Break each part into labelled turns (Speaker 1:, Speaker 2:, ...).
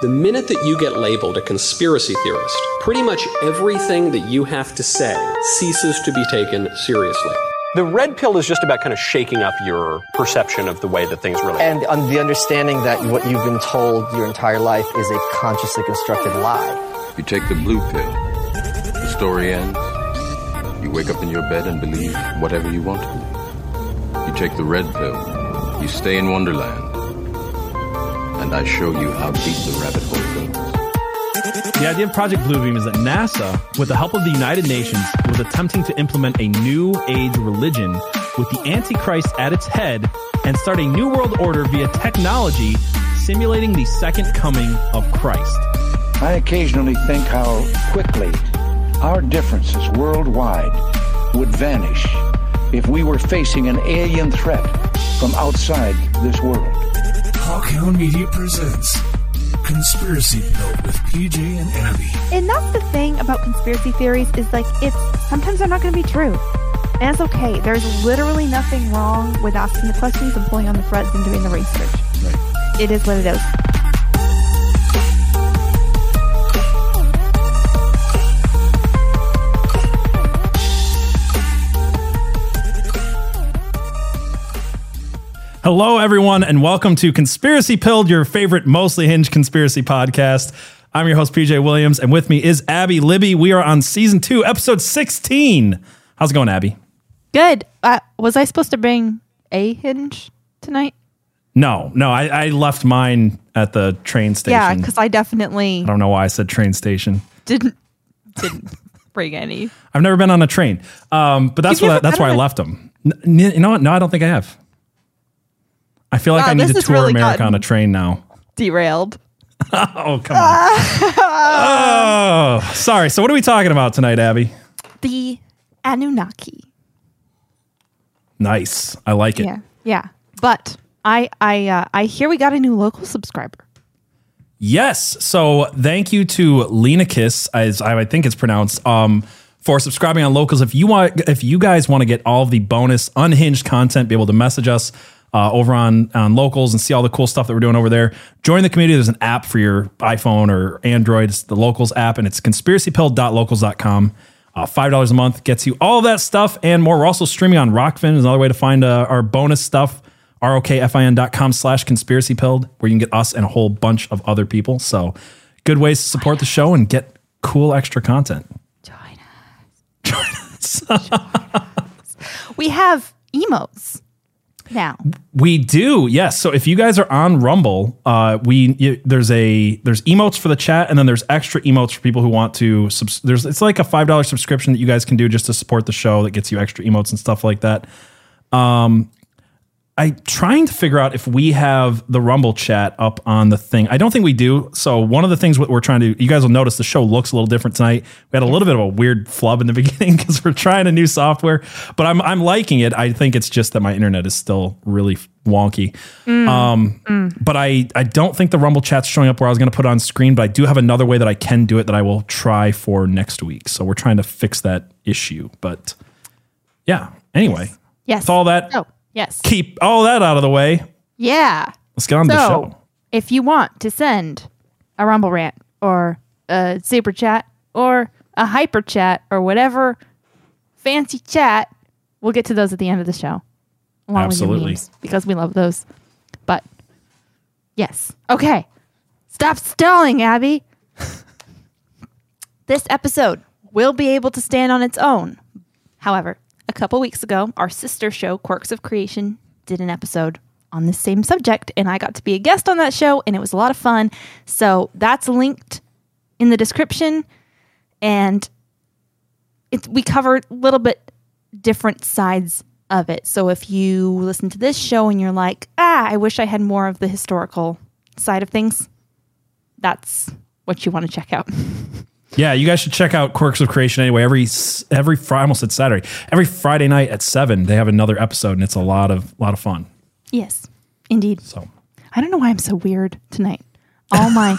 Speaker 1: The minute that you get labeled a conspiracy theorist, pretty much everything that you have to say ceases to be taken seriously. The red pill is just about kind of shaking up your perception of the way that things really
Speaker 2: And on the understanding that what you've been told your entire life is a consciously constructed lie.
Speaker 3: You take the blue pill. The story ends. You wake up in your bed and believe whatever you want to. You take the red pill. You stay in Wonderland. And I show you how deep the rabbit hole goes.
Speaker 4: The idea of Project Bluebeam is that NASA, with the help of the United Nations, was attempting to implement a new age religion with the Antichrist at its head and start a new world order via technology simulating the second coming of Christ.
Speaker 5: I occasionally think how quickly our differences worldwide would vanish if we were facing an alien threat from outside this world.
Speaker 6: Hawkhound Media presents Conspiracy Pill with PJ and Abby.
Speaker 7: And that's the thing about conspiracy theories is like it's sometimes they're not going to be true. And it's okay. There's literally nothing wrong with asking the questions and pulling on the threads and doing the research. It is what it is.
Speaker 4: Hello, everyone, and welcome to Conspiracy Pilled, your favorite mostly hinged conspiracy podcast. I'm your host, PJ Williams, and with me is Abby Libby. We are on season two, episode 16. How's it going, Abby?
Speaker 7: Good. Uh, was I supposed to bring a hinge tonight?
Speaker 4: No, no, I, I left mine at the train station.
Speaker 7: Yeah, because I definitely
Speaker 4: I don't know why I said train station.
Speaker 7: didn't didn't bring any.
Speaker 4: I've never been on a train, um, but that's
Speaker 7: You've
Speaker 4: why
Speaker 7: never
Speaker 4: that's
Speaker 7: been
Speaker 4: why I
Speaker 7: on a-
Speaker 4: left them. N- you know what? No, I don't think I have. I feel like
Speaker 7: Wow,
Speaker 4: I need to tour
Speaker 7: really
Speaker 4: America on a train now.
Speaker 7: Derailed.
Speaker 4: Oh, come on. oh, sorry. So, what are we talking about tonight, Abby?
Speaker 7: The Anunnaki.
Speaker 4: Nice. I like it.
Speaker 7: Yeah, yeah. But I I uh, I hear we got a new local subscriber.
Speaker 4: Yes. So thank you to Lena Kiss, as I think it's pronounced, um, for subscribing on Locals. If you want, if you guys want to get all the bonus unhinged content, be able to message us uh, over on on Locals and see all the cool stuff that we're doing over there. Join the community. There's an app for your iPhone or Android. It's the Locals app, and it's conspiracypilled.locals.com. Uh, Five dollars a month gets you all of that stuff and more. We're also streaming on Rokfin. Is another way to find uh, our bonus stuff rokfin.com slash conspiracy pilled where you can get us and a whole bunch of other people so good ways to support the show and get cool extra content
Speaker 7: Join us. We have emos now.
Speaker 4: we do yes so if you guys are on rumble uh we you, there's a there's emotes for the chat and then there's extra emotes for people who want to subs- there's it's like a five dollar subscription that you guys can do just to support the show that gets you extra emotes and stuff like that um I trying to figure out if we have the Rumble chat up on the thing. I don't think we do. So one of the things what we're trying to, you guys will notice the show looks a little different tonight. We had a little bit of a weird flub in the beginning because we're trying a new software, but I'm I'm liking it. I think it's just that my internet is still really wonky. Um, but I I don't think the Rumble chat's showing up where I was going to put it on screen. But I do have another way that I can do it that I will try for next week. So we're trying to fix that issue. But yeah. Anyway,
Speaker 7: Yes.
Speaker 4: with all that
Speaker 7: yes.
Speaker 4: keep all that out of the way.
Speaker 7: Yeah.
Speaker 4: Let's get on to the show.
Speaker 7: if you want to send a Rumble rant or a super chat or a hyper chat or whatever fancy chat, we'll get to those at the end of the show. Along
Speaker 4: Absolutely.
Speaker 7: memes, because we love those. But yes. Okay. Stop stalling, Abby. this episode will be able to stand on its own. However, a couple weeks ago, our sister show, Quirks of Creation, did an episode on this same subject, and I got to be a guest on that show, and it was a lot of fun. So that's linked in the description, and it's we cover a little bit different sides of it. So if you listen to this show and you're like, ah, I wish I had more of the historical side of things, that's what you want to check out.
Speaker 4: Yeah, you guys should check out Quirks of Creation anyway. Every every Friday, almost said Saturday, every Friday night at seven, they have another episode, and it's a lot of lot of fun.
Speaker 7: yes, indeed.
Speaker 4: So
Speaker 7: I don't know why I'm so weird tonight. All my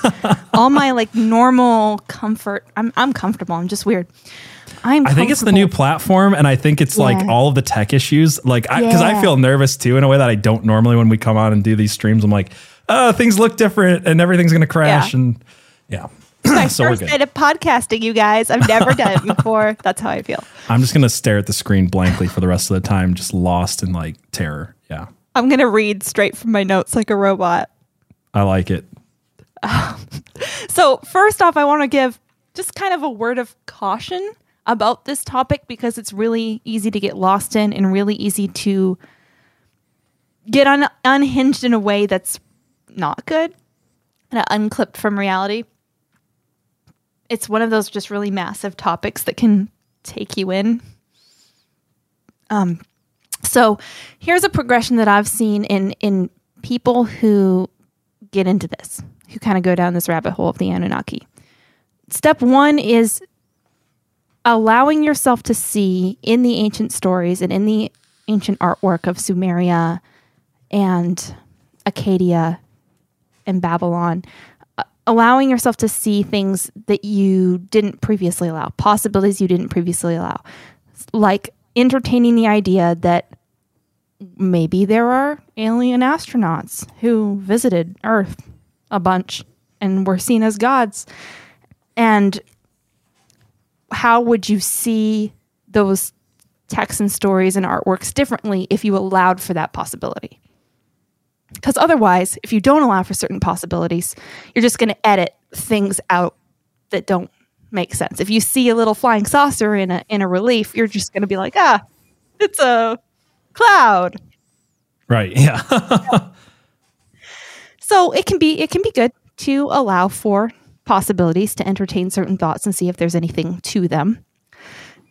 Speaker 7: all my like normal comfort. I'm I'm comfortable. I'm just weird. I'm
Speaker 4: I think it's the new platform, and I think it's like all of the tech issues. Like, because I,
Speaker 7: Yeah.
Speaker 4: feel nervous too in a way that I don't normally when we come on and do these streams. I'm like, oh, things look different, and everything's gonna crash,
Speaker 7: Yeah.
Speaker 4: and yeah.
Speaker 7: My
Speaker 4: so
Speaker 7: first night of podcasting, you guys. I've never done it before. That's how I feel.
Speaker 4: I'm just gonna stare at the screen blankly for the rest of the time, just lost in like terror. Yeah,
Speaker 7: I'm gonna read straight from my notes like a robot.
Speaker 4: I like it.
Speaker 7: So, first off, I want to give just kind of a word of caution about this topic because it's really easy to get lost in and really easy to get un- unhinged in a way that's not good and unclipped from reality. It's one of those just really massive topics that can take you in. Um, so here's a progression that I've seen in in people who get into this, who kind of go down this rabbit hole of the Anunnaki. Step one is allowing yourself to see in the ancient stories and in the ancient artwork of Sumeria and Akkadia and Babylon, allowing yourself to see things that you didn't previously allow, possibilities you didn't previously allow, like entertaining the idea that maybe there are alien astronauts who visited Earth a bunch and were seen as gods. And how would you see those texts and stories and artworks differently if you allowed for that possibility? Because otherwise, if you don't allow for certain possibilities, you're just going to edit things out that don't make sense. If you see a little flying saucer in a in a relief, you're just going to be like, ah, it's a cloud.
Speaker 4: Right. Yeah.
Speaker 7: So it can be it can be good to allow for possibilities to entertain certain thoughts and see if there's anything to them.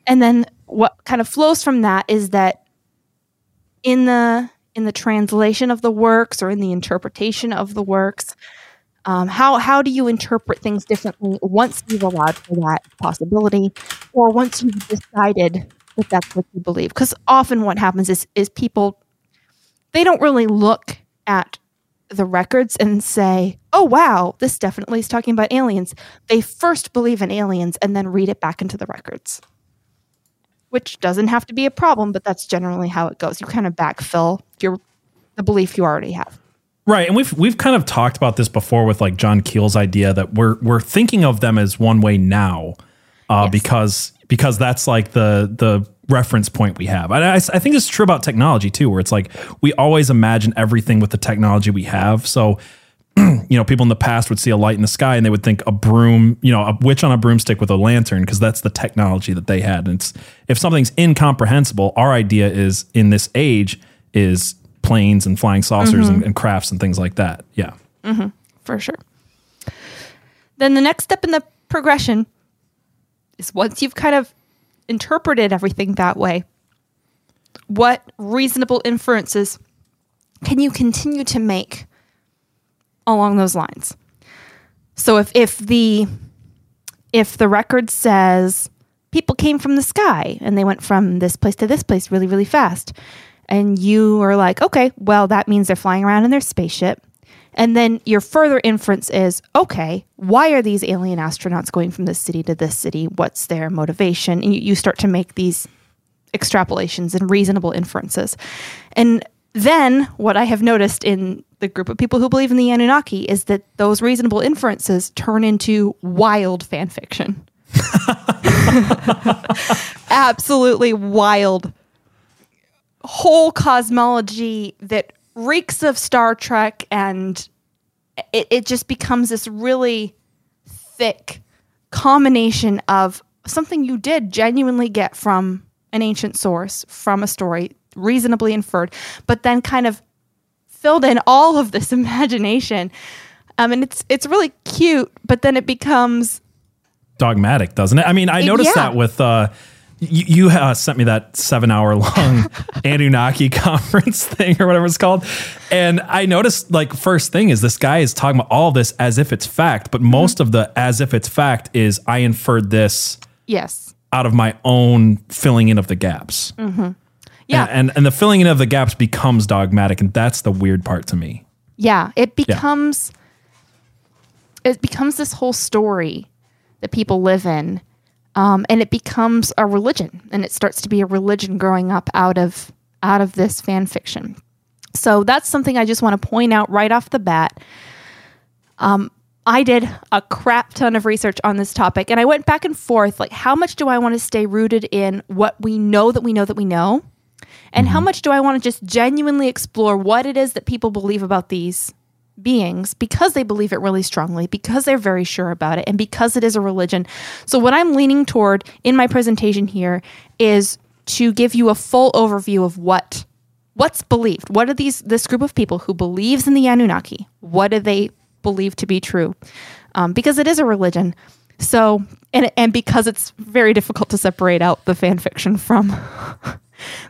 Speaker 7: And then what kind of flows from that is that in the in the translation of the works or in the interpretation of the works, um, how how do you interpret things differently once you've allowed for that possibility, or once you've decided that that's what you believe? Because often what happens is is people they don't really look at the records and say, "Oh wow, this definitely is talking about aliens." They first believe in aliens and then read it back into the records. Which doesn't have to be a problem, but that's generally how it goes. You kind of backfill your the belief you already have.
Speaker 4: Right, and we've we've kind of talked about this before with like John Keel's idea that we're we're thinking of them as one way now, uh,
Speaker 7: Yes.
Speaker 4: because because that's like the the reference point we have. And I, I think it's true about technology too, where it's like we always imagine everything with the technology we have. So you know, people in the past would see a light in the sky and they would think a broom, you know, a witch on a broomstick with a lantern because that's the technology that they had. And it's if something's incomprehensible, our idea is in this age is planes and flying saucers and, mm-hmm. and crafts and things like that. Yeah. Mm-hmm.
Speaker 7: for sure. Then the next step in the progression is once you've kind of interpreted everything that way, what reasonable inferences can you continue to make along those lines? So if if the if the record says people came from the sky and they went from this place to this place really really fast and you are like okay well that means they're flying around in their spaceship and then your further inference is okay, why are these alien astronauts going from this city to this city? What's their motivation? And you, you start to make these extrapolations and reasonable inferences. And then what I have noticed in the group of people who believe in the Anunnaki is that those reasonable inferences turn into wild fan fiction. Absolutely wild whole cosmology that reeks of Star Trek and it, it just becomes this really thick combination of something you did genuinely get from an ancient source, from a story, reasonably inferred, but then kind of filled in all of this imagination. Um, and it's it's really cute, but then it becomes
Speaker 4: Dogmatic, doesn't it? I mean, I noticed
Speaker 7: yeah.
Speaker 4: that with uh you, you uh, sent me that seven hour long Anunnaki conference thing or whatever it's called. And I noticed, like, first thing is this guy is talking about all this as if it's fact, but most of the as if it's fact is I inferred this
Speaker 7: yes,
Speaker 4: out of my own filling in of the gaps.
Speaker 7: Yeah,
Speaker 4: And, and and the filling in of the gaps becomes dogmatic, and that's the weird part to me.
Speaker 7: Yeah, it becomes it becomes this whole story that people live in um, and it becomes a religion, and it starts to be a religion growing up out of out of this fan fiction. So that's something I just want to point out right off the bat. Um, I did a crap ton of research on this topic, and I went back and forth. Like, how much do I want to stay rooted in what we know that we know that we know, and how much do I want to just genuinely explore what it is that people believe about these beings because they believe it really strongly, because they're very sure about it, and because it is a religion. So, what I'm leaning toward in my presentation here is to give you a full overview of what what's believed. What are these this group of people who believes in the Anunnaki? What do they believe to be true? Um, because it is a religion. So, and and because it's very difficult to separate out the fan fiction from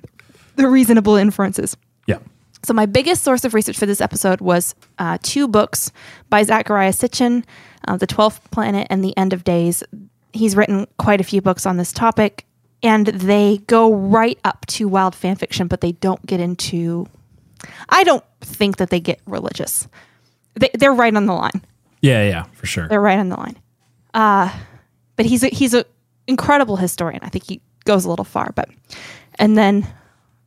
Speaker 7: the reasonable inferences.
Speaker 4: Yeah.
Speaker 7: So my biggest source of research for this episode was uh, two books by Zecharia Sitchin, uh, "The Twelfth Planet" and "The End of Days." He's written quite a few books on this topic, and they go right up to wild fan fiction, but they don't get into. I don't think that they get religious. They, they're right on the line.
Speaker 4: Yeah, yeah, for sure.
Speaker 7: They're right on the line. Uh, but he's a, he's an incredible historian. I think he goes a little far, but and then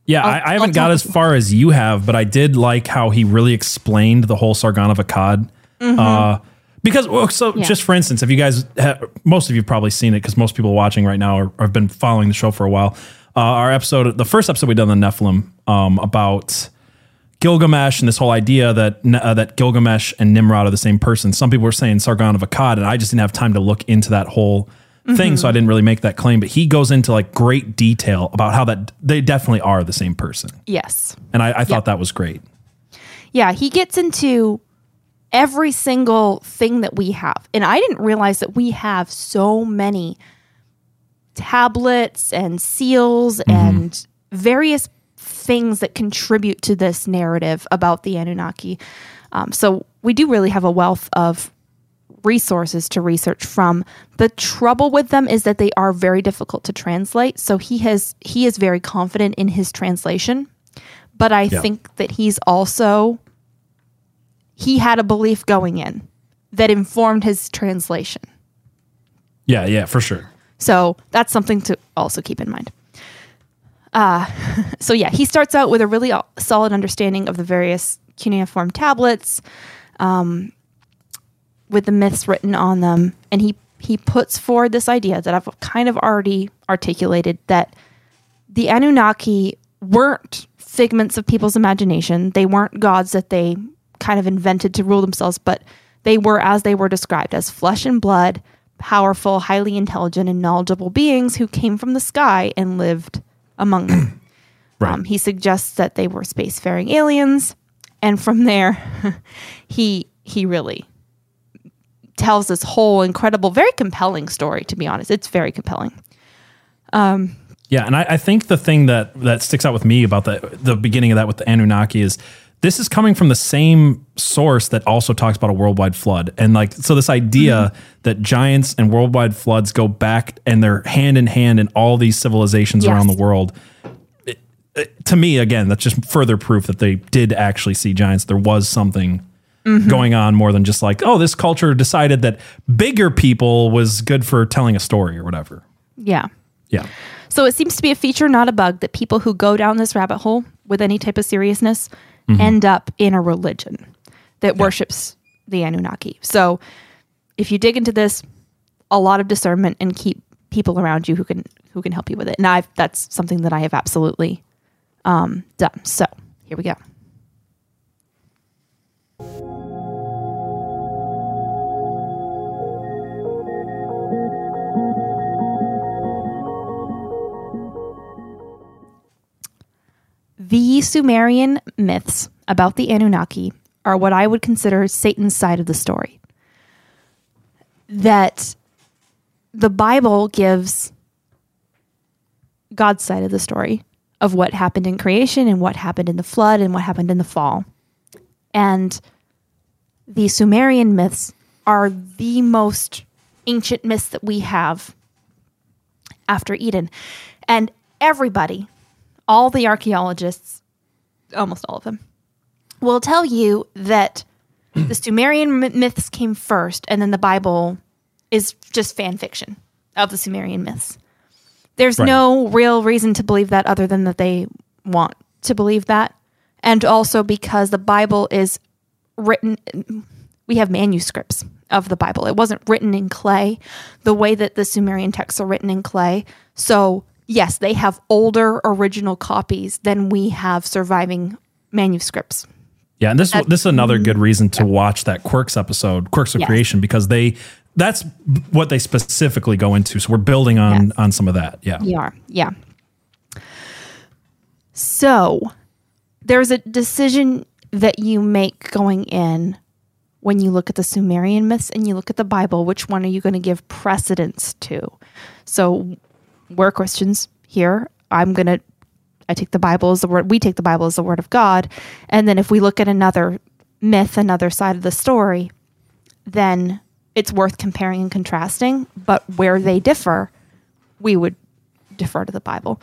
Speaker 4: Yeah,
Speaker 7: I'll-
Speaker 4: I, I haven't got as far as you have, but I did like how he really explained the whole Sargon of Akkad. Uh, because, well, so
Speaker 7: Mm-hmm. Yeah.
Speaker 4: just for instance, if you guys, ha- most of you have probably seen it because most people watching right now are, have been following the show for a while. Uh, our episode, the first episode we done on the Nephilim um, about Gilgamesh and this whole idea that uh, that Gilgamesh and Nimrod are the same person. Some people were saying Sargon of Akkad, and I just didn't have time to look into that whole thing, so I didn't really make that claim. But he goes into like great detail about how that they definitely are the same person,
Speaker 7: yes,
Speaker 4: and I, I thought that was great.
Speaker 7: Yeah, he gets into every single thing that we have. And I didn't realize that we have so many tablets and seals and various things that contribute to this narrative about the Anunnaki. Um, so we do really have a wealth of resources to research from. The trouble with them is that they are very difficult to translate. So he has he is very confident in his translation, but I
Speaker 4: Yeah.
Speaker 7: think that he's also he had a belief going in that informed his translation.
Speaker 4: Yeah, yeah, for sure.
Speaker 7: So that's something to also keep in mind. Uh, so yeah, he starts out with a really solid understanding of the various cuneiform tablets, um, with the myths written on them, and he he puts forward this idea that I've kind of already articulated that the Anunnaki weren't figments of people's imagination. They weren't gods that they kind of invented to rule themselves, but they were as they were described as flesh and blood, powerful, highly intelligent, and knowledgeable beings who came from the sky and lived among them.
Speaker 4: Right.
Speaker 7: Um, he suggests that they were spacefaring aliens, and from there, he he really tells this whole incredible, very compelling story. To be honest, it's very compelling.
Speaker 4: Um, yeah, and I, I think the thing that that sticks out with me about the the beginning of that with the Anunnaki is this is coming from the same source that also talks about a worldwide flood, and like so this idea mm-hmm. that giants and worldwide floods go back and they're hand in hand in all these civilizations
Speaker 7: Yes.
Speaker 4: around the world. it- it- to me, again, that's just further proof that they did actually see giants. There was something going on more than just like, oh, this culture decided that bigger people was good for telling a story or whatever.
Speaker 7: Yeah.
Speaker 4: Yeah.
Speaker 7: So it seems to be a feature, not a bug, that people who go down this rabbit hole with any type of seriousness end up in a religion that worships the Anunnaki. So if you dig into this, a lot of discernment and keep people around you who can who can help you with it. And I've that's something that I have absolutely um, done. So here we go. The Sumerian myths about the Anunnaki are what I would consider Satan's side of the story. That the Bible gives God's side of the story of what happened in creation and what happened in the flood and what happened in the fall. And the Sumerian myths are the most ancient myths that we have after Eden. And everybody, all the archaeologists, almost all of them, will tell you that the Sumerian myths came first and then the Bible is just fan fiction. of the Sumerian myths. There's
Speaker 4: Right.
Speaker 7: no real reason to believe that other than that they want to believe that. And also because the Bible is written, we have manuscripts of the Bible. It wasn't written in clay the way that the Sumerian texts are written in clay. So, yes, they have older original copies than we have surviving manuscripts.
Speaker 4: Yeah, and this this is another good mm-hmm. reason to watch that Quirks episode, Quirks of
Speaker 7: Yes.
Speaker 4: Creation, because they that's what they specifically go into. So we're building on
Speaker 7: Yes.
Speaker 4: on some of that. Yeah.
Speaker 7: We are, yeah. So there's a decision that you make going in when you look at the Sumerian myths and you look at the Bible. Which one are you going to give precedence to? So we're Christians here. I'm going to, I take the Bible as the word, we take the Bible as the word of God. And then if we look at another myth, another side of the story, then it's worth comparing and contrasting. But where they differ, we would defer to the Bible.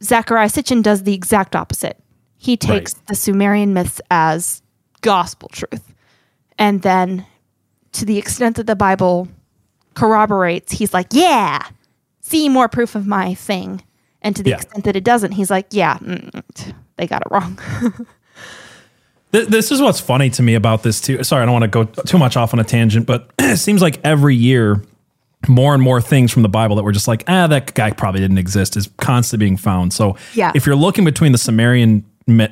Speaker 7: Zecharia Sitchin does the exact opposite. He takes
Speaker 4: Right.
Speaker 7: the Sumerian myths as gospel truth. And then, to the extent that the Bible corroborates, he's like, yeah, see more proof of my thing. And to the
Speaker 4: Yeah.
Speaker 7: extent that it doesn't, he's like, yeah, mm, they got it wrong.
Speaker 4: This is what's funny to me about this too. Sorry, I don't want to go too much off on a tangent, but it seems like every year more and more things from the Bible that we're just like, ah, that guy probably didn't exist is constantly being found. So
Speaker 7: Yeah.
Speaker 4: if you're looking between the Sumerian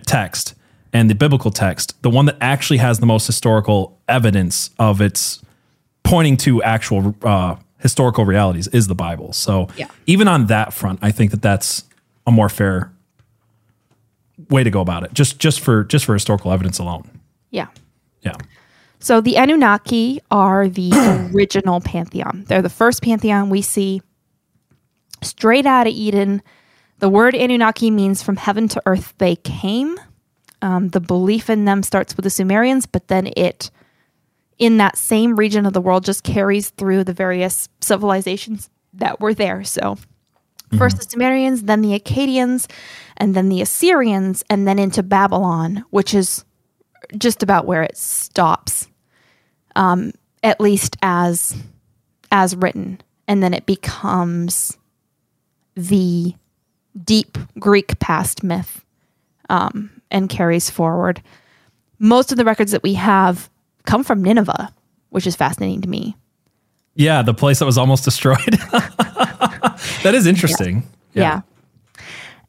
Speaker 4: text and the biblical text, the one that actually has the most historical evidence of its pointing to actual uh, historical realities is the Bible. So
Speaker 7: Yeah.
Speaker 4: even on that front, I think that that's a more fair way to go about it. Just just for just for historical evidence alone.
Speaker 7: yeah.
Speaker 4: Yeah.
Speaker 7: So the Anunnaki are the original pantheon. They're the first pantheon we see straight out of Eden. The word Anunnaki means from heaven to earth they came. Um, the belief in them starts with the Sumerians, but then it, in that same region of the world, just carries through the various civilizations that were there. So First the Sumerians, then the Akkadians, and then the Assyrians, and then into Babylon, which is just about where it stops, um, at least as as written, and then it becomes the deep Greek past myth um, and carries forward. Most of the records that we have come from Nineveh, which is fascinating to me.
Speaker 4: Yeah, the place that was almost destroyed. that is interesting.
Speaker 7: Yeah.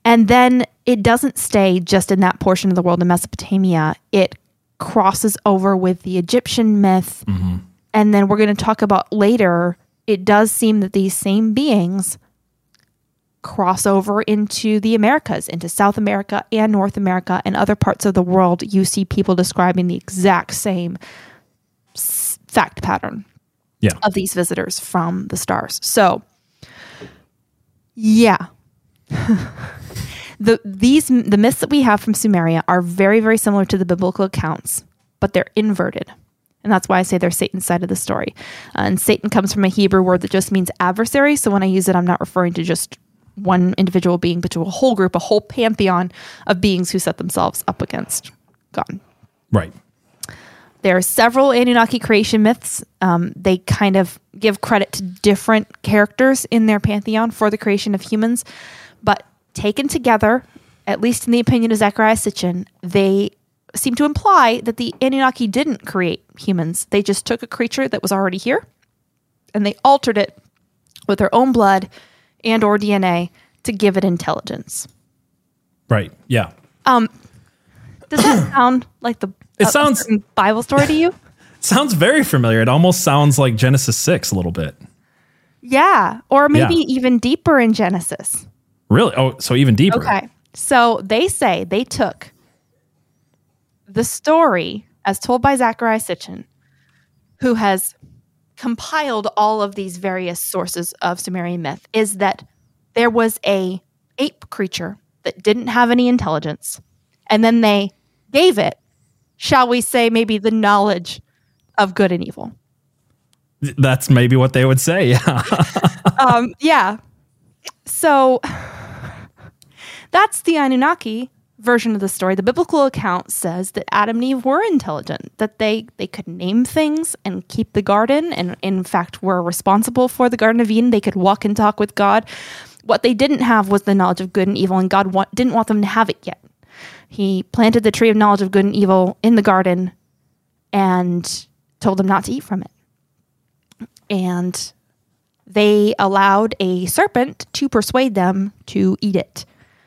Speaker 7: And then it doesn't stay just in that portion of the world in Mesopotamia. It crosses over with the Egyptian myth. Mm-hmm. And then we're going to talk about later, it does seem that these same beings cross over into the Americas, into South America and North America and other parts of the world. You see people describing the exact same s- fact pattern
Speaker 4: Yeah.
Speaker 7: of these visitors from the stars. So, yeah. the these the myths that we have from Sumeria are very very similar to the biblical accounts, but they're inverted. And that's why I say they're Satan's side of the story. Uh, and Satan comes from a Hebrew word that just means adversary. So when I use it, I'm not referring to just one individual being, but to a whole group, a whole pantheon of beings who set themselves up against God.
Speaker 4: Right.
Speaker 7: There are several Anunnaki creation myths. Um, they kind of give credit to different characters in their pantheon for the creation of humans, but taken together, at least in the opinion of Zecharia Sitchin, they seem to imply that the Anunnaki didn't create humans. They just took a creature that was already here and they altered it with their own blood and or DNA to give it intelligence.
Speaker 4: Right. Yeah.
Speaker 7: Um, does that sound like the
Speaker 4: It
Speaker 7: a
Speaker 4: sounds-
Speaker 7: Bible story to you?
Speaker 4: Sounds very familiar. It almost sounds like Genesis 6 a little bit.
Speaker 7: Yeah, or maybe
Speaker 4: Yeah.
Speaker 7: even deeper in Genesis.
Speaker 4: Really? Oh, so even deeper.
Speaker 7: Okay. So they say they took the story as told by Zecharia Sitchin, who has compiled all of these various sources of Sumerian myth, is that there was a ape creature that didn't have any intelligence, and then they gave it, shall we say, maybe the knowledge of good and evil.
Speaker 4: That's maybe what they would say. Yeah.
Speaker 7: um, yeah. So that's the Anunnaki version of the story, the biblical account says that Adam and Eve were intelligent, that they they could name things and keep the garden, and in fact were responsible for the Garden of Eden. They could walk and talk with God. What they didn't have was the knowledge of good and evil, and God wa- didn't want them to have it yet. He planted the tree of knowledge of good and evil in the garden, and told them not to eat from it. And they allowed a serpent to persuade them to eat it.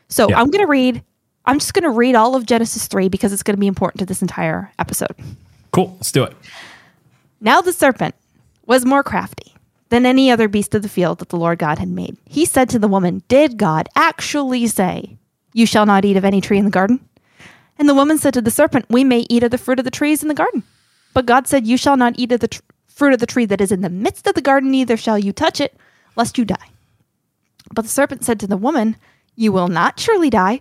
Speaker 7: So
Speaker 4: Yeah.
Speaker 7: I'm going to read, I'm just going to read all of Genesis 3 because it's going to be important to this entire episode.
Speaker 4: Cool. Let's do it.
Speaker 7: Now the serpent was more crafty than any other beast of the field that the Lord God had made. He said to the woman, Did God actually say, You shall not eat of any tree in the garden? And the woman said to the serpent, We may eat of the fruit of the trees in the garden. But God said, You shall not eat of the tr- fruit of the tree that is in the midst of the garden, neither shall you touch it, lest you die. But the serpent said to the woman, You will not surely die,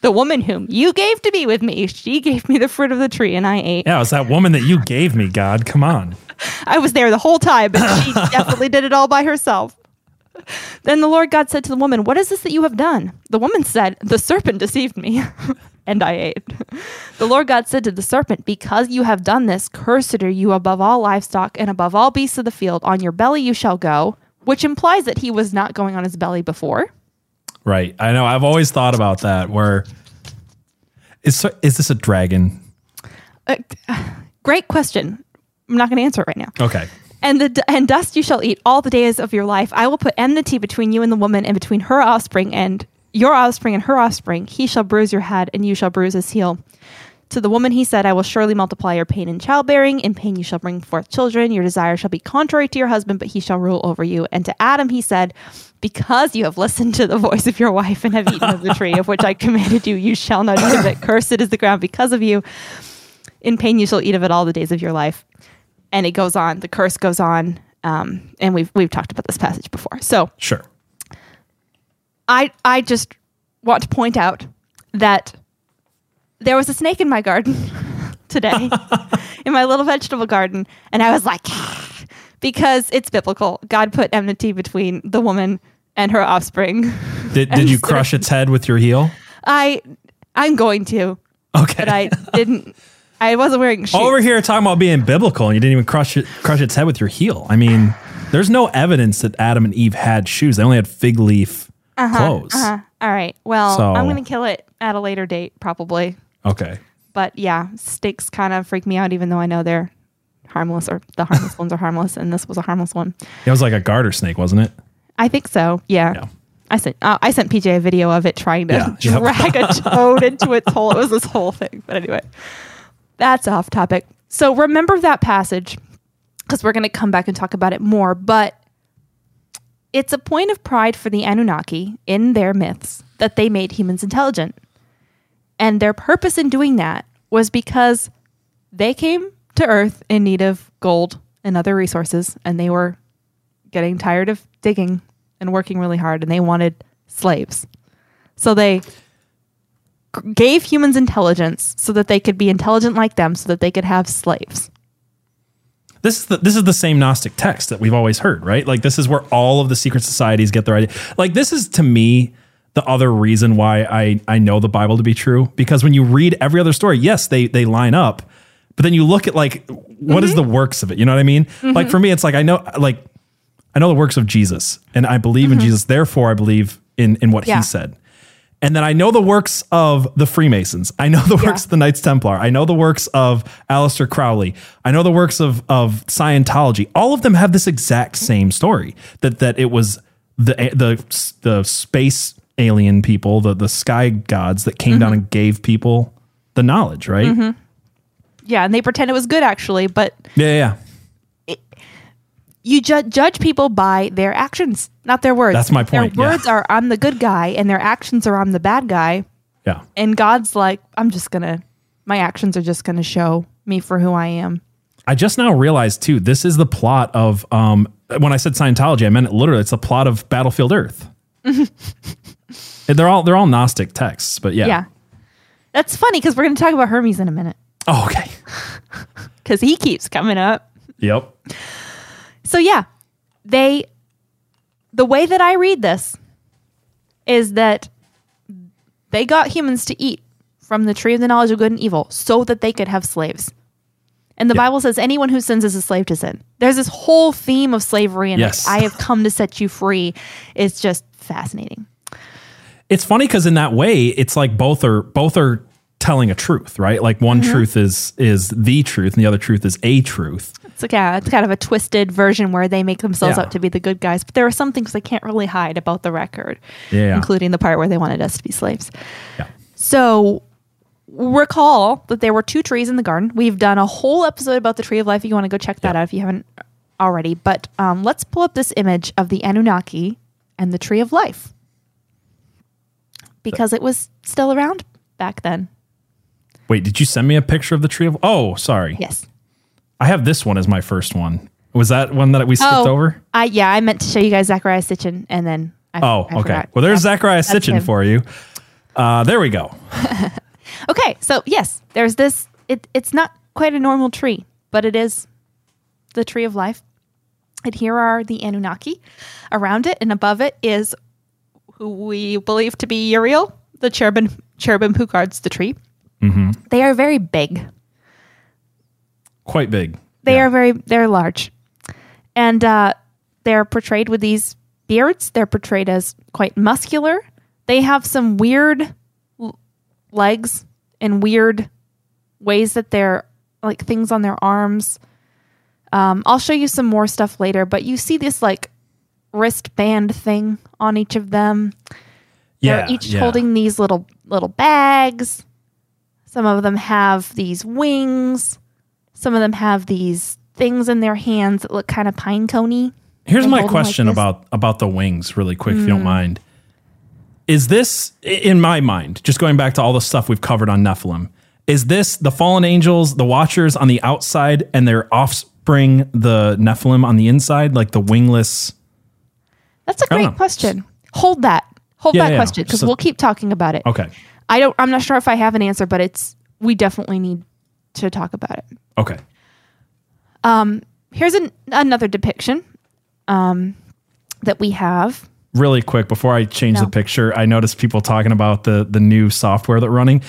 Speaker 7: the woman whom you gave to be with me, she gave me the fruit of the tree, and I ate.
Speaker 4: Yeah, it was that woman that you gave me, God. Come on.
Speaker 7: I was there the whole time, but she definitely did it all by herself. Then the Lord God said to the woman, What is this that you have done? The woman said, The serpent deceived me, and I ate. The Lord God said to the serpent, Because you have done this, cursed are you above all livestock and above all beasts of the field. On your belly you shall go, which implies that he was not going on his belly before.
Speaker 4: Right. I know. I've always thought about that. Where is is this a dragon?
Speaker 7: Uh, great question. I'm not going to answer it right now.
Speaker 4: Okay.
Speaker 7: And the and dust you shall eat all the days of your life. I will put enmity between you and the woman, and between her offspring and your offspring and her offspring. He shall bruise your head, and you shall bruise his heel. To the woman he said, I will surely multiply your pain in childbearing. In pain you shall bring forth children. Your desire shall be contrary to your husband, but he shall rule over you. And to Adam he said, Because you have listened to the voice of your wife and have eaten of the tree of which I commanded you, you shall not eat of it. Cursed is the ground because of you. In pain you shall eat of it all the days of your life and it goes on. The curse goes on, um, and we've we've talked about this passage before. So
Speaker 4: Sure.
Speaker 7: I I just want to point out that there was a snake in my garden today, in my little vegetable garden, and I was like, because it's biblical. God put enmity between the woman and her offspring.
Speaker 4: Did did you crush its head with your heel?
Speaker 7: I I'm going to,
Speaker 4: Okay.
Speaker 7: but I didn't. I wasn't wearing shoes.
Speaker 4: Over here talking about being biblical, and you didn't even crush it, crush its head with your heel. I mean, there's no evidence that Adam and Eve had shoes. They only had fig leaf clothes.
Speaker 7: Uh, all right. Well,
Speaker 4: So-
Speaker 7: I'm going to kill it at a later date, probably.
Speaker 4: Okay.
Speaker 7: But yeah, snakes kind of freak me out, even though I know they're harmless or the harmless ones are harmless, and this was a harmless one.
Speaker 4: It was like a garter snake, wasn't it?
Speaker 7: I think so. Yeah.
Speaker 4: Yeah.
Speaker 7: I sent uh, I sent PJ a video of it trying to
Speaker 4: Yeah, yep.
Speaker 7: drag a toad into its hole. It was this whole thing. But anyway, that's off topic. So remember that passage because we're going to come back and talk about it more. But it's a point of pride for the Anunnaki in their myths that they made humans intelligent. And their purpose in doing that was because they came to Earth in need of gold and other resources, and they were getting tired of digging and working really hard, and they wanted slaves. So they gave humans intelligence so that they could be intelligent like them, so that they could have slaves.
Speaker 4: This is the this is the same Gnostic text that we've always heard, right? Like this is where all of the secret societies get their idea. Like this is to me the other reason why I I know the Bible to be true because when you read every other story, yes, they they line up, but then you look at like what is mm-hmm. the works of it? You know what I mean? Mm-hmm. Like for me, it's like I know like I know the works of Jesus and I believe in mm-hmm. Jesus, therefore I believe in in what
Speaker 7: Yeah.
Speaker 4: he said. And then I know the works of the Freemasons. I know the works of the Knights Templar. I know the works of Aleister Crowley. I know the works of of Scientology. All of them have this exact same story that that it was the the the space alien people, the the sky gods that came down and gave people the knowledge, right?
Speaker 7: Yeah, and they pretend it was good actually, but
Speaker 4: Yeah, yeah.
Speaker 7: you ju- judge people by their actions, not their words.
Speaker 4: That's my point,
Speaker 7: Their
Speaker 4: yeah.
Speaker 7: words are I'm the good guy, and their actions are I'm the bad guy.
Speaker 4: Yeah.
Speaker 7: And God's like, I'm just gonna, my actions are just gonna show me for who I am.
Speaker 4: I just now realized too, this is the plot of um when I said Scientology, I meant it literally. It's the plot of Battlefield Earth. they're all they're all Gnostic texts, but yeah.
Speaker 7: Yeah. That's funny because we're gonna talk about Hermes in a minute
Speaker 4: Oh, okay.
Speaker 7: because he keeps coming up.
Speaker 4: Yep.
Speaker 7: So yeah, they the way that I read this is that they got humans to eat from the tree of the knowledge of good and evil so that they could have slaves. And the
Speaker 4: Yeah.
Speaker 7: Bible says anyone who sins is a slave to sin. There's this whole theme of slavery and
Speaker 4: Yes.
Speaker 7: I have come to set you free. It's just fascinating.
Speaker 4: It's funny because in that way, it's like both are both are telling a truth, right? Like one truth is is the truth, and the other truth is a truth.
Speaker 7: It's like yeah, it's kind of a twisted version where they make themselves
Speaker 4: Yeah.
Speaker 7: out to be the good guys, but there are some things they can't really hide about the record,
Speaker 4: Yeah.
Speaker 7: including the part where they wanted us to be slaves.
Speaker 4: Yeah.
Speaker 7: So recall that there were two trees in the garden. We've done a whole episode about the tree of life. If you want to go check that out if you haven't already. But um, let's pull up this image of the Anunnaki and the tree of life because it was still around back then.
Speaker 4: Wait, did you send me a picture of the tree of? Oh, sorry.
Speaker 7: Yes.
Speaker 4: I have this one as my first one. Was that one that we skipped
Speaker 7: Oh,
Speaker 4: over?
Speaker 7: I yeah, I meant to show you guys Zecharia Sitchin, and then I,
Speaker 4: Oh,
Speaker 7: I
Speaker 4: okay.
Speaker 7: forgot.
Speaker 4: Well, there's
Speaker 7: That's- Zecharia
Speaker 4: Sitchin
Speaker 7: him.
Speaker 4: for you. Uh, there we go.
Speaker 7: Okay, so yes, there's this. It, it's not quite a normal tree, but it is the tree of life. And here are the Anunnaki. Around it and above it is who we believe to be Uriel, the cherubim, cherubim who guards the tree.
Speaker 4: Mm-hmm.
Speaker 7: They are very big.
Speaker 4: Quite big.
Speaker 7: They
Speaker 4: Yeah.
Speaker 7: are very they're large, and uh, they're portrayed with these beards. They're portrayed as quite muscular. They have some weird l- legs and weird ways that they're like things on their arms. Um, I'll show you some more stuff later, but you see this like wristband thing on each of them.
Speaker 4: Yeah.
Speaker 7: They're each
Speaker 4: yeah.
Speaker 7: holding these little little bags. Some of them have these wings. Some of them have these things in their hands that look kind of pine coney.
Speaker 4: Here's my
Speaker 7: like
Speaker 4: question.
Speaker 7: Mm.
Speaker 4: about about the wings, really quick, if you don't mind. Is this, in my mind, just going back to all the stuff we've covered on Nephilim, is this the fallen angels, the Watchers on the outside, and their offspring, the Nephilim on the inside, like the wingless?
Speaker 7: That's a
Speaker 4: I don't
Speaker 7: great
Speaker 4: know.
Speaker 7: question. Hold that. Hold
Speaker 4: Yeah,
Speaker 7: that
Speaker 4: yeah.
Speaker 7: question because
Speaker 4: So-
Speaker 7: we'll keep talking about it.
Speaker 4: Okay,
Speaker 7: I don't. I'm not sure if I have an answer, but it's we definitely need to talk about it.
Speaker 4: okay, Um
Speaker 7: Here's an, another depiction um, that we have.
Speaker 4: really quick before I change
Speaker 7: No.
Speaker 4: the picture, I noticed people talking about the the new software that running.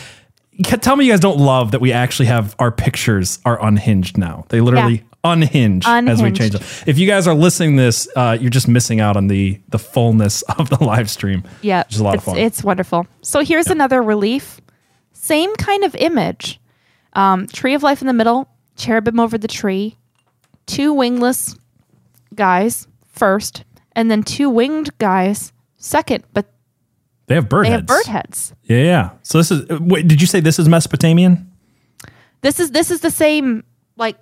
Speaker 4: Tell me you guys don't love that we actually have our pictures are unhinged now. They literally
Speaker 7: Yeah.
Speaker 4: unhinge, as we change them. If you guys are listening to this, uh, you're just missing out on the the fullness of the live stream.
Speaker 7: Yeah,
Speaker 4: which is a lot of fun.
Speaker 7: It's wonderful. So here's another relief. Same kind of image. Um, tree of life in the middle, cherubim over the tree, two wingless guys first, and then two winged guys second. But
Speaker 4: they have bird
Speaker 7: they
Speaker 4: heads.
Speaker 7: have bird heads.
Speaker 4: Yeah, yeah. So this is. Wait, did you say this is Mesopotamian?
Speaker 7: This is this is the same like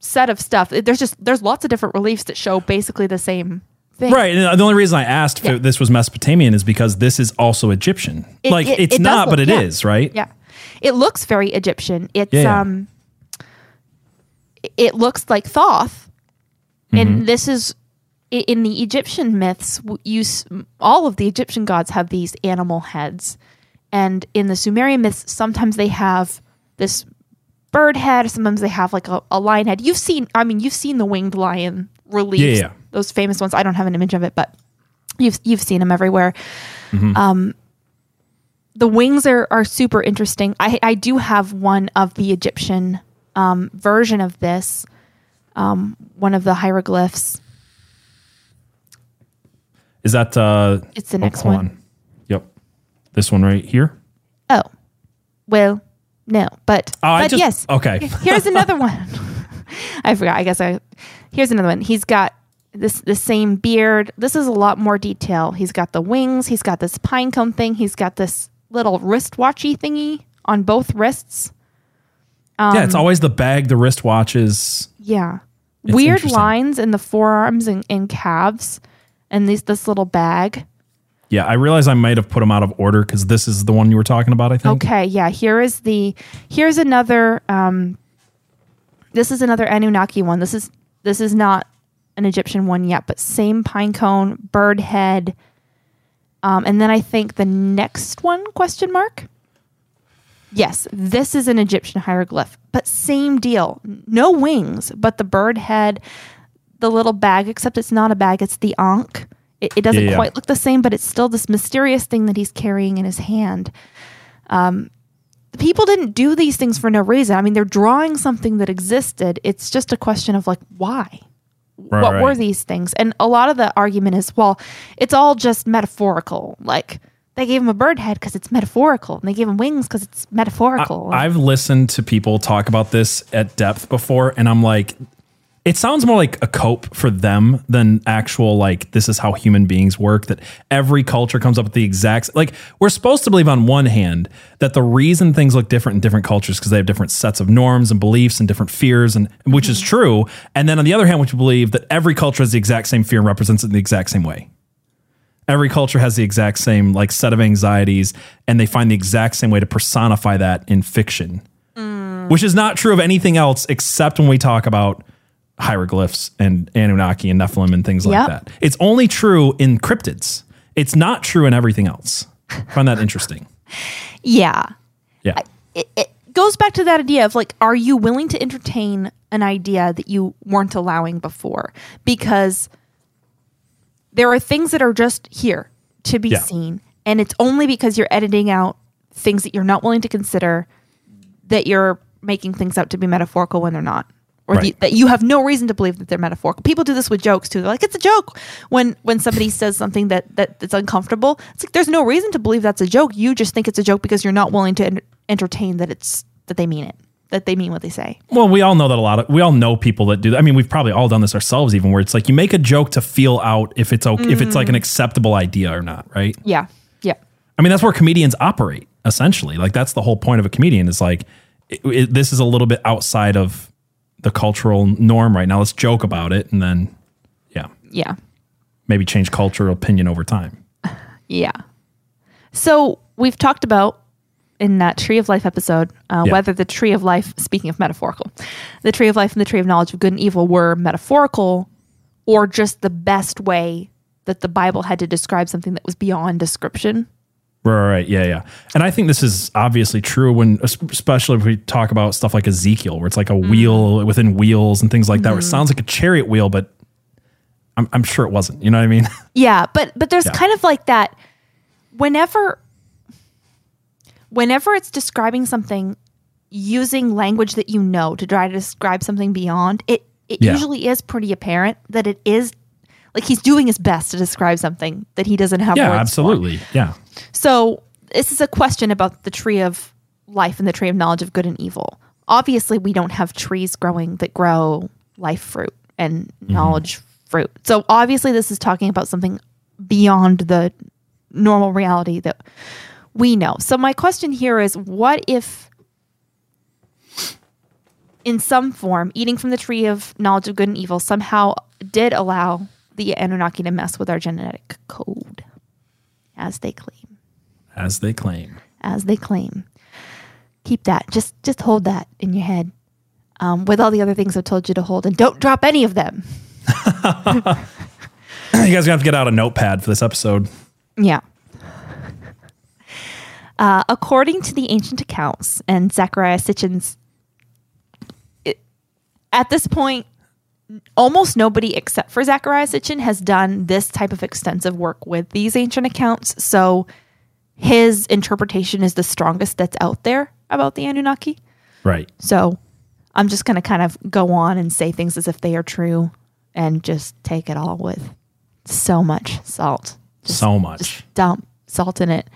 Speaker 7: set of stuff. There's just there's lots of different reliefs that show basically the same thing.
Speaker 4: Right. And the only reason I asked
Speaker 7: Yeah.
Speaker 4: if this was Mesopotamian is because this is also Egyptian.
Speaker 7: It-
Speaker 4: like
Speaker 7: it-
Speaker 4: it's
Speaker 7: it
Speaker 4: not, but
Speaker 7: look-
Speaker 4: it is,
Speaker 7: yeah.
Speaker 4: right?
Speaker 7: Yeah. It looks very Egyptian. It's
Speaker 4: Yeah,
Speaker 7: um it looks like Thoth.
Speaker 4: Mm-hmm.
Speaker 7: And this is in the Egyptian myths you all of the Egyptian gods have these animal heads. And in the Sumerian myths sometimes they have this bird head, sometimes they have like a, a lion head. You've seen I mean you've seen the winged lion reliefs.
Speaker 4: Yeah, yeah.
Speaker 7: Those famous ones. I don't have an image of it, but you've you've seen them everywhere
Speaker 4: Mm-hmm.
Speaker 7: Um, the wings are, are super interesting. I, I do have one of the Egyptian um, version of this, um, one of the hieroglyphs.
Speaker 4: Is that uh
Speaker 7: It's the
Speaker 4: oh,
Speaker 7: next
Speaker 4: hold
Speaker 7: one.
Speaker 4: on. Yep. This one right here?
Speaker 7: Oh, well, no, but,
Speaker 4: Oh, I
Speaker 7: but
Speaker 4: just-
Speaker 7: yes.
Speaker 4: okay.
Speaker 7: Here's another one. I forgot. I guess I. Here's another one. He's got this the same beard. This is a lot more detail. He's got the wings. He's got this pine cone thing. He's got this little wristwatchy thingy on both wrists.
Speaker 4: yeah,
Speaker 7: Um,
Speaker 4: it's always the bag, the wristwatches.
Speaker 7: Yeah. Weird
Speaker 4: interesting.
Speaker 7: lines in the forearms and, and calves and these this little bag.
Speaker 4: Yeah, I realize I might have put them out of order because this is the one you were talking about. I think.
Speaker 7: Okay, yeah. Here is the here's another um this is another Anunnaki one. This is this is not an Egyptian one yet, but same pine cone, bird head. Um, and then I think the next one question mark. Yes, this is an Egyptian hieroglyph, but same deal. No wings, but the bird head, the little bag, except it's not a bag, it's the ankh. It, it doesn't
Speaker 4: Yeah, yeah.
Speaker 7: quite look the same, but it's still this mysterious thing that he's carrying in his hand. Um, people didn't do these things for no reason. I mean, they're drawing something that existed. It's just a question of like, why?
Speaker 4: Right,
Speaker 7: what were these things? And a lot of the argument is, well, it's all just metaphorical. Like they gave him a bird head because it's metaphorical, and they gave him wings because it's metaphorical.
Speaker 4: I've listened to people talk about this at depth before, and I'm like, it sounds more like a cope for them than actual like this is how human beings work. That every culture comes up with the exact like we're supposed to believe on one hand that the reason things look different in different cultures because they have different sets of norms and beliefs and different fears, and which is mm-hmm. true. And then on the other hand, which we believe that every culture has the exact same fear and represents it in the exact same way every culture has the exact same like set of anxieties and they find the exact same way to personify that in fiction mm. which is not true of anything else except when we talk about hieroglyphs and anunnaki and nephilim and things like
Speaker 7: Yep.
Speaker 4: that it's only true in cryptids it's not true in everything else I find that interesting
Speaker 7: yeah,
Speaker 4: yeah
Speaker 7: it, it goes back to that idea of like, are you willing to entertain an idea that you weren't allowing before? Because there are things that are just here to be
Speaker 4: Yeah.
Speaker 7: seen, and it's only because you're editing out things that you're not willing to consider that you're making things out to be metaphorical when they're not. Or the, that you have no reason to believe that they're metaphorical. People do this with jokes too. They're like, "It's a joke." When when somebody says something that that that's uncomfortable, it's like there's no reason to believe that's a joke. You just think it's a joke because you're not willing to en- entertain that it's that they mean it, that they mean what they say.
Speaker 4: Well, we all know that a lot of we all know people that do that. I mean, we've probably all done this ourselves, even where it's like you make a joke to feel out if it's okay, if it's like an mm. acceptable idea or not, right?
Speaker 7: Yeah, yeah,
Speaker 4: I mean, that's where comedians operate essentially. Like that's the whole point of a comedian is like it, it- this is a little bit outside of the cultural norm right now. Let's joke about it and then yeah,
Speaker 7: yeah,
Speaker 4: maybe change cultural opinion over time.
Speaker 7: yeah. So we've talked about in that Tree of Life episode uh,
Speaker 4: Yeah.
Speaker 7: whether the Tree of Life, speaking of metaphorical, the Tree of Life and the Tree of Knowledge of Good and Evil were metaphorical or just the best way that the Bible had to describe something that was beyond description.
Speaker 4: Right, right, yeah, yeah. And I think this is obviously true when, especially if we talk about stuff like Ezekiel, where it's like a mm. wheel within wheels and things like that, where it mm-hmm. sounds like a chariot wheel, but I'm, I'm sure it wasn't. You know what I mean?
Speaker 7: Yeah, but but there's
Speaker 4: Yeah.
Speaker 7: kind of like that whenever whenever it's describing something using language that you know to try to describe something beyond, it it
Speaker 4: Yeah.
Speaker 7: usually is pretty apparent that it is like he's doing his best to describe something that he doesn't have
Speaker 4: yeah,
Speaker 7: words for.
Speaker 4: absolutely. Yeah.
Speaker 7: So this is a question about the tree of life and the tree of knowledge of good and evil. Obviously, we don't have trees growing that grow life fruit and mm-hmm. knowledge fruit. So obviously, this is talking about something beyond the normal reality that we know. So my question here is, what if? In some form, eating from the tree of knowledge of good and evil somehow did allow the Anunnaki to mess with our genetic code, as they claim
Speaker 4: As they claim.
Speaker 7: as they claim. Keep that. Just just hold that in your head. Um, with all the other things I've told you to hold, and don't drop any of them.
Speaker 4: you guys are gonna have to get out a notepad for this episode.
Speaker 7: Yeah. Uh, according to the ancient accounts and Zecharia Sitchin's, it, at this point, almost nobody except for Zecharia Sitchin has done this type of extensive work with these ancient accounts. So his interpretation is the strongest that's out there about the Anunnaki.
Speaker 4: Right.
Speaker 7: So I'm just going to kind of go on and say things as if they are true and just take it all with so much salt. Just,
Speaker 4: so much.
Speaker 7: Just dump salt in it.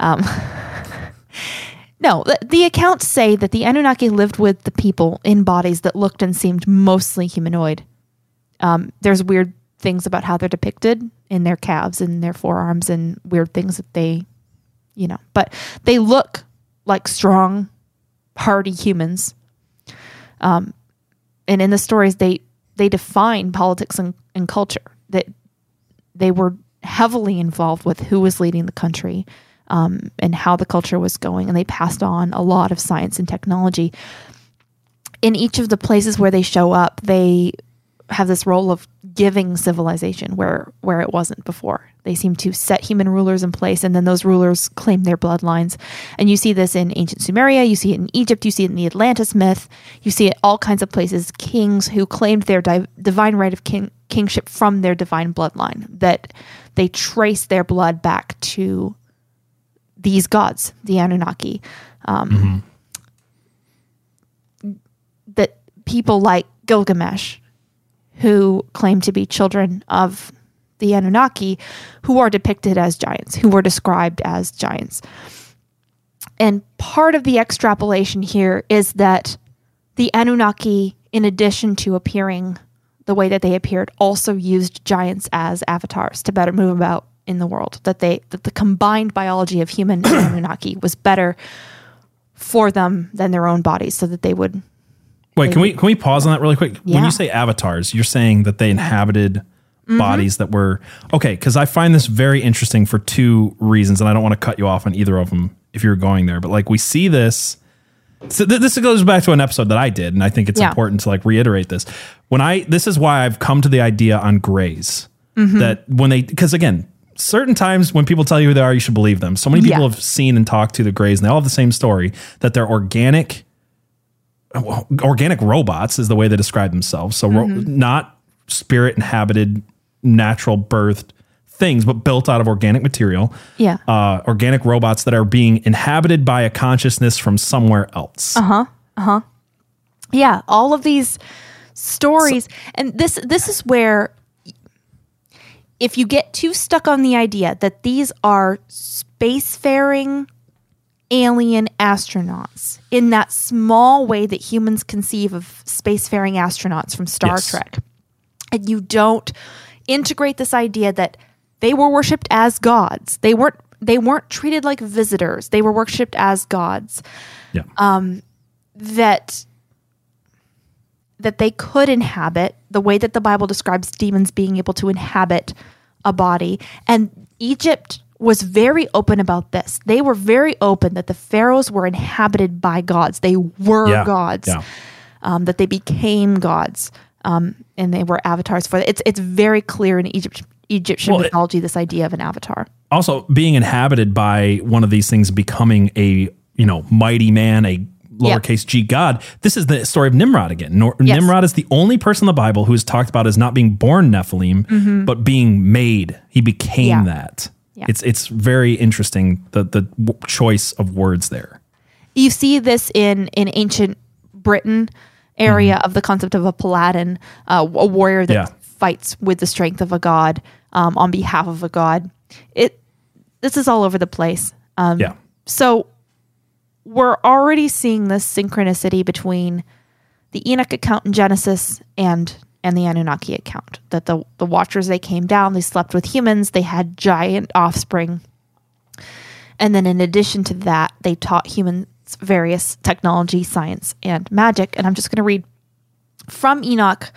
Speaker 7: Um, no, the, the accounts say that the Anunnaki lived with the people in bodies that looked and seemed mostly humanoid. Um, there's weird things about how they're depicted in their calves and their forearms and weird things that they, you know, but they look like strong, hardy humans. Um, and in the stories, they they define politics and, and culture. That they were heavily involved with who was leading the country um, and how the culture was going, and they passed on a lot of science and technology. In each of the places where they show up, they have this role of giving civilization where where it wasn't before. They seem to set human rulers in place, and then those rulers claim their bloodlines. And you see this in ancient Sumeria, you see it in Egypt, you see it in the Atlantis myth, you see it all kinds of places. Kings who claimed their di- divine right of king- kingship from their divine bloodline, that they trace their blood back to these gods, the Anunnaki. Um, That people like Gilgamesh who claim to be children of the Anunnaki, who are depicted as giants, who were described as giants. And part of the extrapolation here is that the Anunnaki, in addition to appearing the way that they appeared, also used giants as avatars to better move about in the world. That they that the combined biology of human and Anunnaki was better for them than their own bodies, so that they would
Speaker 4: Wait, can we can we pause on that really quick? When you say avatars, you're saying that they inhabited
Speaker 7: Mm-hmm.
Speaker 4: bodies that were okay. Because I find this very interesting for two reasons, and I don't want to cut you off on either of them if you're going there. But like we see this. So th- this goes back to an episode that I did, and I think it's
Speaker 7: Yeah.
Speaker 4: important to like reiterate this. When I this is why I've come to the idea on grays
Speaker 7: Mm-hmm.
Speaker 4: that when they because again certain times when people tell you who they are, you should believe them. So many people
Speaker 7: Yeah.
Speaker 4: have seen and talked to the grays, and they all have the same story that they're organic organic robots is the way they describe themselves. So ro- not spirit inhabited, natural birthed things, but built out of organic material.
Speaker 7: Yeah.
Speaker 4: Uh, organic robots that are being inhabited by a consciousness from somewhere else. Uh huh. Uh huh.
Speaker 7: Yeah all of these stories and this this is where if you get too stuck on the idea that these are spacefaring alien astronauts in that small way that humans conceive of spacefaring astronauts from Star
Speaker 4: Yes.
Speaker 7: Trek and you don't integrate this idea that they were worshipped as gods they weren't they weren't treated like visitors they were worshipped as gods
Speaker 4: Yeah.
Speaker 7: Um, that that they could inhabit the way that the Bible describes demons being able to inhabit a body. And Egypt was very open about this. They were very open that the pharaohs were inhabited by gods. They were
Speaker 4: Yeah.
Speaker 7: gods.
Speaker 4: Yeah.
Speaker 7: Um, that they became gods. Um, and they were avatars for it. It's it's very clear in Egypt Egyptian
Speaker 4: Well,
Speaker 7: mythology this idea of an avatar.
Speaker 4: also being inhabited by one of these things becoming a you know mighty man a
Speaker 7: Yeah.
Speaker 4: lowercase g god this is the story of nimrod again Nor-
Speaker 7: Yes.
Speaker 4: nimrod is the only person in the bible who is talked about as not being born nephilim but being made he became
Speaker 7: Mm-hmm. Yeah.
Speaker 4: that
Speaker 7: Yeah.
Speaker 4: it's it's very interesting the the w- choice of words there
Speaker 7: you see this in in ancient Britain area of the concept of a paladin, uh, a warrior that
Speaker 4: Yeah.
Speaker 7: fights with the strength of a god um, on behalf of a god. It this is all over the place. Um,
Speaker 4: yeah
Speaker 7: So we're already seeing this synchronicity between the Enoch account in Genesis and and the Anunnaki account. That the the Watchers they came down, they slept with humans, they had giant offspring, and then in addition to that, they taught humans various technology, science, and magic. And I'm just going to read from Enoch.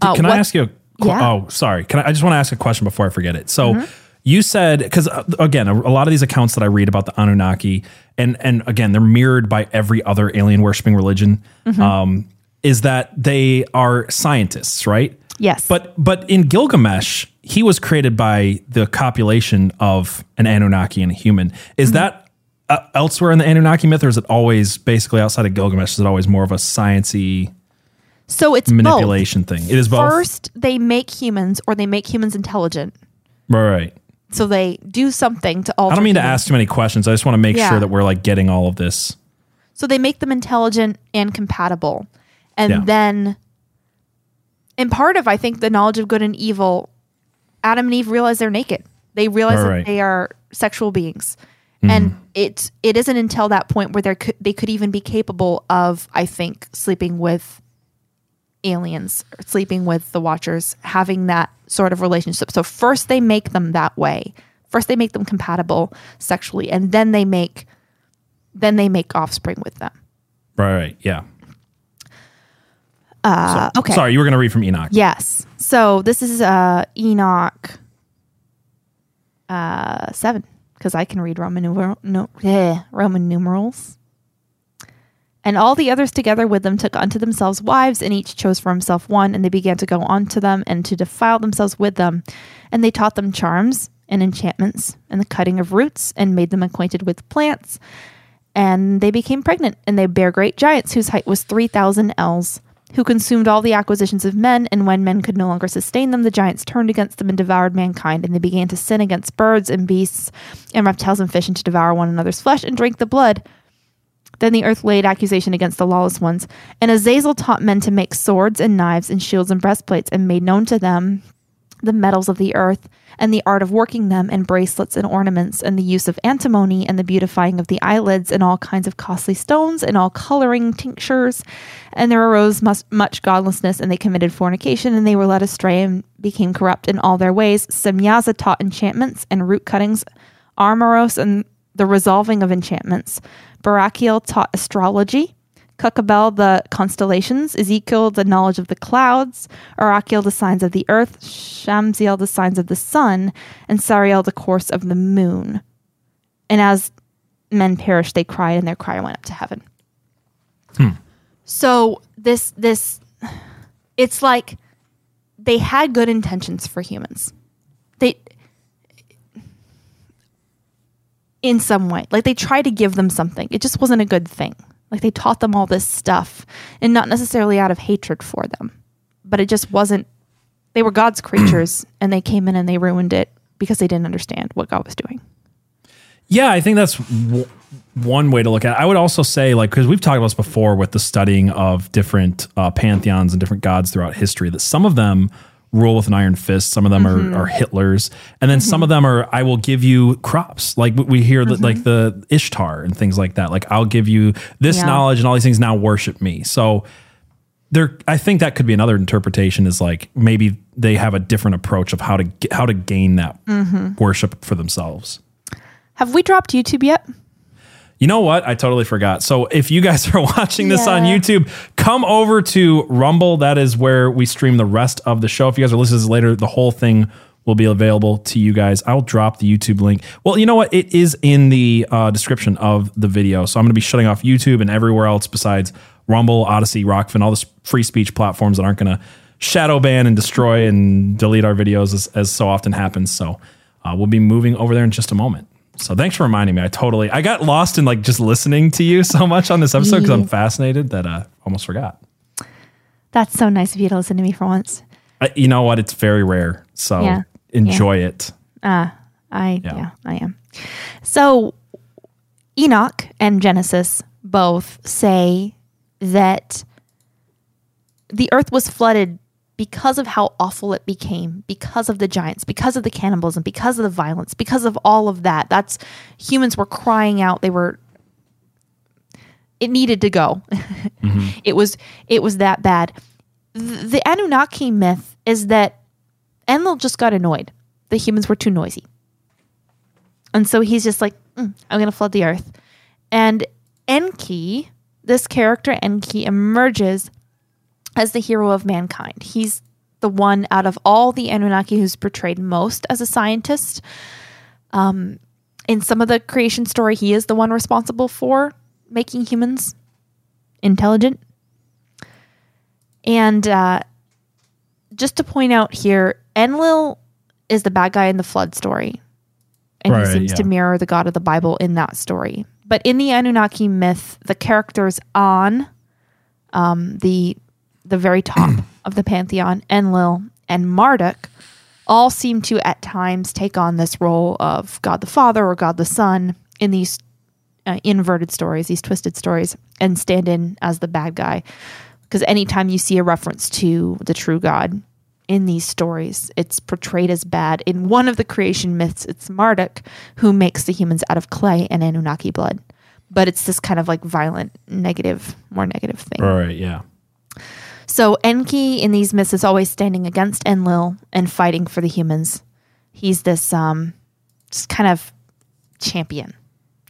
Speaker 7: uh,
Speaker 4: can
Speaker 7: what-
Speaker 4: I ask you? A,
Speaker 7: Yeah.
Speaker 4: Oh, sorry. Can I, I just want to ask a question before I forget it? So,
Speaker 7: Mm-hmm.
Speaker 4: you said because uh, again, a, a lot of these accounts that I read about the Anunnaki, and and again, they're mirrored by every other alien worshiping religion.
Speaker 7: Mm-hmm.
Speaker 4: Um, is that they are scientists, right?
Speaker 7: Yes.
Speaker 4: But but in Gilgamesh, he was created by the copulation of an Anunnaki and a human. Is
Speaker 7: Mm-hmm.
Speaker 4: that uh, elsewhere in the Anunnaki myth, or is it always basically outside of Gilgamesh? Is it always more of a sciency
Speaker 7: so it's both.
Speaker 4: manipulation thing? It is both.
Speaker 7: First, they make humans or they make humans intelligent.
Speaker 4: Right.
Speaker 7: So they do something to alter.
Speaker 4: I don't mean to ask too many questions. I just want to make
Speaker 7: Yeah.
Speaker 4: sure that we're like getting all of this.
Speaker 7: So they make them intelligent and compatible. And
Speaker 4: Yeah.
Speaker 7: then, in part of, I think, the knowledge of good and evil, Adam and Eve realize they're naked. They realize
Speaker 4: Right.
Speaker 7: that they are sexual beings.
Speaker 4: Mm-hmm.
Speaker 7: And it it isn't until that point where they could they could even be capable of, I think, sleeping with aliens sleeping with the Watchers, having that sort of relationship. So first they make them that way. First they make them compatible sexually, and then they make then they make offspring with them.
Speaker 4: Right, right. Yeah.
Speaker 7: Uh, okay.
Speaker 4: Sorry, you were going to read from Enoch.
Speaker 7: Yes. So this is uh, Enoch uh, seven because I can read Roman numer- no, eh, Roman numerals. And all the others together with them took unto themselves wives, and each chose for himself one, and they began to go unto them and to defile themselves with them. And they taught them charms and enchantments and the cutting of roots, and made them acquainted with plants. And they became pregnant, and they bare great giants whose height was three thousand ells who consumed all the acquisitions of men, and when men could no longer sustain them, the giants turned against them and devoured mankind, and they began to sin against birds and beasts and reptiles and fish, and to devour one another's flesh and drink the blood. Then the earth laid accusation against the lawless ones, and Azazel taught men to make swords and knives and shields and breastplates, and made known to them the metals of the earth, and the art of working them, in bracelets and ornaments, and the use of antimony, and the beautifying of the eyelids, and all kinds of costly stones, and all coloring tinctures. And there arose much, godlessness, and they committed fornication, and they were led astray and became corrupt in all their ways. Semyaza taught enchantments and root cuttings, Armoros and the resolving of enchantments. Barachiel taught astrology. Cucabel the constellations, Ezekiel the knowledge of the clouds, Arachiel the signs of the earth, Shamziel the signs of the sun, and Sariel the course of the moon. And as men perished, they cried, and their cry went up to heaven. Hmm. So this this it's like they had good intentions for humans. They in some way. Like they tried to give them something. It just wasn't a good thing. Like they taught them all this stuff and not necessarily out of hatred for them, but it just wasn't. They were God's creatures and they came in and they ruined it because they didn't understand what God was doing.
Speaker 4: Yeah, I think that's w- one way to look at it. I would also say, like, because we've talked about this before with the studying of different uh, pantheons and different gods throughout history, that some of them rule with an iron fist, some of them are, mm-hmm. are Hitlers, and then some of mm-hmm. them are, I will give you crops. Like we- hear that, mm-hmm. like the Ishtar and things like that. Like, I'll give you this
Speaker 7: Yeah.
Speaker 4: knowledge and all these things, now worship me. So, there, I think that could be another interpretation is like maybe they have a different approach of how to how to gain that worship for themselves.
Speaker 7: Have we dropped YouTube yet?
Speaker 4: You know what? I totally forgot. So if you guys are watching this on YouTube, come over to Rumble. That is where we stream the rest of the show. If you guys are listening to this later, the whole thing will be available to you guys. I'll drop the YouTube link. Well, you know what? It is in the uh, description of the video. So I'm going to be shutting off YouTube and everywhere else besides Rumble, Odysee, Rokfin, all the free speech platforms that aren't going to shadow ban and destroy and delete our videos as, as so often happens. So uh, we'll be moving over there in just a moment. So thanks for reminding me. I totally I got lost in like just listening to you so much on this episode because I'm fascinated that uh almost forgot.
Speaker 7: That's so nice of you to listen to me for once.
Speaker 4: I, you know what? It's very rare, so
Speaker 7: Yeah.
Speaker 4: enjoy it.
Speaker 7: I
Speaker 4: Yeah.
Speaker 7: yeah. I am. So Enoch and Genesis both say that the earth was flooded because of how awful it became, because of the giants, because of the cannibalism, because of the violence, because of all of that. That's humans were crying out. They were it needed to go. It was it was that bad. Th- The Anunnaki myth is that Enlil just got annoyed. The humans were too noisy. And so he's just like, "Mm, I'm going to flood the earth. And Enki, this character Enki, emerges as the hero of mankind. He's the one out of all the Anunnaki who's portrayed most as a scientist. Um, in some of the creation story, he is the one responsible for making humans intelligent. And uh, just to point out here, Enlil is the bad guy in the flood story. And
Speaker 4: Right,
Speaker 7: he seems to mirror the god of the Bible in that story. But in the Anunnaki myth, the characters on um, the the very top of the pantheon, Enlil and Marduk, all seem to at times take on this role of God the Father or God the Son in these uh, inverted stories, these twisted stories, and stand in as the bad guy. Because anytime you see a reference to the true God in these stories, it's portrayed as bad. In one of the creation myths, it's Marduk who makes the humans out of clay and Anunnaki blood. But it's this kind of like violent, negative, more negative thing.
Speaker 4: All right, yeah.
Speaker 7: So Enki in these myths is always standing against Enlil and fighting for the humans. He's this um, just kind of champion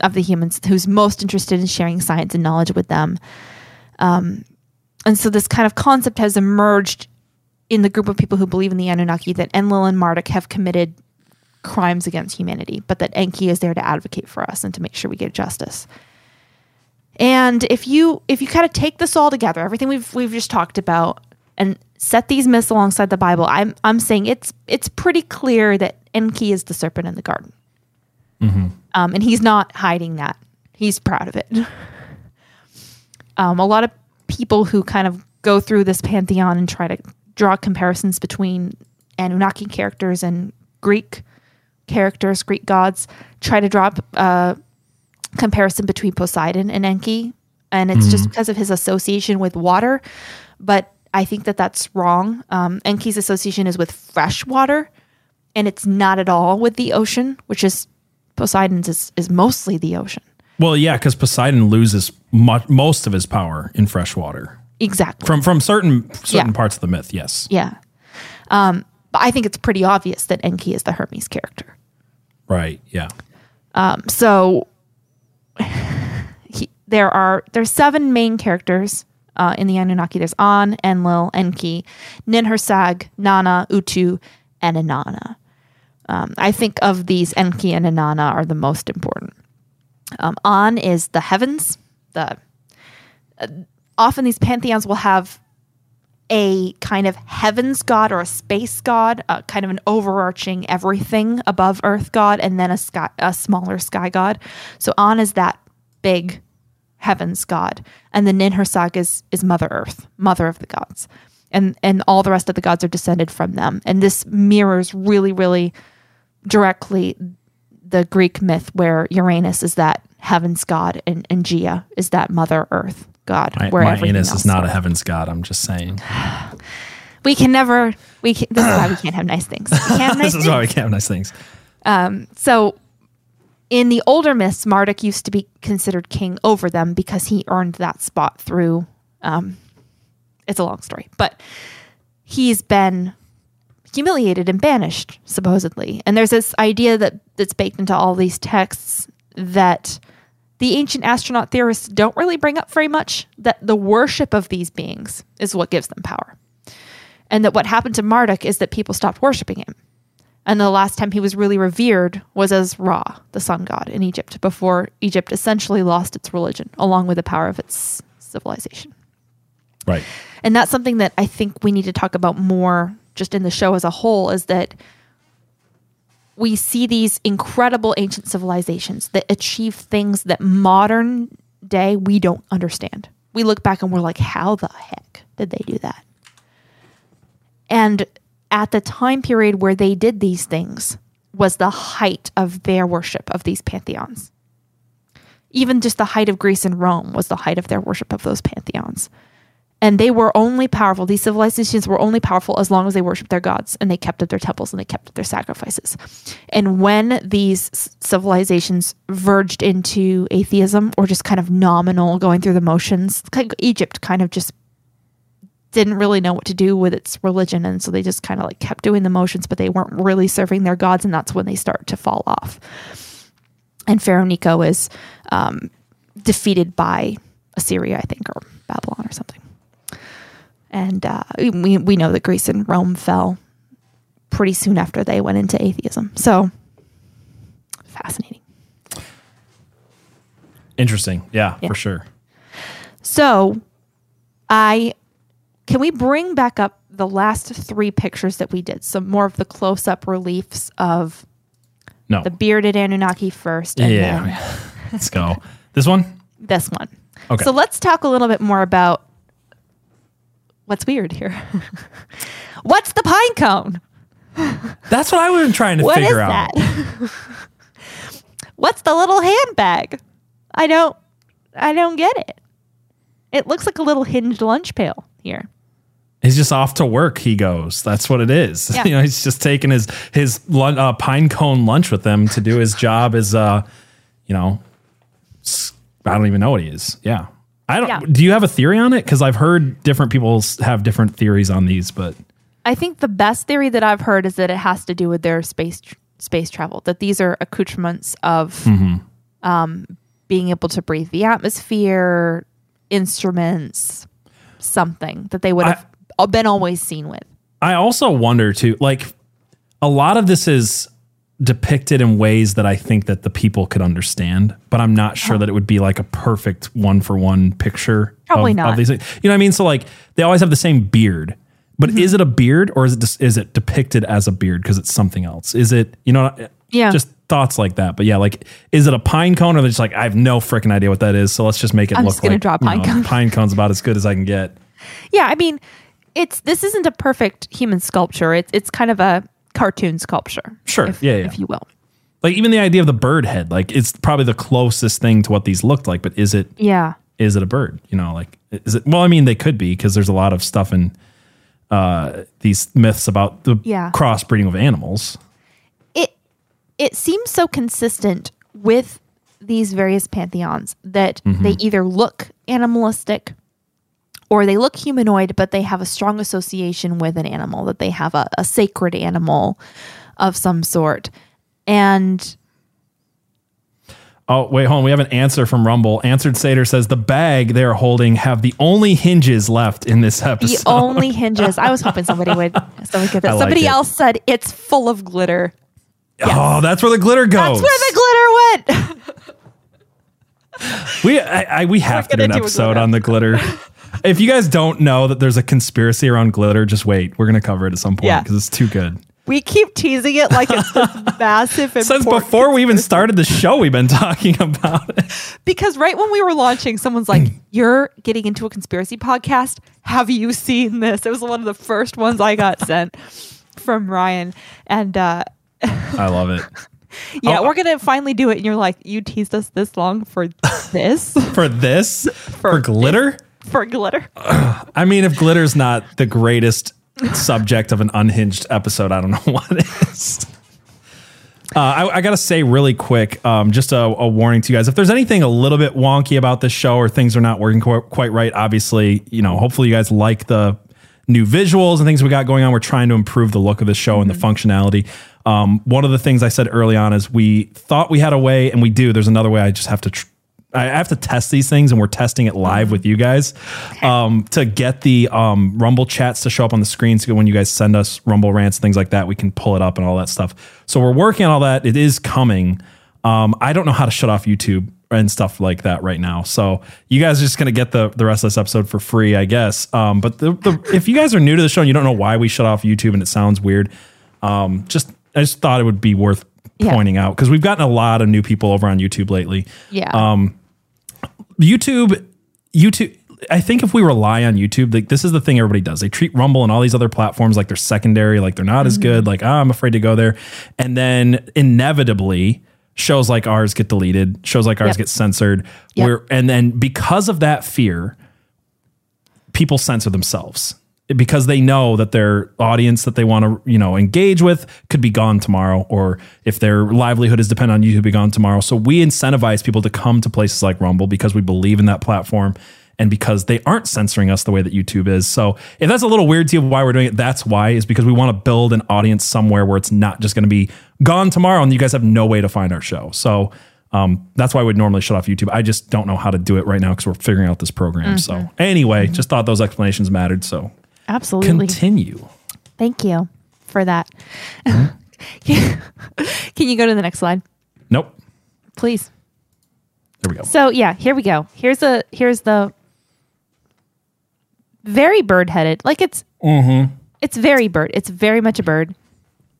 Speaker 7: of the humans who's most interested in sharing science and knowledge with them. Um, and so this kind of concept has emerged in the group of people who believe in the Anunnaki that Enlil and Marduk have committed crimes against humanity, but that Enki is there to advocate for us and to make sure we get justice. And if you if you kind of take this all together, everything we've we've just talked about, and set these myths alongside the Bible, I'm I'm saying it's it's pretty clear that Enki is the serpent in the garden, um, and he's not hiding that. He's proud of it. um, a lot of people who kind of go through this pantheon and try to draw comparisons between Anunnaki characters and Greek characters, Greek gods, try to draw a comparison between Poseidon and Enki, and it's just because of his association with water. But I think that that's wrong. Um, Enki's association is with fresh water, and it's not at all with the ocean, which is Poseidon's is, is mostly the ocean.
Speaker 4: Well, yeah, because Poseidon loses mu- most of his power in fresh water
Speaker 7: Exactly.
Speaker 4: from from certain certain
Speaker 7: Yeah.
Speaker 4: parts of the myth. Yes,
Speaker 7: yeah. Um, but I think it's pretty obvious that Enki is the Hermes character.
Speaker 4: right. Yeah,
Speaker 7: so he, there are there's seven main characters uh, in the Anunnaki. There's An, Enlil, Enki, Ninhursag, Nanna, Utu, and Inanna. Um, I think of these Enki and Inanna are the most important. Um, An is the heavens. The uh, often these pantheons will have a kind of heavens god or a space god, uh, kind of an overarching everything above Earth god, and then a sky, a smaller sky god. So An is that big heavens god, and the Ninhursag is is Mother Earth, mother of the gods, and and all the rest of the gods are descended from them. And this mirrors really, really directly the Greek myth where Uranus is that heavens god and, and Gaia is that Mother Earth god.
Speaker 4: my,
Speaker 7: where
Speaker 4: my anus is not a heaven's god. I'm just saying.
Speaker 7: We can never. We can, this is why we can't have nice things. We can't have nice
Speaker 4: this is why we can't have nice things.
Speaker 7: Um, So, in the older myths, Marduk used to be considered king over them because he earned that spot through. Um, it's a long story, but he's been humiliated and banished supposedly. And there's this idea that that's baked into all these texts that the ancient astronaut theorists don't really bring up very much. That the worship of these beings is what gives them power. and that what happened to Marduk is that people stopped worshiping him. And the last time he was really revered was as Ra, the sun god in Egypt, before Egypt essentially lost its religion along with the power of its civilization.
Speaker 4: Right.
Speaker 7: And that's something that I think we need to talk about more just in the show as a whole is that we see these incredible ancient civilizations that achieve things that modern day we don't understand. We look back and we're like, how the heck did they do that? And at the time period where they did these things was the height of their worship of these pantheons. Even just the height of Greece and Rome was the height of their worship of those pantheons. And they were only powerful, these civilizations were only powerful as long as they worshiped their gods and they kept up their temples and they kept up their sacrifices. And when these civilizations verged into atheism or just kind of nominal going through the motions, like Egypt kind of just didn't really know what to do with its religion and so they just kind of like kept doing the motions but they weren't really serving their gods and that's when they start to fall off and pharaoh necho is um, defeated by assyria i think or babylon or something and uh, we, we know that greece and rome fell pretty soon after they went into atheism so fascinating
Speaker 4: Interesting. Yeah,
Speaker 7: Yeah.
Speaker 4: for sure.
Speaker 7: So, I can we bring back up the last three pictures that we did? Some more of the close-up reliefs of
Speaker 4: No.
Speaker 7: the bearded Anunnaki first, and
Speaker 4: yeah.
Speaker 7: then
Speaker 4: Let's go. This one?
Speaker 7: this one.
Speaker 4: Okay.
Speaker 7: So let's talk a little bit more about what's weird here. what's the pine cone?
Speaker 4: That's what I was trying to
Speaker 7: What is
Speaker 4: figure out.
Speaker 7: that? what's the little handbag? I don't. I don't get it. It looks like a little hinged lunch pail here.
Speaker 4: He's just off to work. He goes. That's what it is.
Speaker 7: Yeah.
Speaker 4: you know, he's just taking his his lun- uh, pine cone lunch with them to do his job as uh, you know, I don't even know what he is. Yeah, I don't.
Speaker 7: Yeah.
Speaker 4: Do you have a theory on it? Because I've heard different people have different theories on these, but
Speaker 7: I think the best theory that I've heard is that it has to do with their space tr- space travel. That these are accoutrements of um, being able to breathe the atmosphere, instruments, something that they would have been always seen with.
Speaker 4: I also wonder too. Like a lot of this is depicted in ways that I think that the people could understand, but I'm not sure that it would be like a perfect one for one picture.
Speaker 7: Probably
Speaker 4: of,
Speaker 7: not.
Speaker 4: Of these, things. you know what I mean? So like they always have the same beard. But
Speaker 7: Mm-hmm.
Speaker 4: is it a beard or is it just, is it depicted as a beard because it's something else? Is it you know
Speaker 7: Yeah.
Speaker 4: just thoughts like that. But yeah, like is it a pine cone or they're just like I have no freaking idea what that is. So let's just make it
Speaker 7: I'm
Speaker 4: look
Speaker 7: just gonna
Speaker 4: like
Speaker 7: draw a
Speaker 4: you
Speaker 7: pine
Speaker 4: know,
Speaker 7: cone.
Speaker 4: Pine cone's about as good as I can get.
Speaker 7: Yeah, I mean, it's this isn't a perfect human sculpture. It's it's kind of a cartoon sculpture.
Speaker 4: Sure.
Speaker 7: if,
Speaker 4: Yeah, yeah.
Speaker 7: if you will.
Speaker 4: Like even the idea of the bird head, like it's probably the closest thing to what these looked like. But is it
Speaker 7: Yeah.
Speaker 4: is it a bird? You know, like is it? Well, I mean, they could be because there's a lot of stuff in uh, these myths about the
Speaker 7: Yeah.
Speaker 4: crossbreeding of animals.
Speaker 7: it it seems so consistent with these various pantheons that
Speaker 4: Mm-hmm.
Speaker 7: they either look animalistic or they look humanoid, but they have a strong association with an animal, that they have a, a sacred animal of some sort. And
Speaker 4: Oh wait, hold on. We have an answer from Rumble. Answered Sater says the bag they are holding have the only hinges left in this episode.
Speaker 7: the only hinges. I was hoping somebody would somebody get
Speaker 4: I
Speaker 7: that.
Speaker 4: like
Speaker 7: Somebody
Speaker 4: it.
Speaker 7: else said it's full of glitter.
Speaker 4: Oh, that's where the glitter goes.
Speaker 7: That's where the glitter went.
Speaker 4: We I, I, we have to do an episode on the glitter. if you guys don't know that there's a conspiracy around glitter, just wait. We're gonna cover it at some point
Speaker 7: Yeah.
Speaker 4: because it's too good.
Speaker 7: we keep teasing it like it's this massive
Speaker 4: Since before we even started the show, we've been talking about it.
Speaker 7: Because right when we were launching, someone's like, You're getting into a conspiracy podcast. Have you seen this? It was one of the first ones I got sent from Ryan. And uh,
Speaker 4: I love it.
Speaker 7: yeah,
Speaker 4: Oh,
Speaker 7: we're going to finally do it. And you're like, You teased us this long for this?
Speaker 4: For this, for, glitter.
Speaker 7: For glitter?
Speaker 4: I mean, if glitter's not the greatest subject of an unhinged episode, I don't know what is. Uh, I, I got to say really quick, um, just a, a warning to you guys. If there's anything a little bit wonky about this show or things are not working qu- quite right, obviously, you know, hopefully you guys like the new visuals and things we got going on. We're trying to improve the look of the show and the functionality. Um, one of the things I said early on is we thought we had a way, and we do. There's another way. I just have to. Tr- I have to test these things, and we're testing it live with you guys um, to get the um, Rumble chats to show up on the screen. So when you guys send us Rumble rants, things like that, we can pull it up and all that stuff. So we're working on all that. It is coming. Um, I don't know how to shut off YouTube and stuff like that right now. So you guys are just gonna get the the rest of this episode for free, I guess. Um, but the, the if you guys are new to the show and you don't know why we shut off YouTube and it sounds weird, um, just I just thought it would be worth
Speaker 7: Yeah.
Speaker 4: pointing out because we've gotten a lot of new people over on YouTube lately.
Speaker 7: Yeah.
Speaker 4: Um, YouTube, YouTube. I think if we rely on YouTube, like this is the thing everybody does. They treat Rumble and all these other platforms like they're secondary, like they're not as good. Like ah, I'm afraid to go there, and then inevitably shows like ours get deleted, shows like ours
Speaker 7: Yep.
Speaker 4: get censored.
Speaker 7: Yep.
Speaker 4: Where and then because of that fear, people censor themselves because they know that their audience that they want to you know engage with could be gone tomorrow or if their livelihood is dependent on YouTube be gone tomorrow so we incentivize people to come to places like Rumble because we believe in that platform and because they aren't censoring us the way that YouTube is so if that's a little weird to you why we're doing it that's why is because we want to build an audience somewhere where it's not just going to be gone tomorrow and you guys have no way to find our show so um, that's why I would normally shut off YouTube. I just don't know how to do it right now because we're figuring out this program. So anyway, just thought those explanations mattered. So
Speaker 7: Absolutely.
Speaker 4: continue.
Speaker 7: Thank you for that.
Speaker 4: Mm-hmm.
Speaker 7: Can you go to the next slide,
Speaker 4: Nope.
Speaker 7: please?
Speaker 4: There we go.
Speaker 7: So yeah, here we go. Here's a here's the very bird headed. Like it's
Speaker 4: Mm-hmm.
Speaker 7: it's very bird. It's very much a bird.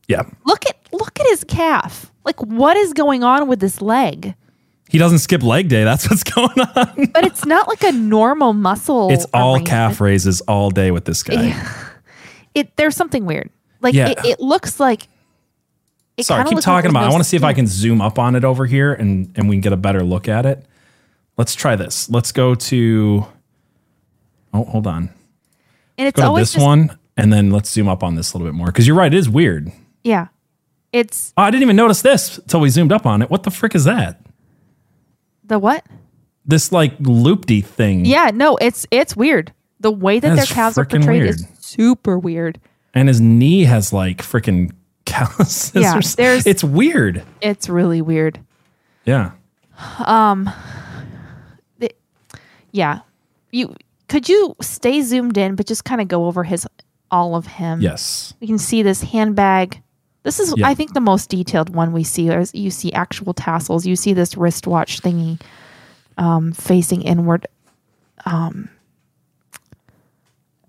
Speaker 4: Yeah.
Speaker 7: Look at look at his calf. Like what is going on with this leg?
Speaker 4: He doesn't skip leg day. That's what's going on.
Speaker 7: But it's not like a normal muscle.
Speaker 4: It's all calf raises all day with this guy.
Speaker 7: It there's something weird. Like
Speaker 4: Yeah.
Speaker 7: it, it looks like. It
Speaker 4: Sorry, keep
Speaker 7: looks like
Speaker 4: talking about. it. I want to see if I can zoom up on it over here and and we can get a better look at it. Let's try this. Let's go to. Oh, hold on.
Speaker 7: And it's
Speaker 4: Go to
Speaker 7: always
Speaker 4: this
Speaker 7: just,
Speaker 4: one, and then let's zoom up on this a little bit more because you're right. It is weird.
Speaker 7: Yeah, it's
Speaker 4: Oh, I didn't even notice this until we zoomed up on it. What the frick is that?
Speaker 7: The what?
Speaker 4: this like loopy thing.
Speaker 7: Yeah, no, it's it's weird. The way that their calves are portrayed
Speaker 4: weird.
Speaker 7: is super weird.
Speaker 4: And his knee has like freaking calluses.
Speaker 7: Yeah,
Speaker 4: or
Speaker 7: there's-
Speaker 4: it's weird.
Speaker 7: It's really weird.
Speaker 4: Yeah.
Speaker 7: Um, yeah. You could you stay zoomed in but just kind of go over his all of him.
Speaker 4: Yes.
Speaker 7: We can see this handbag. This is
Speaker 4: Yeah.
Speaker 7: I think the most detailed one we see. There's, you see actual tassels. You see this wristwatch thingy um, facing inward. Um,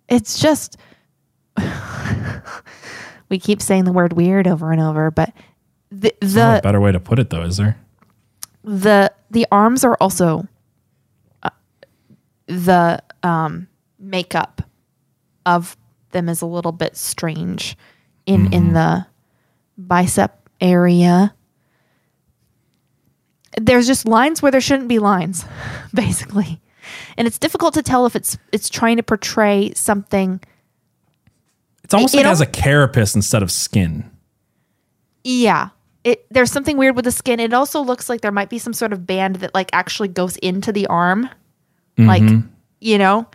Speaker 7: it's just we keep saying the word weird over and over, but the
Speaker 4: Not
Speaker 7: the
Speaker 4: a better way to put it though, is there?
Speaker 7: the the arms are also uh, the um makeup of them is a little bit strange in in the bicep area there's just lines where there shouldn't be lines basically and it's difficult to tell if it's it's trying to portray something
Speaker 4: It's almost
Speaker 7: It-
Speaker 4: like
Speaker 7: it
Speaker 4: it has a carapace instead of skin.
Speaker 7: Yeah. It there's something weird with the skin. It also looks like there might be some sort of band that like actually goes into the arm. Like, mm-hmm. you know?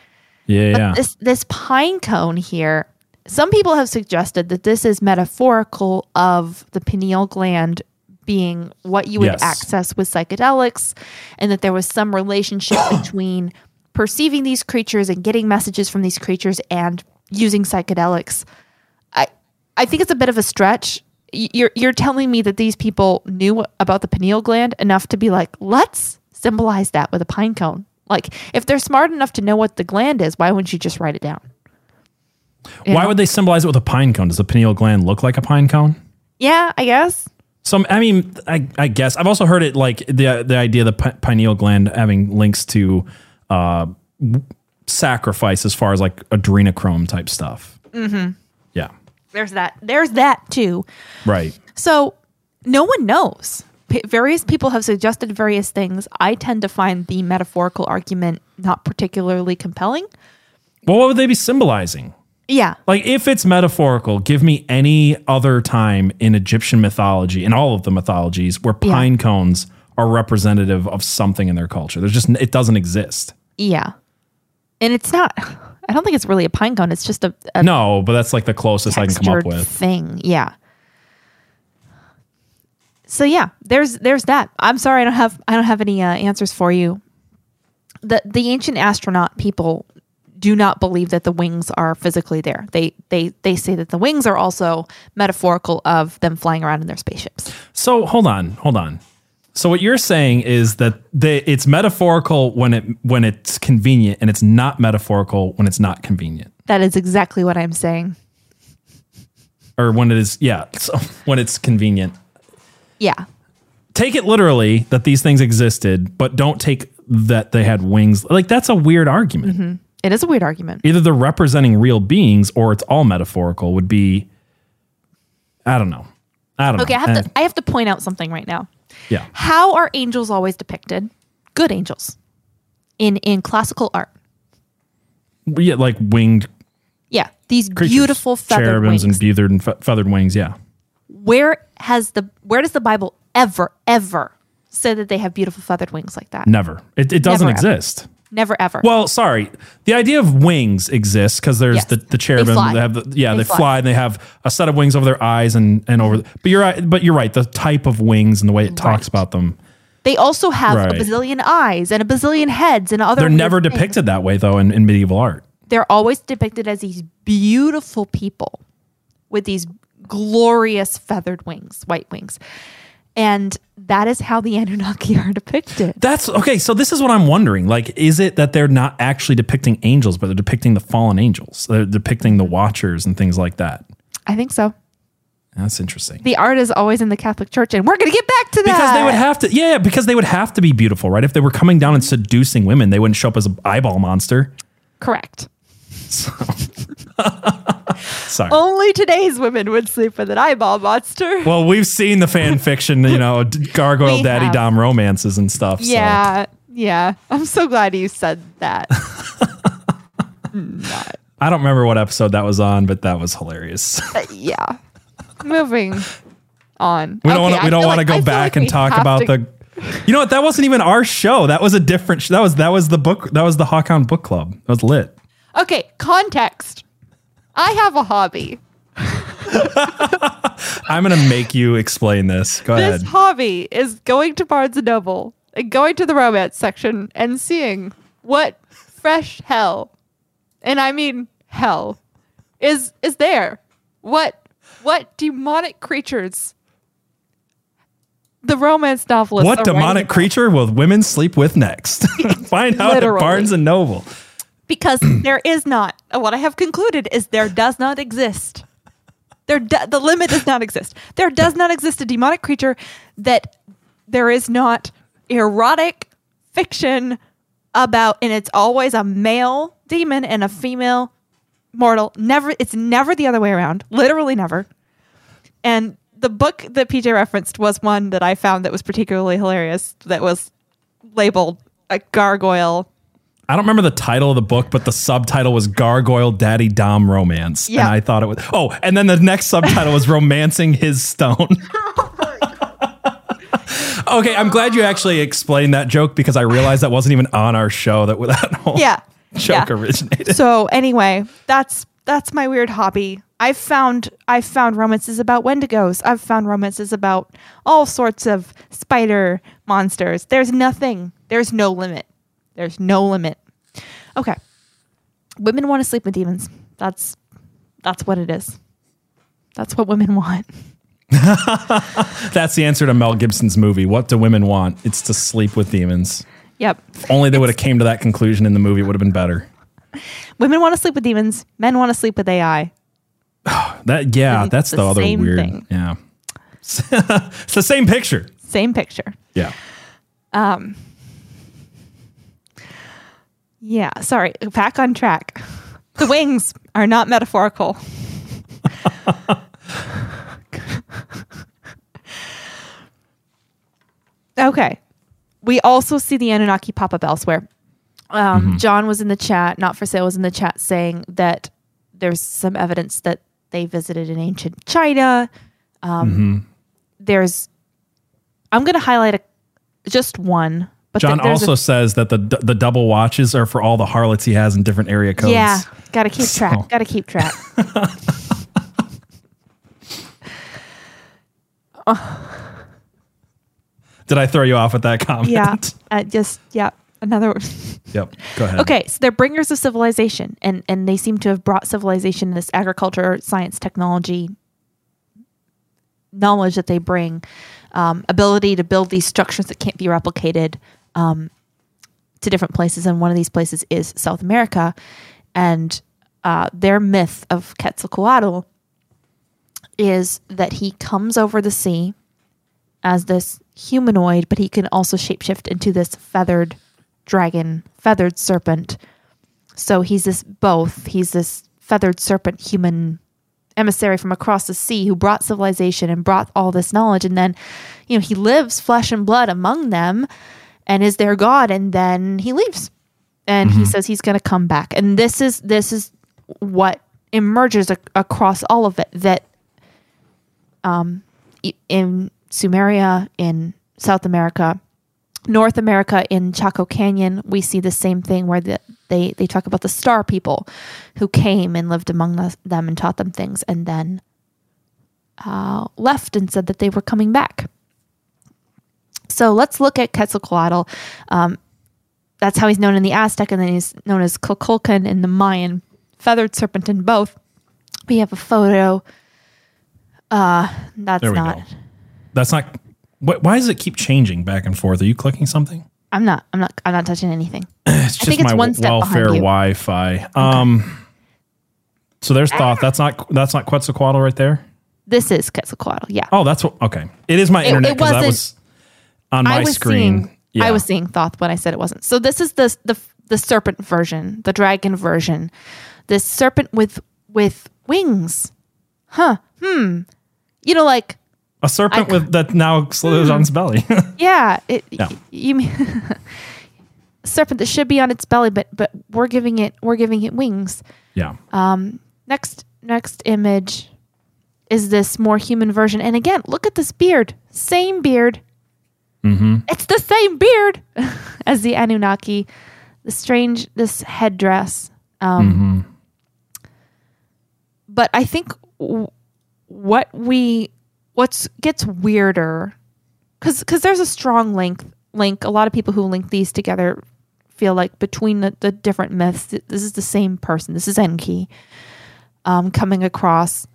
Speaker 4: Yeah,
Speaker 7: But
Speaker 4: yeah.
Speaker 7: this this pine cone here, some people have suggested that this is metaphorical of the pineal gland being what you would
Speaker 4: Yes.
Speaker 7: access with psychedelics and that there was some relationship between perceiving these creatures and getting messages from these creatures and using psychedelics. I I think it's a bit of a stretch. You're you're telling me that these people knew about the pineal gland enough to be like, let's symbolize that with a pine cone. Like, if they're smart enough to know what the gland is, why wouldn't you just write it down?
Speaker 4: Why
Speaker 7: know?
Speaker 4: would they symbolize it with a pine cone? Does the pineal gland look like a pine cone?
Speaker 7: Yeah, I guess.
Speaker 4: So I mean, I, I guess I've also heard it like the the idea of the pi- pineal gland having links to uh, sacrifice as far as like adrenochrome type stuff. Mm-hmm. Yeah,
Speaker 7: There's that. There's that too.
Speaker 4: right.
Speaker 7: So no one knows. P- various people have suggested various things. I tend to find the metaphorical argument not particularly compelling.
Speaker 4: Well, what would they be symbolizing?
Speaker 7: Yeah.
Speaker 4: Like, if it's metaphorical, give me any other time in Egyptian mythology, in all of the mythologies, where
Speaker 7: Yeah.
Speaker 4: pine cones are representative of something in their culture. There's just it doesn't exist.
Speaker 7: Yeah. And it's not. I don't think it's really a pine cone. It's just a, a
Speaker 4: No, but that's like the closest I can come up with.
Speaker 7: thing. Yeah. So yeah, there's there's that. I'm sorry, I don't have I don't have any uh, answers for you. The the ancient astronaut people do not believe that the wings are physically there. They they they say that the wings are also metaphorical of them flying around in their spaceships.
Speaker 4: So hold on, hold on. So what you're saying is that they, it's metaphorical when it when it's convenient, and it's not metaphorical when it's not convenient,
Speaker 7: That is exactly what I'm saying.
Speaker 4: or when it is yeah. So when it's convenient,
Speaker 7: Yeah.
Speaker 4: take it literally that these things existed, but don't take that they had wings. Like that's a weird argument. Mm-hmm.
Speaker 7: It is a weird argument.
Speaker 4: Either they're representing real beings or it's all metaphorical. Would be, I don't know. I don't
Speaker 7: Okay,
Speaker 4: know.
Speaker 7: Okay, I have
Speaker 4: Eh,
Speaker 7: to I have to point out something right now.
Speaker 4: yeah.
Speaker 7: How are angels always depicted? Good angels. In in classical art.
Speaker 4: Yeah, like winged
Speaker 7: Yeah, these
Speaker 4: creatures.
Speaker 7: beautiful feathered
Speaker 4: cherubims
Speaker 7: wings.
Speaker 4: and feathered and fe- feathered wings. Yeah.
Speaker 7: where has the where does the Bible ever ever say that they have beautiful feathered wings like that?
Speaker 4: Never. It, it doesn't
Speaker 7: Never, ever. Never ever.
Speaker 4: Well, sorry. The idea of wings exists because there's
Speaker 7: Yes.
Speaker 4: the, the
Speaker 7: They
Speaker 4: cherubim.
Speaker 7: fly.
Speaker 4: They have the, yeah,
Speaker 7: They
Speaker 4: they,
Speaker 7: fly.
Speaker 4: fly. and they have a set of wings over their eyes and and over. But you're right. But you're right. The type of wings and the way it talks
Speaker 7: Right.
Speaker 4: about them,
Speaker 7: they also have
Speaker 4: Right.
Speaker 7: a bazillion eyes and a bazillion heads and other.
Speaker 4: they're never
Speaker 7: things.
Speaker 4: depicted that way though in, in medieval art.
Speaker 7: They're always depicted as these beautiful people with these glorious feathered wings, white wings, and that is how the Anunnaki are depicted.
Speaker 4: That's okay. So this is what I'm wondering. Like, is it that they're not actually depicting angels, but they're depicting the fallen angels? They're depicting the watchers and things like that.
Speaker 7: I think so.
Speaker 4: That's interesting.
Speaker 7: The art is always in the Catholic Church, and we're going to get back to that
Speaker 4: Because they would have to, yeah, because they would have to be beautiful, right? If they were coming down and seducing women, they wouldn't show up as an eyeball monster.
Speaker 7: correct.
Speaker 4: Sorry.
Speaker 7: Only today's women would sleep with an eyeball monster.
Speaker 4: Well, we've seen the fan fiction, you know, gargoyle daddy
Speaker 7: have.
Speaker 4: dom romances and stuff. so-
Speaker 7: Yeah, yeah. I'm so glad you said that.
Speaker 4: I don't remember what episode that was on, but that was hilarious.
Speaker 7: Uh, yeah. Moving on.
Speaker 4: We don't
Speaker 7: Okay,
Speaker 4: want to. We don't want to
Speaker 7: like-
Speaker 4: go back
Speaker 7: like
Speaker 4: and talk about
Speaker 7: to-
Speaker 4: the You know what? That wasn't even our show. That was a different. Sh- that was that was the book. That was the Hawkhound Book Club. That was lit.
Speaker 7: Okay, context. I have a hobby.
Speaker 4: I'm gonna make you explain this. Go
Speaker 7: This
Speaker 4: ahead.
Speaker 7: hobby is going to Barnes and Noble and going to the romance section and seeing what fresh hell, and I mean hell, is is there. What what demonic creatures the romance novelists
Speaker 4: What demonic creature will women sleep with next? Find out
Speaker 7: Literally.
Speaker 4: at Barnes and Noble.
Speaker 7: Because there is not. What I have concluded is there does not exist. There, do, the limit does not exist. There does not exist a demonic creature that there is not erotic fiction about, and it's always a male demon and a female mortal. Never, it's never the other way around. Literally never. And the book that PJ referenced was one that I found that was particularly hilarious. That was labeled a gargoyle
Speaker 4: I don't remember the title of the book, but the subtitle was Gargoyle Daddy Dom Romance.
Speaker 7: Yeah.
Speaker 4: And I thought it was, oh, and then the next subtitle was Romancing His Stone. okay, I'm glad you actually explained that joke because I realized that wasn't even on our show that that whole
Speaker 7: Yeah.
Speaker 4: joke
Speaker 7: Yeah.
Speaker 4: originated.
Speaker 7: so anyway, that's that's my weird hobby. I've found I've found romances about Wendigos. I've found romances about all sorts of spider monsters. There's nothing. There's no limit. There's no limit. Okay. Women want to sleep with demons. That's that's what it is. That's what women want.
Speaker 4: That's the answer to Mel Gibson's movie. What do women want? It's to sleep with demons.
Speaker 7: Yep.
Speaker 4: If only they would have came to that conclusion in the movie, it would have been better.
Speaker 7: Women want to sleep with demons. Men want to sleep with AI.
Speaker 4: That yeah,
Speaker 7: It's
Speaker 4: that's
Speaker 7: the
Speaker 4: the, other
Speaker 7: same
Speaker 4: weird.
Speaker 7: thing.
Speaker 4: Yeah. it's the same picture.
Speaker 7: Same picture.
Speaker 4: Yeah.
Speaker 7: Um, Yeah, sorry. Back on track. The wings are not metaphorical. okay. We also see the Anunnaki pop up elsewhere. Um, John was in the chat, not for sale was in the chat saying that there's some evidence that they visited in ancient China. Um, There's, I'm going to highlight a, just one. But
Speaker 4: John
Speaker 7: a-
Speaker 4: also says that the the double watches are for all the harlots he has in different area codes.
Speaker 7: Yeah, got to keep track.
Speaker 4: So-
Speaker 7: Got to keep track.
Speaker 4: Did I throw you off with that comment?
Speaker 7: yeah, uh, just yeah. Another.
Speaker 4: Yep. Go ahead.
Speaker 7: Okay, so they're bringers of civilization, and and they seem to have brought civilization, this agriculture, science, technology, knowledge that they bring, um, ability to build these structures that can't be replicated, um, to different places. And one of these places is South America, and uh, their myth of Quetzalcoatl is that he comes over the sea as this humanoid, but he can also shapeshift into this feathered dragon, feathered serpent. So he's this both. He's this feathered serpent human emissary from across the sea who brought civilization and brought all this knowledge. And then, you know, he lives flesh and blood among them and is their god. And then he leaves. And he says he's going to come back. And this is this is what emerges ac- across all of it that um, in Sumeria, in South America, North America, in Chaco Canyon, we see the same thing where the, they they talk about the star people who came and lived among the, them and taught them things, and then uh, left and said that they were coming back. So let's look at Quetzalcoatl. Um, that's how he's known in the Aztec, and then he's known as Kukulkan in the Mayan, feathered serpent in both. We have a photo. Uh, that's
Speaker 4: There we
Speaker 7: not.
Speaker 4: go. That's not. Wh- why does it keep changing back and forth? Are you clicking something?
Speaker 7: I'm not. I'm not. I'm not touching anything.
Speaker 4: It's just
Speaker 7: think it's
Speaker 4: my
Speaker 7: one step
Speaker 4: welfare. Wi-Fi. Um. So there's Thoth. That's not. That's not Quetzalcoatl right there.
Speaker 7: This is Quetzalcoatl. Yeah.
Speaker 4: Oh, that's what. Okay, it is my
Speaker 7: It-
Speaker 4: internet
Speaker 7: it wasn't-
Speaker 4: was on my
Speaker 7: I was
Speaker 4: screen.
Speaker 7: seeing.
Speaker 4: yeah.
Speaker 7: I was seeing Thoth when I said it wasn't. So this is the the the serpent version, the dragon version. This serpent with with wings. Huh. Hmm. You know, like
Speaker 4: a serpent
Speaker 7: I-
Speaker 4: with that now slithers on its belly.
Speaker 7: yeah. It.
Speaker 4: Yeah.
Speaker 7: y- You mean. serpent that should be on its belly but but we're giving it we're giving it wings
Speaker 4: yeah. Um.
Speaker 7: Next next image is this more human version and again look at this beard same beard It's the same beard as the Anunnaki. The strange, this headdress. Um, But I think w- what we, what's gets weirder, because because there's a strong link. Link. A lot of people who link these together feel like between the, the different myths, th- this is the same person. This is Enki um, coming across,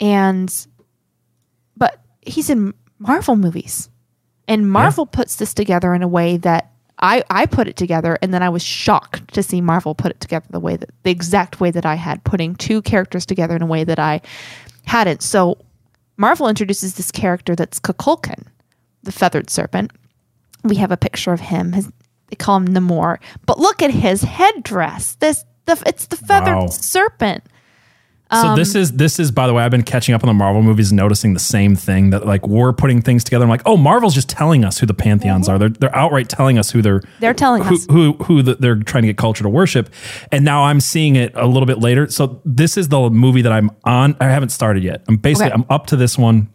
Speaker 7: and but he's in Marvel movies, and Marvel puts this together in a way that I I put it together, and then I was shocked to see Marvel put it together the way that the exact way that I had, putting two characters together in a way that I hadn't. So Marvel introduces this character that's Kukulkan, the feathered serpent. We have a picture of him. His, they call him Namor, but look at his headdress. This the it's the feathered
Speaker 4: Wow.
Speaker 7: serpent.
Speaker 4: So this is this is by the way, I've been catching up on the Marvel movies, noticing the same thing that like we're putting things together. I'm like, oh, Marvel's just telling us who the pantheons are. They're they're outright telling us who they're
Speaker 7: They're telling
Speaker 4: who,
Speaker 7: us.
Speaker 4: who who the, they're trying to get culture to worship. And now I'm seeing it a little bit later. So this is the movie that I'm on. I haven't started yet. I'm basically
Speaker 7: Okay.
Speaker 4: I'm up to this one.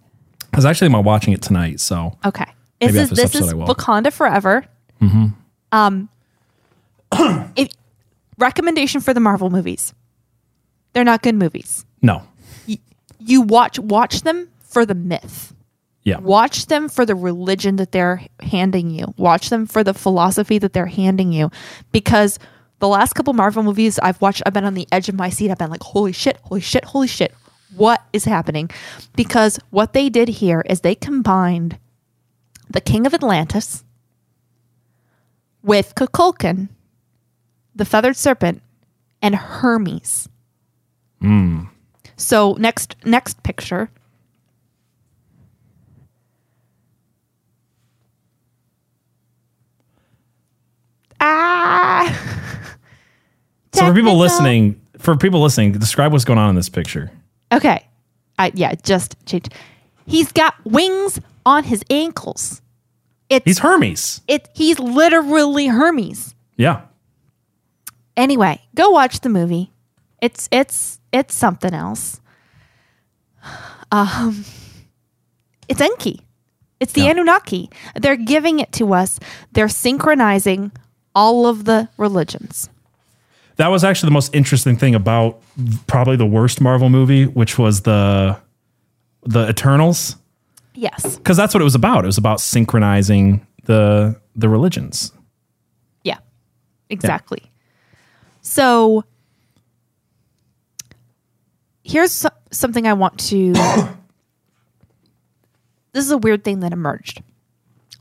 Speaker 4: I was actually am watching it tonight. So
Speaker 7: Okay. This is
Speaker 4: this
Speaker 7: is
Speaker 4: episode I will.
Speaker 7: Wakanda Forever. Mm-hmm. Um, if, recommendation for the Marvel movies. They're not good movies.
Speaker 4: no,
Speaker 7: You watch watch them for the myth.
Speaker 4: yeah,
Speaker 7: Watch them for the religion that they're handing you. Watch them for the philosophy that they're handing you. Because the last couple Marvel movies I've watched, I've been on the edge of my seat. I've been like, holy shit, holy shit, holy shit. What is happening? Because what they did here is they combined the King of Atlantis with Kukulkan, the feathered serpent, and Hermes. So next next picture. Ah.
Speaker 4: So for people listening, for people listening, describe what's going on in this picture.
Speaker 7: Okay. I yeah, just changed. He's got wings on his ankles. It's
Speaker 4: He's Hermes.
Speaker 7: it he's literally Hermes.
Speaker 4: Yeah.
Speaker 7: Anyway, go watch the movie. It's it's it's something else. Um it's Enki. It's the
Speaker 4: Yeah.
Speaker 7: Anunnaki. They're giving it to us. They're synchronizing all of the religions.
Speaker 4: That was actually the most interesting thing about probably the worst Marvel movie, which was the the Eternals,
Speaker 7: Yes.
Speaker 4: because that's what it was about. It was about synchronizing the the religions.
Speaker 7: Yeah, exactly. So here's so- something I want to. this is a weird thing that emerged.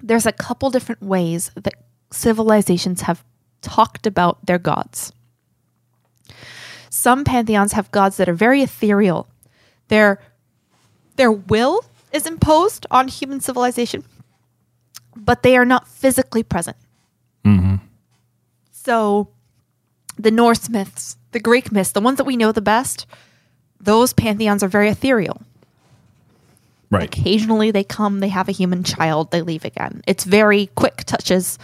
Speaker 7: There's a couple different ways that civilizations have talked about their gods. Some pantheons have gods that are very ethereal. Their their will is imposed on human civilization, but they are not physically present. Mm-hmm. So the Norse myths, the Greek myths, the ones that we know the best, those pantheons are very ethereal.
Speaker 4: Right.
Speaker 7: Occasionally they come, they have a human child, they leave again. It's very quick touches.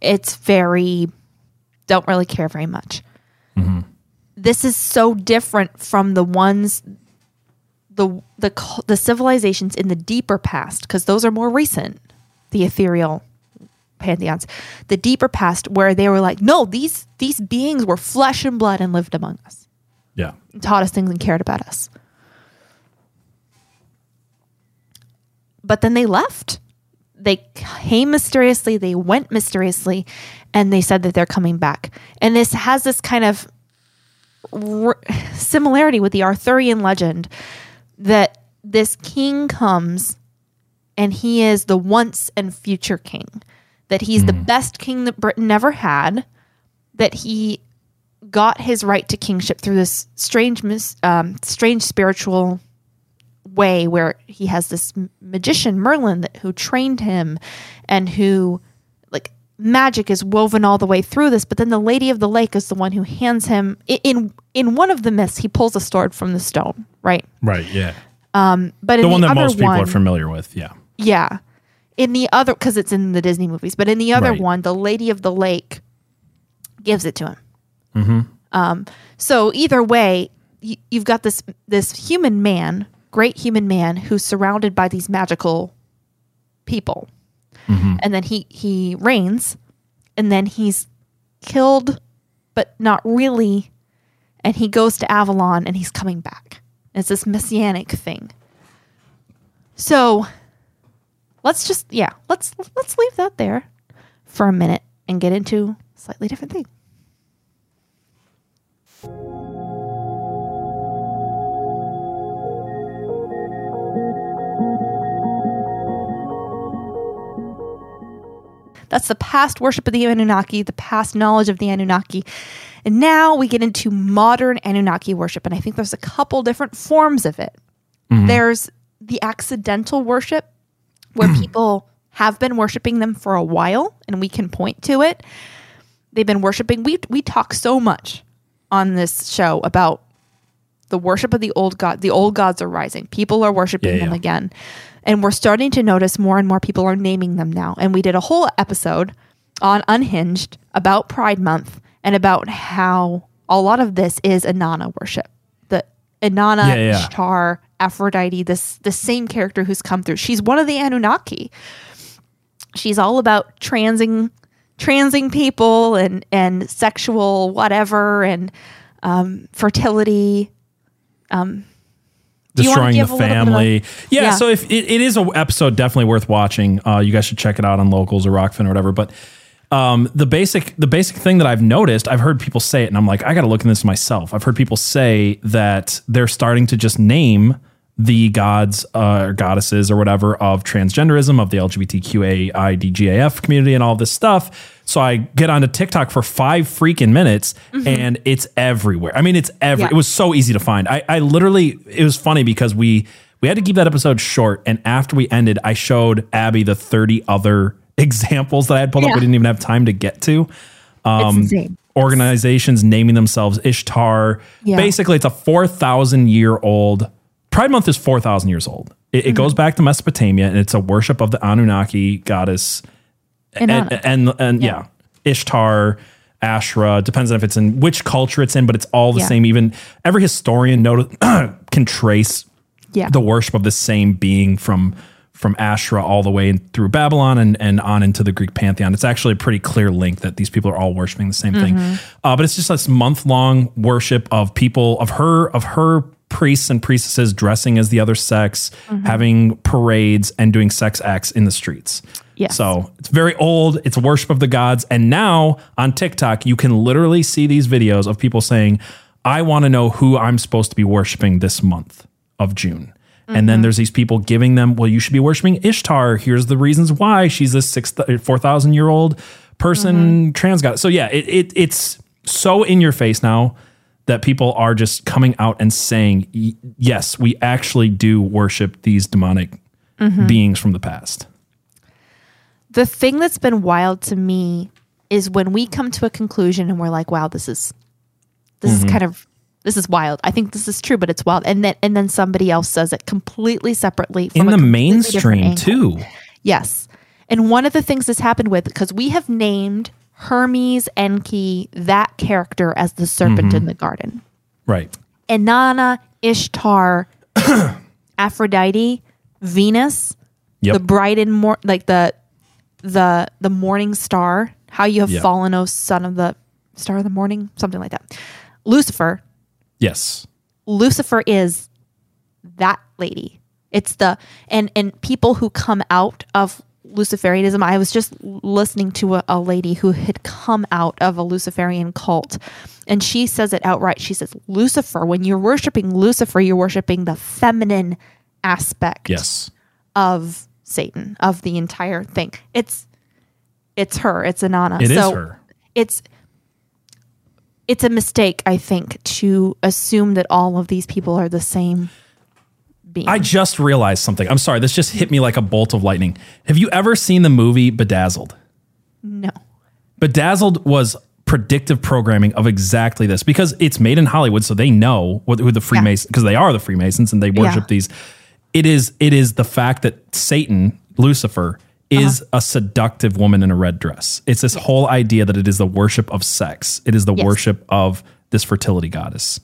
Speaker 7: It's very don't really care very much. Mm-hmm. This is so different from the ones the the the civilizations in the deeper past because those are more recent. The ethereal pantheons, the deeper past where they were like, no, these these beings were flesh and blood and lived among us,
Speaker 4: Yeah.
Speaker 7: taught us things and cared about us. But then they left. They came mysteriously, they went mysteriously, and they said that they're coming back. And this has this kind of r- similarity with the Arthurian legend that this king comes and he is the once and future king. That he's the hmm. best king that Britain ever had. That he got his right to kingship through this strange, um, strange spiritual way where he has this magician Merlin that who trained him, and who like magic is woven all the way through this. But then the Lady of the Lake is the one who hands him in in one of the myths. He pulls a sword from the stone, right?
Speaker 4: Right. Yeah.
Speaker 7: um But in
Speaker 4: The
Speaker 7: the,
Speaker 4: one that
Speaker 7: other
Speaker 4: most people
Speaker 7: one,
Speaker 4: are familiar with. Yeah.
Speaker 7: yeah. In the other, because it's in the Disney movies, but in the other
Speaker 4: Right.
Speaker 7: one, the Lady of the Lake gives it to him. Um, so either way, y- you've got this this human man, great human man, who's surrounded by these magical people, and then he he reigns, and then he's killed, but not really, and he goes to Avalon, and he's coming back. It's this messianic thing. So let's just yeah let's let's leave that there for a minute and get into a slightly different thing. That's the past worship of the Anunnaki, the past knowledge of the Anunnaki. And now we get into modern Anunnaki worship. And I think there's a couple different forms of it. Mm-hmm. There's the accidental worship, where mm-hmm. people have been worshiping them for a while and we can point to it. They've been worshiping. We, we talk so much on this show about the worship of the old god. The old gods are rising. People are worshiping
Speaker 4: Yeah,
Speaker 7: them
Speaker 4: yeah.
Speaker 7: again. And we're starting to notice more and more people are naming them now. And we did a whole episode on Unhinged about Pride Month and about how a lot of this is Inanna worship. The Inanna,
Speaker 4: Yeah, yeah.
Speaker 7: Ishtar, Aphrodite, this the same character who's come through. She's one of the Anunnaki. She's all about transing transing people and and sexual whatever and um, fertility. wanna
Speaker 4: destroying the
Speaker 7: a little bit of-
Speaker 4: family. yeah,
Speaker 7: Yeah.
Speaker 4: so if it, it is an episode definitely worth watching. Uh, you guys should check it out on locals or Rokfin or whatever. But um, the basic the basic thing that I've noticed, I've heard people say it, and I'm like, I got to look into this myself. I've heard people say that they're starting to just name the gods uh, or goddesses or whatever of transgenderism, of the LGBTQAIDGAF community, and all this stuff. So I get onto TikTok for five freaking minutes, and it's everywhere. I mean, it's every.
Speaker 7: Yeah.
Speaker 4: It was so easy to find. I, I literally. It was funny because we we had to keep that episode short, and after we ended, I showed Abby the thirty other examples that I had pulled up. We didn't even have time to get to
Speaker 7: insane.
Speaker 4: organizations naming themselves Ishtar.
Speaker 7: Yeah.
Speaker 4: Basically, it's a 4,000 year old. Pride Month is 4,000 years old. It,
Speaker 7: Mm-hmm.
Speaker 4: it goes back to Mesopotamia and it's a worship of the Anunnaki goddess. And,
Speaker 7: Inanna.
Speaker 4: and, and, yeah. Ishtar, Ashra, depends on if it's in which culture it's in, but it's all the
Speaker 7: Yeah.
Speaker 4: same. Even every historian noted, can trace
Speaker 7: Yeah.
Speaker 4: the worship of the same being from from Ashra all the way through Babylon and, and on into the Greek pantheon. It's actually a pretty clear link that these people are all worshiping the same thing. Uh, but it's just this month long worship of people of her of her priests and priestesses dressing as the other sex, mm-hmm. having parades and doing sex acts in the streets.
Speaker 7: Yes.
Speaker 4: So it's very old. It's worship of the gods. And now on TikTok, you can literally see these videos of people saying, I want to know who I'm supposed to be worshiping this month of June. And then mm-hmm. there's these people giving them, well, you should be worshiping Ishtar. Here's the reasons why she's this six, uh, 4,000 year old person, mm-hmm. trans god. So yeah, it, it, it's so in your face now that people are just coming out and saying, yes, we actually do worship these demonic beings from the past.
Speaker 7: the thing that's been wild to me is when we come to a conclusion and we're like, wow, this is this
Speaker 4: Mm-hmm.
Speaker 7: is kind of this is wild. I think this is true, but it's wild. And then and then somebody else says it completely separately from
Speaker 4: in the mainstream too.
Speaker 7: Yes. And one of the things that's happened with because we have named Hermes Enki that character as the serpent
Speaker 4: Mm-hmm.
Speaker 7: in the garden.
Speaker 4: Right.
Speaker 7: Inanna, Ishtar, Aphrodite, Venus,
Speaker 4: Yep.
Speaker 7: the bright and more like the the the morning star. How you have
Speaker 4: Yep.
Speaker 7: fallen, O son of the star of the morning, something like that. Lucifer.
Speaker 4: yes.
Speaker 7: Lucifer is that lady. It's the and and people who come out of Luciferianism. I was just listening to a, a lady who had come out of a Luciferian cult, and she says it outright. She says, "Lucifer. When you're worshiping Lucifer, you're worshiping the feminine aspect
Speaker 4: Yes.
Speaker 7: of Satan of the entire thing. It's it's her. It's Inanna.
Speaker 4: It is
Speaker 7: so
Speaker 4: her.
Speaker 7: It's it's a mistake, I think, to assume that all of these people are the same
Speaker 4: I just realized something. I'm sorry. This just hit me like a bolt of lightning. Have you ever seen the movie Bedazzled?
Speaker 7: no.
Speaker 4: Bedazzled was predictive programming of exactly this because it's made in Hollywood, so they know what, who the Freemasons because they are the Freemasons and they worship
Speaker 7: Yeah.
Speaker 4: these. It is it is the fact that Satan, Lucifer, is
Speaker 7: Uh-huh.
Speaker 4: a seductive woman in a red dress. It's this whole idea that it is the worship of sex. It is the
Speaker 7: Yes.
Speaker 4: worship of this fertility goddess.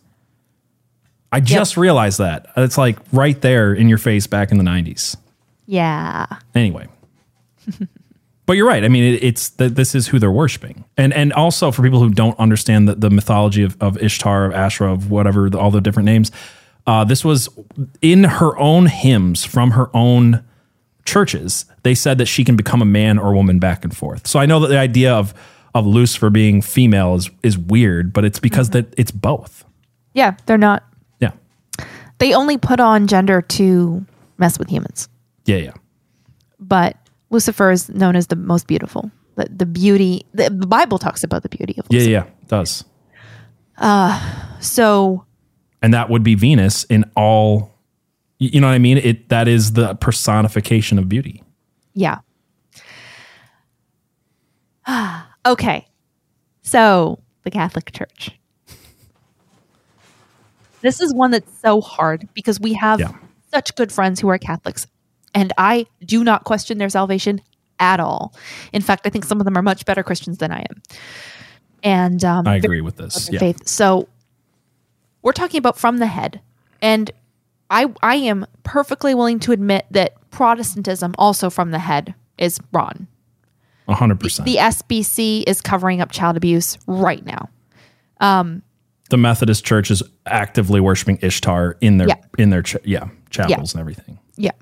Speaker 4: I just realized that. It's like right there in your face back in the 90s.
Speaker 7: Yeah.
Speaker 4: Anyway, But you're right. I mean, it, it's that this is who they're worshiping, and and also for people who don't understand the, the mythology of, of Ishtar, of Asherah, of whatever the, all the different names, uh, this was in her own hymns from her own churches. They said that she can become a man or a woman back and forth. So I know that the idea of of Lucifer being female is is weird, but it's because that it's both.
Speaker 7: Yeah, they're not.
Speaker 4: Yeah,
Speaker 7: They only put on gender to mess with humans.
Speaker 4: yeah, yeah.
Speaker 7: But Lucifer is known as the most beautiful. The, the beauty, the, the Bible talks about the beauty of
Speaker 4: Yeah,
Speaker 7: Lucifer.
Speaker 4: yeah, it does.
Speaker 7: Uh, so,
Speaker 4: And that would be Venus in all you you know what I mean? It that is the personification of beauty.
Speaker 7: yeah. okay. So, the Catholic Church. This is one that's so hard because we have
Speaker 4: Yeah.
Speaker 7: such good friends who are Catholics, and I do not question their salvation at all. In fact, I think some of them are much better Christians than I am. And um,
Speaker 4: I agree with this. Yeah.
Speaker 7: faith. So we're talking about from the head. And I I am perfectly willing to admit that Protestantism also from the head is wrong.
Speaker 4: Hundred percent.
Speaker 7: The SBC is covering up child abuse right now.
Speaker 4: The Methodist Church is actively worshiping Ishtar in their
Speaker 7: Yeah.
Speaker 4: in their ch- yeah chapels and everything.
Speaker 7: Yeah.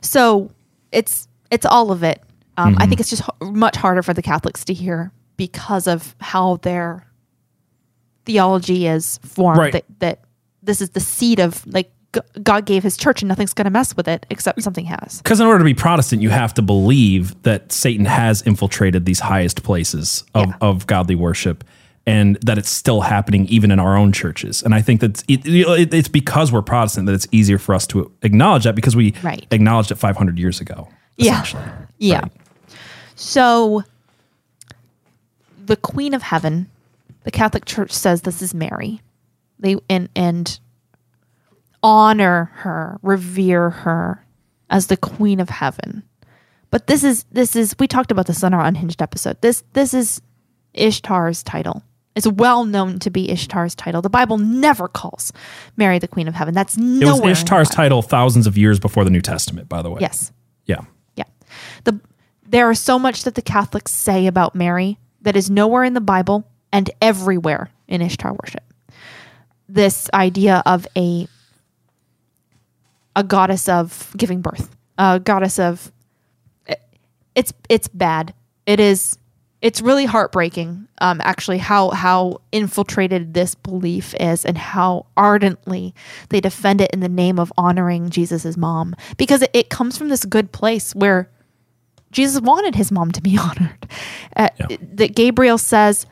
Speaker 7: So it's it's all of it. Um,
Speaker 4: Mm-hmm.
Speaker 7: I think it's just h- much harder for the Catholics to hear because of how their theology is formed.
Speaker 4: Right.
Speaker 7: That, that this is the seed of like God gave His church, and nothing's going to mess with it except something has.
Speaker 4: Because in order to be Protestant, you have to believe that Satan has infiltrated these highest places of,
Speaker 7: Yeah.
Speaker 4: of godly worship and that it's still happening even in our own churches. And I think that it, it, it's because we're Protestant that it's easier for us to acknowledge that because we
Speaker 7: Right.
Speaker 4: acknowledged it 500 years ago.
Speaker 7: Yeah. Yeah.
Speaker 4: Right.
Speaker 7: So the Queen of Heaven, the Catholic Church says this is Mary. They and and honor her, revere her as the Queen of Heaven. But this is this is we talked about this on our unhinged episode. This this is Ishtar's title. It's well known to be Ishtar's title. The Bible never calls Mary the Queen of Heaven. That's nowhere. It was
Speaker 4: Ishtar's title thousands of years before the New Testament, by the way.
Speaker 7: Yes.
Speaker 4: Yeah.
Speaker 7: Yeah. The there is so much that the Catholics say about Mary that is nowhere in the Bible and everywhere in Ishtar worship. This idea of a a goddess of giving birth, a goddess of it's it's bad. It is it's really heartbreaking um actually how how infiltrated this belief is and how ardently they defend it in the name of honoring Jesus's mom because it, it comes from this good place where Jesus wanted his mom to be honored. Uh, That Gabriel says,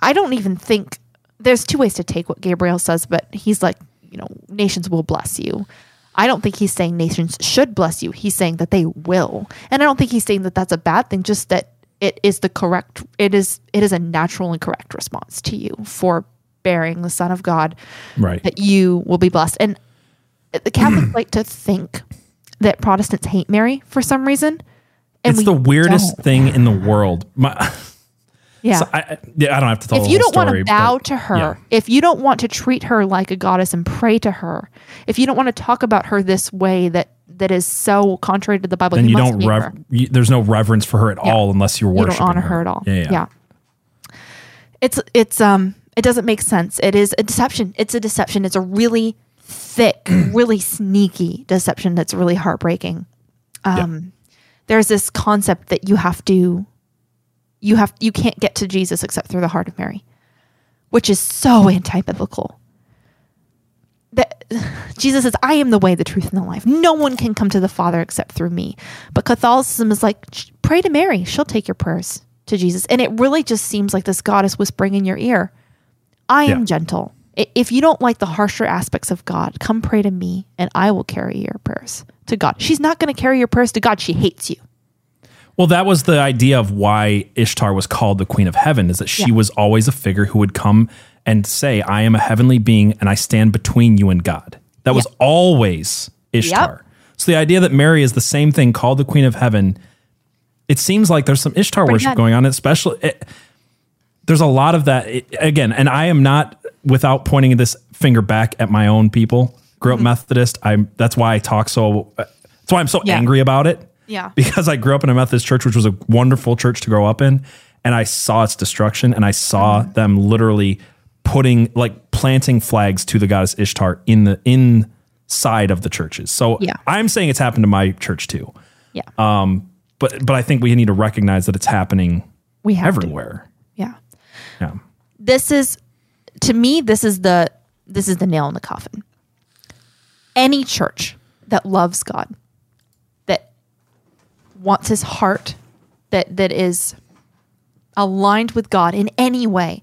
Speaker 7: I don't even think there's two ways to take what Gabriel says, but he's like, you know, nations will bless you. I don't think he's saying nations should bless you. He's saying that they will. And I don't think he's saying that that's a bad thing, just that it is the correct it is it is a natural and correct response to you for bearing the son of God
Speaker 4: Right.
Speaker 7: that you will be blessed. And the Catholics like to think that Protestants hate Mary for some reason. And
Speaker 4: It's the weirdest
Speaker 7: don't.
Speaker 4: thing in the world. My,
Speaker 7: Yeah.
Speaker 4: so I, yeah, I don't have to tell
Speaker 7: you.
Speaker 4: if
Speaker 7: you don't want to bow
Speaker 4: but-
Speaker 7: to her,
Speaker 4: yeah.
Speaker 7: if you don't want to treat her like a goddess and pray to her, if you don't want to talk about her this way that that is so contrary to the Bible,
Speaker 4: then you,
Speaker 7: must
Speaker 4: don't
Speaker 7: her.
Speaker 4: you, there's no reverence for her at
Speaker 7: Yeah.
Speaker 4: all unless you're
Speaker 7: you
Speaker 4: worshiping
Speaker 7: don't honor her, at all.
Speaker 4: Yeah, yeah.
Speaker 7: It's it's um it doesn't make sense. It is a deception. It's a deception. It's a really thick, really sneaky deception that's really heartbreaking. Um there's this concept that you have to you have you can't get to Jesus except through the heart of Mary, which is so anti-biblical. That Jesus says, "I am the way, the truth, and the life. No one can come to the Father except through me." But Catholicism is like, pray to Mary; she'll take your prayers to Jesus. And it really just seems like this goddess whispering in your ear, "I am
Speaker 4: Yeah.
Speaker 7: gentle. If you don't like the harsher aspects of God, come pray to me, and I will carry your prayers to God." She's not going to carry your prayers to God; she hates you.
Speaker 4: Well, that was the idea of why Ishtar was called the Queen of Heaven, is that she
Speaker 7: Yeah.
Speaker 4: was always a figure who would come and say, I am a heavenly being and I stand between you and God. That was
Speaker 7: Yep.
Speaker 4: always Ishtar. So the idea that Mary is the same thing called the Queen of Heaven, it seems like there's some Ishtar
Speaker 7: Pretty
Speaker 4: worship going on, especially. It, there's a lot of that. It- again, and I am not without pointing this finger back at my own people. Grew up
Speaker 7: Mm-hmm.
Speaker 4: Methodist. I'm. That's why I talk so. That's why I'm so
Speaker 7: Yeah.
Speaker 4: angry about it
Speaker 7: Yeah.
Speaker 4: Because I grew up in a Methodist church, which was a wonderful church to grow up in, and I saw its destruction, and I saw
Speaker 7: Mm-hmm.
Speaker 4: them literally putting like planting flags to the goddess Ishtar in the inside of the churches. So
Speaker 7: Yeah.
Speaker 4: I'm saying it's happened to my church too.
Speaker 7: Yeah.
Speaker 4: Um, but but I think we need to recognize that it's happening
Speaker 7: we have to.
Speaker 4: everywhere.
Speaker 7: Yeah.
Speaker 4: Yeah.
Speaker 7: this is to me this is the this is the nail in the coffin any church that loves god that wants his heart that that is aligned with god in any way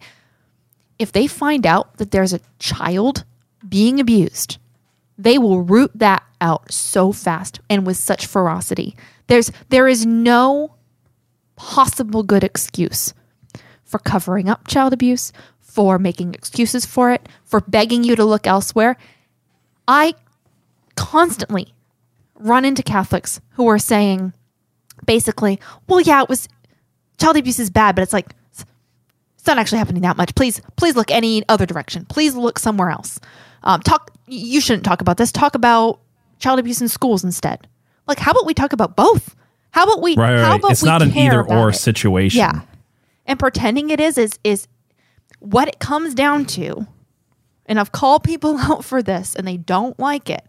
Speaker 7: if they find out that there's a child being abused they will root that out so fast and with such ferocity there's there is no possible good excuse for covering up child abuse, for making excuses for it, for begging you to look elsewhere. I constantly run into Catholics who are saying, basically, well, yeah, it was child abuse is bad, but it's like, it's not actually happening that much. Please, please look any other direction. Please look somewhere else. Um, talk. You shouldn't talk about this. Talk about child abuse in schools instead. Like, how about we talk about both? How about we?
Speaker 4: Right,
Speaker 7: how
Speaker 4: right.
Speaker 7: about
Speaker 4: It's not an either or
Speaker 7: it?
Speaker 4: situation.
Speaker 7: Yeah. And pretending it is is is what it comes down to. And I've called people out for this and they don't like it.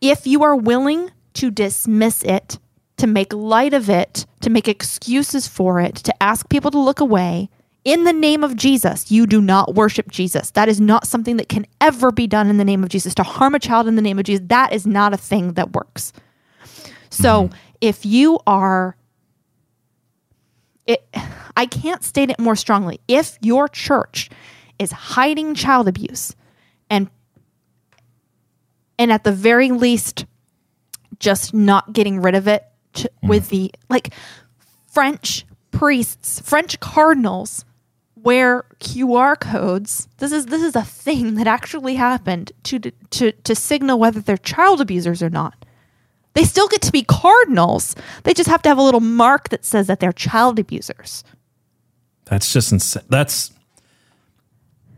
Speaker 7: If you are willing to dismiss it, to make light of it, to make excuses for it, to ask people to look away, in the name of Jesus, you do not worship Jesus. That is not something that can ever be done in the name of Jesus. To harm a child in the name of Jesus, that is not a thing that works. So mm-hmm. if you are it I can't state it more strongly. If your church is hiding child abuse and and at the very least just not getting rid of it to, mm-hmm. with the like French priests, French cardinals wear QR codes. This is this is a thing that actually happened to to to signal whether they're child abusers or not. They still get to be cardinals. They just have to have a little mark that says that they're child abusers.
Speaker 4: That's just insane. That's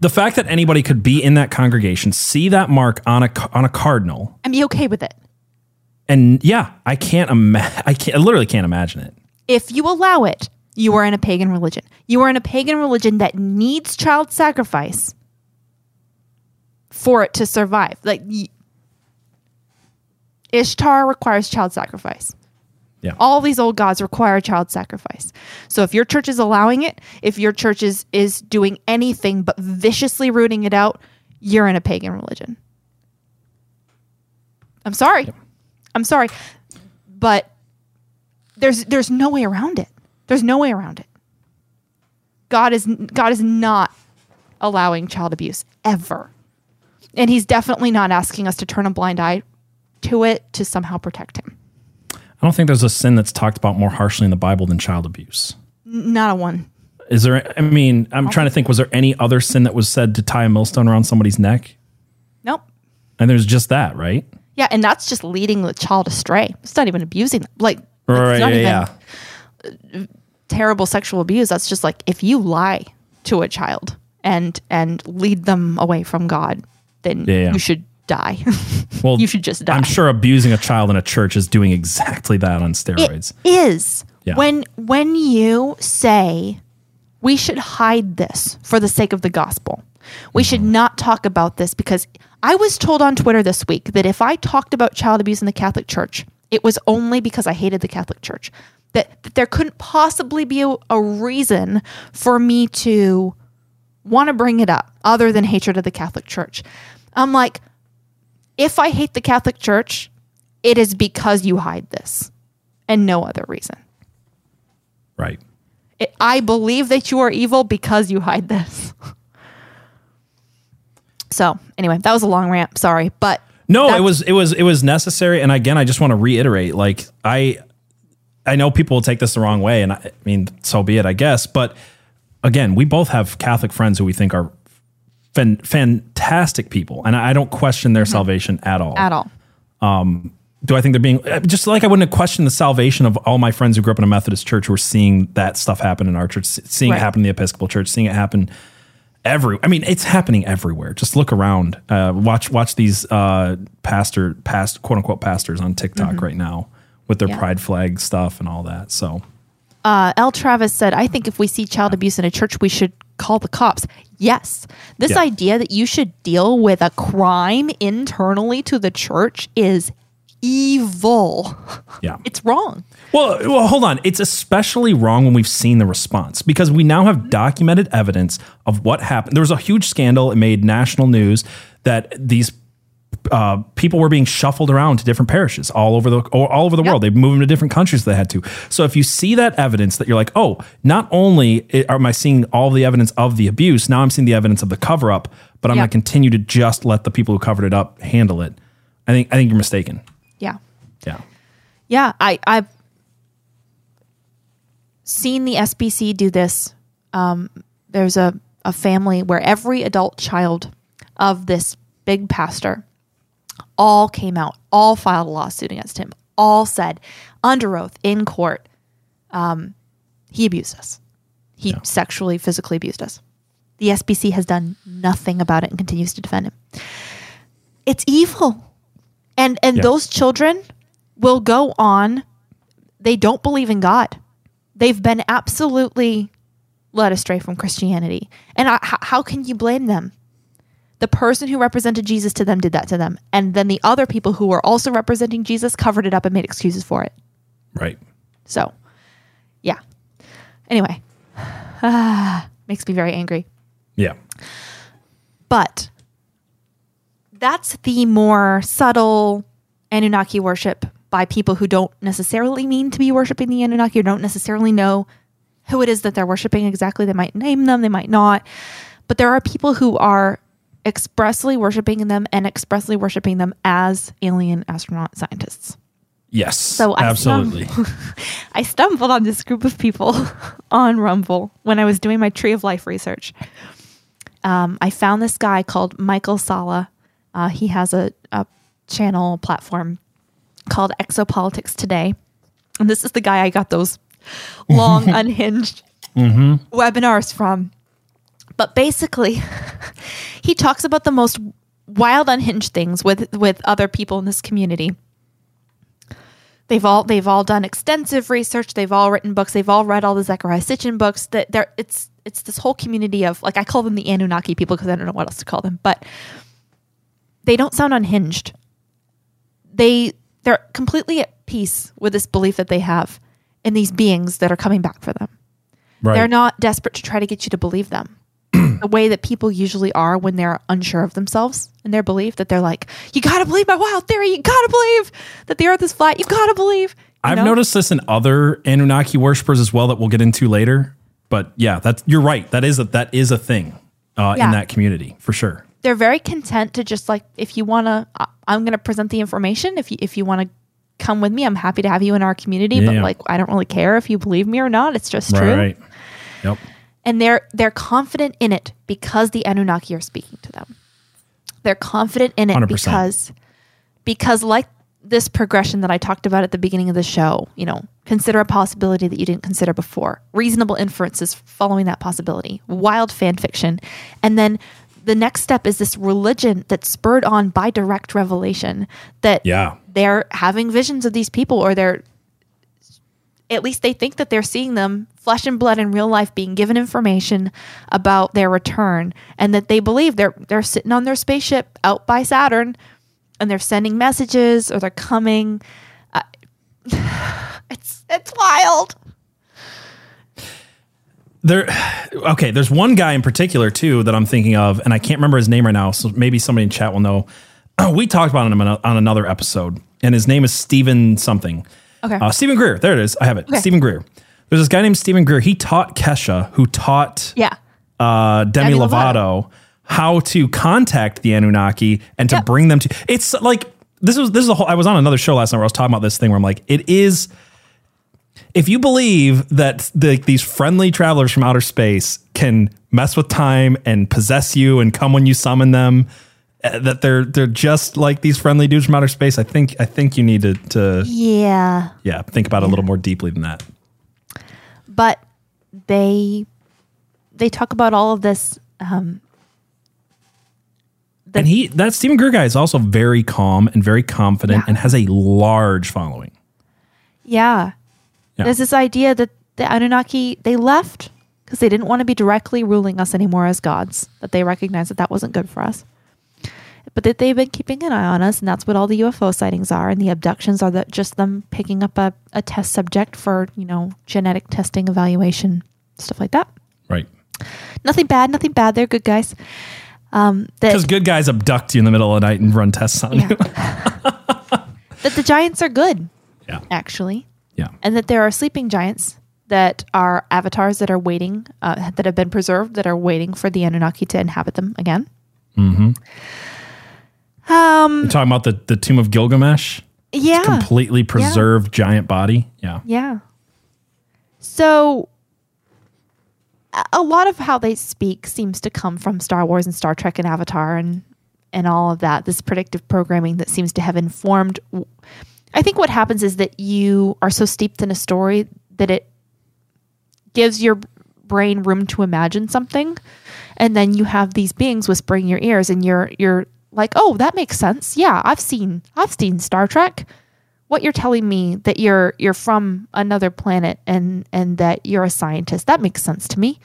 Speaker 4: the fact that anybody could be in that congregation, see that mark on a on a cardinal,
Speaker 7: And be okay with it.
Speaker 4: and yeah, I can't imagine. I can't. I literally can't imagine it.
Speaker 7: If you allow it, you are in a pagan religion. You are in a pagan religion that needs child sacrifice for it to survive. Like Ishtar requires child sacrifice.
Speaker 4: Yeah.
Speaker 7: All these old gods require child sacrifice. So if your church is allowing it, if your church is, is doing anything but viciously rooting it out, you're in a pagan religion. I'm sorry. I'm sorry. But there's there's no way around it. There's no way around it. God is God is not allowing child abuse ever. And he's definitely not asking us to turn a blind eye to it to somehow protect him.
Speaker 4: I don't think there's a sin that's talked about more harshly in the Bible than child abuse.
Speaker 7: Not a one.
Speaker 4: Is there? I mean, I'm trying to think. Was there any other sin that was said to tie a millstone around somebody's neck?
Speaker 7: Nope.
Speaker 4: And there's just that, right?
Speaker 7: Yeah, and that's just leading the child astray. It's not even abusing them. Like,
Speaker 4: Right.
Speaker 7: it's not
Speaker 4: Yeah.
Speaker 7: even
Speaker 4: yeah.
Speaker 7: Uh, terrible sexual abuse. That's just like if you lie to a child and and lead them away from God, then
Speaker 4: Yeah, yeah.
Speaker 7: you should die.
Speaker 4: Well,
Speaker 7: you should just die.
Speaker 4: I'm sure abusing a child in a church is doing exactly that on steroids.
Speaker 7: is
Speaker 4: Yeah.
Speaker 7: when when you say we should hide this for the sake of the gospel. We should
Speaker 4: Mm-hmm.
Speaker 7: not talk about this because I was told on Twitter this week that if I talked about child abuse in the Catholic Church, it was only because I hated the Catholic Church. That, that there couldn't possibly be a, a reason for me to want to bring it up other than hatred of the Catholic Church. I'm like, if I hate the Catholic Church, it is because you hide this and no other reason.
Speaker 4: right.
Speaker 7: It, I believe that you are evil because you hide this. so, anyway, that was a long rant. Sorry, but
Speaker 4: No, it was it was it was necessary. And again, I just want to reiterate, like I I know people will take this the wrong way, and I, I mean, so be it, I guess. But again, we both have Catholic friends who we think are fan, fantastic people, and I don't question their salvation at all.
Speaker 7: at all.
Speaker 4: Do I think they're being uh, just like I wouldn't question the salvation of all my friends who grew up in a Methodist church who are seeing that stuff happen in our church, seeing
Speaker 7: Right.
Speaker 4: it happen in the Episcopal church, seeing it happen every. I mean, it's happening everywhere. Just look around. Uh, watch watch these uh, pastor past quote unquote pastors on TikTok right now with their
Speaker 7: Yeah.
Speaker 4: pride flag stuff and all that. So
Speaker 7: Uh, L. Travis said, I think if we see child abuse in a church, we should call the cops. Yes. This
Speaker 4: Yeah.
Speaker 7: idea that you should deal with a crime internally to the church is evil.
Speaker 4: yeah.
Speaker 7: It's wrong.
Speaker 4: Well, well, hold on. It's especially wrong when we've seen the response because we now have documented evidence of what happened. There was a huge scandal. It made national news that these uh, people were being shuffled around to different parishes all over the all over the world. They moved them to different countries. They had to. So if you see that evidence, that you're like, oh, not only am I seeing all the evidence of the abuse, now I'm seeing the evidence of the cover up. But I'm
Speaker 7: Yeah.
Speaker 4: going to continue to just let the people who covered it up handle it. I think I think you're mistaken.
Speaker 7: Yeah.
Speaker 4: Yeah.
Speaker 7: Yeah, I I've seen the SBC do this. Um, there's a a family where every adult child of this big pastor all came out, all filed a lawsuit against him, all said under oath in court, um, he abused us. He sexually, physically abused us. The SBC has done nothing about it and continues to defend him. It's evil. And and those children will go on they don't believe in God. They've been absolutely led astray from Christianity. And I, how can you blame them? The person who represented Jesus to them did that to them. And then the other people who were also representing Jesus covered it up and made excuses for it.
Speaker 4: Right.
Speaker 7: So, yeah. Anyway, makes me very angry.
Speaker 4: Yeah.
Speaker 7: But that's the more subtle Anunnaki worship by people who don't necessarily mean to be worshiping the Anunnaki or don't necessarily know who it is that they're worshiping exactly. They might name them, they might not. But there are people who are expressly worshiping them and expressly worshiping them as alien astronaut scientists.
Speaker 4: Yes.
Speaker 7: So I
Speaker 4: absolutely.
Speaker 7: I stumbled on this group of people on Rumble when I was doing my Tree of Life research. Um, I found this guy called Michael Salla. Uh, he has a, a channel platform called Exopolitics Today. And this is the guy I got those long, unhinged webinars from. But basically, he talks about the most wild, unhinged things with, with other people in this community. They've all they've all done extensive research. They've all written books. They've all read all the zecharia sitchin books. That they're it's it's this whole community of like i call them the anunnaki people because i don't know what else to call them but they don't sound unhinged. They they're completely at peace with this belief that they have in these beings that are coming back for them.
Speaker 4: Right.
Speaker 7: they're not desperate to try to get you to believe them the way that people usually are when they're unsure of themselves and their belief that they're like you gotta believe my wild theory you gotta believe that the earth is flat you gotta believe You
Speaker 4: I've
Speaker 7: know?
Speaker 4: noticed this in other Anunnaki worshippers as well that we'll get into later. But yeah, that's you're right. That is a that is a thing uh,
Speaker 7: Yeah.
Speaker 4: in that community for sure.
Speaker 7: they're very content to just like if you want to i'm going to present the information if you if you want to come with me i'm happy to have you in our community but
Speaker 4: Yeah.
Speaker 7: like i don't really care if you believe me or not it's just true
Speaker 4: Right. Yep.
Speaker 7: And they're they're confident in it because the anunnaki are speaking to them they're confident in it
Speaker 4: 100%.
Speaker 7: because because like this progression that i talked about at the beginning of the show you know consider a possibility that you didn't consider before reasonable inferences following that possibility wild fan fiction and then the next step is this religion that's spurred on by direct revelation that
Speaker 4: Yeah.
Speaker 7: they're having visions of these people or they're at least they think that they're seeing them flesh and blood in real life being given information about their return and that they believe they're they're sitting on their spaceship out by Saturn and they're sending messages or they're coming uh, it's it's wild
Speaker 4: There okay, there's one guy in particular too that I'm thinking of, and I can't remember his name right now, so maybe somebody in chat will know. We talked about him on another episode, and his name is Steven something.
Speaker 7: Okay.
Speaker 4: Uh, Steven Greer. There it is. I have it.
Speaker 7: Okay.
Speaker 4: Steven Greer. There's this guy named Steven Greer. He taught Kesha, who taught
Speaker 7: yeah
Speaker 4: uh, Demi,
Speaker 7: Demi
Speaker 4: Lovato,
Speaker 7: Lovato.
Speaker 4: how to contact the Anunnaki and to
Speaker 7: Yep.
Speaker 4: bring them to. It's like this was this is a whole. I was on another show last night where I was talking about this thing where I'm like, it is. If you believe that the, these friendly travelers from outer space can mess with time and possess you and come when you summon them, that they're they're just like these friendly dudes from outer space, I think I think you need to, to
Speaker 7: yeah
Speaker 4: yeah think about it a little more deeply than that.
Speaker 7: but they they talk about all of this um
Speaker 4: and he that Steven Greer guy is also very calm and very confident
Speaker 7: Yeah.
Speaker 4: and has a large following.
Speaker 7: Yeah.
Speaker 4: Yeah.
Speaker 7: There's this idea that the Anunnaki, they left because they didn't want to be directly ruling us anymore as gods, that they recognized that that wasn't good for us. But that they've been keeping an eye on us, and that's what all the UFO sightings are. And the abductions are that just them picking up a, a test subject for, you know, genetic testing, evaluation, stuff like that.
Speaker 4: Right.
Speaker 7: Nothing bad, nothing bad. They're good guys. Um,
Speaker 4: Because good guys abduct you in the middle of the night and run tests on
Speaker 7: Yeah.
Speaker 4: you.
Speaker 7: that the giants are good,
Speaker 4: yeah.
Speaker 7: actually.
Speaker 4: Yeah.
Speaker 7: and that there are sleeping giants that are avatars that are waiting, uh, that have been preserved, that are waiting for the Anunnaki to inhabit them again. Um.
Speaker 4: You're talking about the, the tomb of Gilgamesh?
Speaker 7: Yeah.
Speaker 4: Completely preserved giant body. Yeah.
Speaker 7: Yeah. So a- lot of how they speak seems to come from Star Wars and Star Trek and Avatar and and all of that. This predictive programming that seems to have informed. I think what happens is that you are so steeped in a story that it gives your brain room to imagine something, and then you have these beings whispering in your ears, and you're you're like, oh, that makes sense. Yeah, I've seen I've seen Star Trek. What you're telling me that you're you're from another planet and and that you're a scientist that makes sense to me.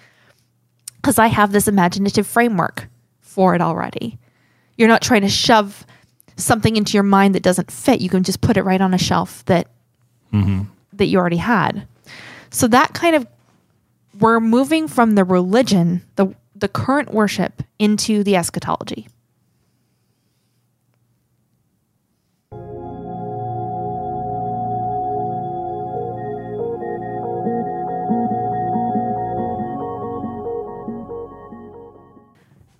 Speaker 7: Because i have this imaginative framework for it already. You're not trying to shove something into your mind that doesn't fit. You can just put it right on a shelf that mm-hmm. that you already had. So that kind of we're moving from the religion the the current worship into the eschatology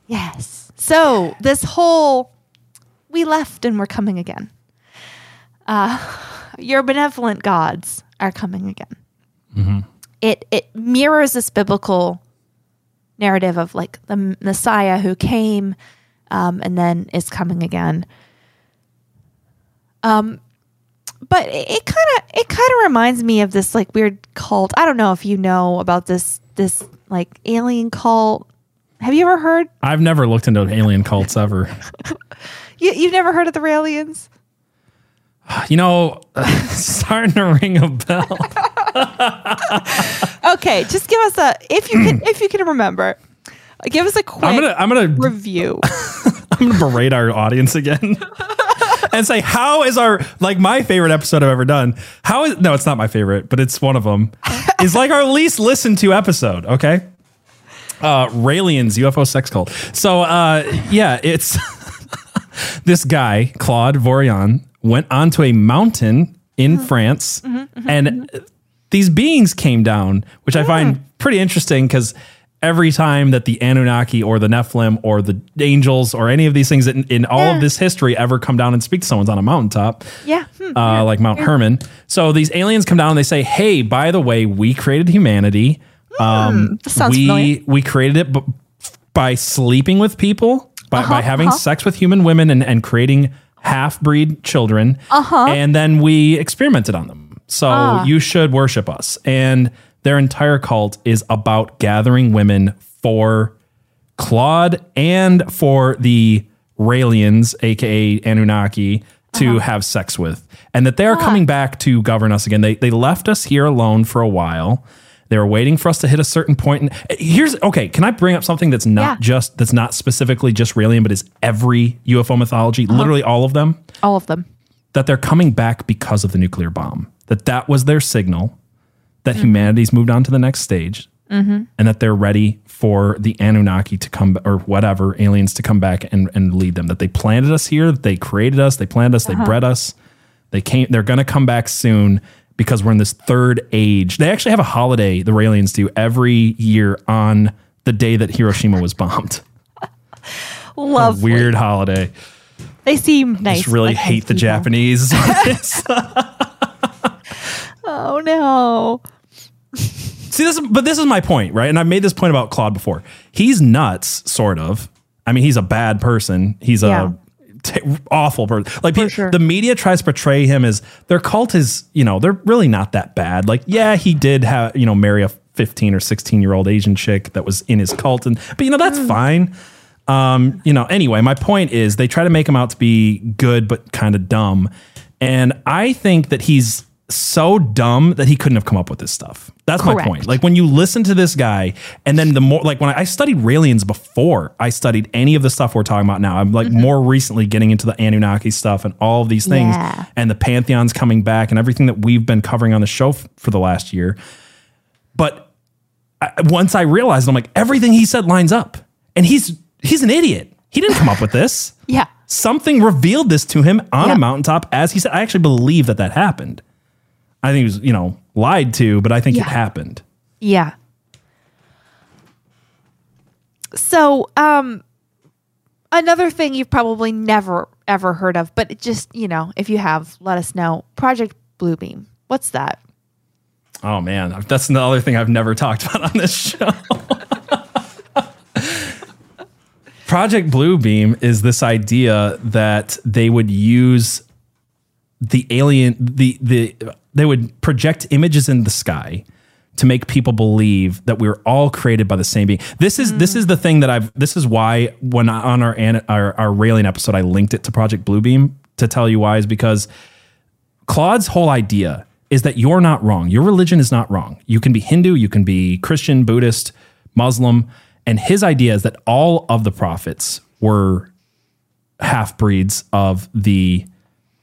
Speaker 7: Yes. So this whole we left and we're coming again. Uh, your benevolent gods are coming again. It it mirrors this biblical narrative of like the Messiah who came um, and then is coming again. Um, but it kind of it kind of reminds me of this like weird cult. I don't know if you know about this this like alien cult. Have you ever heard?
Speaker 4: I've never looked into alien cults ever.
Speaker 7: You, you've never heard of the Raelians?
Speaker 4: You know, starting to ring a bell.
Speaker 7: Okay, just give us a if you can if you can remember. Give us a quick
Speaker 4: I'm gonna I'm gonna
Speaker 7: review.
Speaker 4: I'm gonna berate our audience again. and say how is our like my favorite episode I've ever done? How is no, it's not my favorite, but it's one of them. is like our least listened to episode. Okay, uh, Raelians UFO sex cult. So uh, yeah, it's this guy Claude Vorilhon went onto a mountain in France, and these beings came down, which I find pretty interesting because every time that the Anunnaki or the Nephilim or the angels or any of these things in, in all
Speaker 7: Yeah.
Speaker 4: of this history ever come down and speak to someone's on a mountaintop,
Speaker 7: yeah. hmm.
Speaker 4: uh, like Mount Hermon. So these aliens come down and they say, "Hey, by the way, we created humanity. Um,
Speaker 7: This sounds
Speaker 4: we
Speaker 7: familiar.
Speaker 4: we created it b- by sleeping with people, by,
Speaker 7: Uh-huh,
Speaker 4: by having
Speaker 7: uh-huh.
Speaker 4: sex with human women and, and creating half breed children.
Speaker 7: Uh-huh.
Speaker 4: And then we experimented on them. So
Speaker 7: Ah.
Speaker 4: you should worship us. And their entire cult is about gathering women for Claude and for the Raelians, aka Anunnaki, to
Speaker 7: Uh-huh.
Speaker 4: have sex with, and that they
Speaker 7: Ah.
Speaker 4: are coming back to govern us again. They they left us here alone for a while. They were waiting for us to hit a certain point. And eh, here's okay. Can I bring up something that's not
Speaker 7: Yeah.
Speaker 4: just that's not specifically just Raelian, but is every UFO mythology,
Speaker 7: Uh-huh.
Speaker 4: literally all of them,
Speaker 7: All of them.
Speaker 4: that they're coming back because of the nuclear bomb. That that was their signal that hmm. humanity's moved on to the next stage mm-hmm. and that they're ready for the Anunnaki to come or whatever aliens to come back and, and lead them. That they planted us here, that they created us, they planted us, they uh-huh. bred us. They came. They're going to come back soon because we're in this third age. They actually have a holiday. The Raelians do every year on the day that Hiroshima was bombed.
Speaker 7: Love
Speaker 4: Weird holiday.
Speaker 7: They seem nice.
Speaker 4: Just really
Speaker 7: like
Speaker 4: hate the
Speaker 7: people.
Speaker 4: Japanese.
Speaker 7: Oh no.
Speaker 4: See this, but this is my point, right? And I've made this point about Claude before. He's nuts, sort of. I mean, he's a bad person. He's
Speaker 7: Yeah.
Speaker 4: a t- awful person. Like
Speaker 7: sure.
Speaker 4: the media tries to portray him as their cult is, you know, they're really not that bad. Like, yeah, he did have, you know, marry a 15 or 16 year old Asian chick that was in his cult, and but you know that's fine. Um, you know, anyway, my point is they try to make him out to be good but kind of dumb. And I think that he's so dumb that he couldn't have come up with this stuff. That's my point. Like when you listen to this guy, and then the more like when I, I studied Raelians before I studied any of the stuff we're talking about now. I'm like mm-hmm. more recently getting into the Anunnaki stuff and all of these things,
Speaker 7: Yeah.
Speaker 4: and the pantheons coming back and everything that we've been covering on the show f- for the last year. But I, once I realized, I'm like everything he said lines up, and he's he's an idiot. He didn't come up with this
Speaker 7: Yeah.
Speaker 4: something revealed this to him on
Speaker 7: Yeah.
Speaker 4: a mountaintop as he said i actually believe that that happened i think he was you know lied to but i think it happened
Speaker 7: Yeah. So, um, another thing you've probably never ever heard of, but it just you know, if you have, let us know. Project Bluebeam. What's that?
Speaker 4: oh man that's another thing i've never talked about on this show project bluebeam is this idea that they would use the alien the the they would project images in the sky to make people believe that we were all created by the same being. This is this is the thing that I've this is why when I, on our, our our Raelian episode I linked it to Project Bluebeam to tell you why is because Claude's whole idea is that you're not wrong. Your religion is not wrong. You can be Hindu, you can be Christian, Buddhist, Muslim, and his idea is that all of the prophets were half breeds of the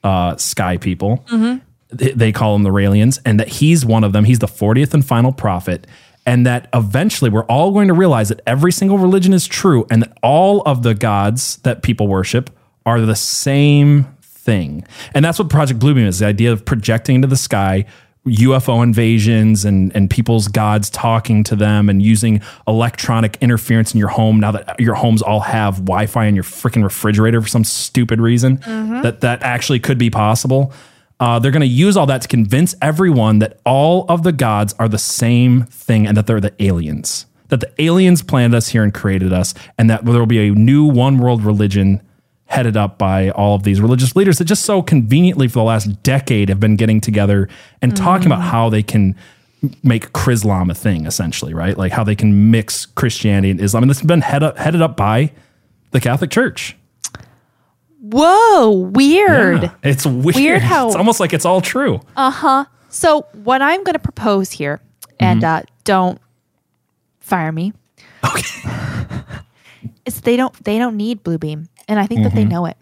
Speaker 4: uh, sky people. They, they call them the Raelians, and that he's one of them. He's the 40th and final prophet. And that eventually we're all going to realize that every single religion is true and that all of the gods that people worship are the same thing. And that's what Project Bluebeam is the idea of projecting into the sky UFO invasions and, and people's gods talking to them and using electronic interference in your home now that your homes all have Wi-Fi in your freaking refrigerator for some stupid reason mm-hmm. that that actually could be possible. Uh, they're going to use all that to convince everyone that all of the gods are the same thing and that they're the aliens. That the aliens planted us here and created us, and that there will be a new one world religion headed up by all of these religious leaders that just so conveniently for the last decade have been getting together and talking about how they can make Chrislam a thing, essentially, right? Like how they can mix Christianity and Islam. And this has been head up, headed up by the Catholic Church.
Speaker 7: Whoa, weird.
Speaker 4: Yeah, it's weird.
Speaker 7: Weird how-
Speaker 4: it's almost like it's all true. Uh huh.
Speaker 7: So, what I'm going to propose here, and uh, don't fire me. Okay. is they don't they don't need Bluebeam, and I think that they know it.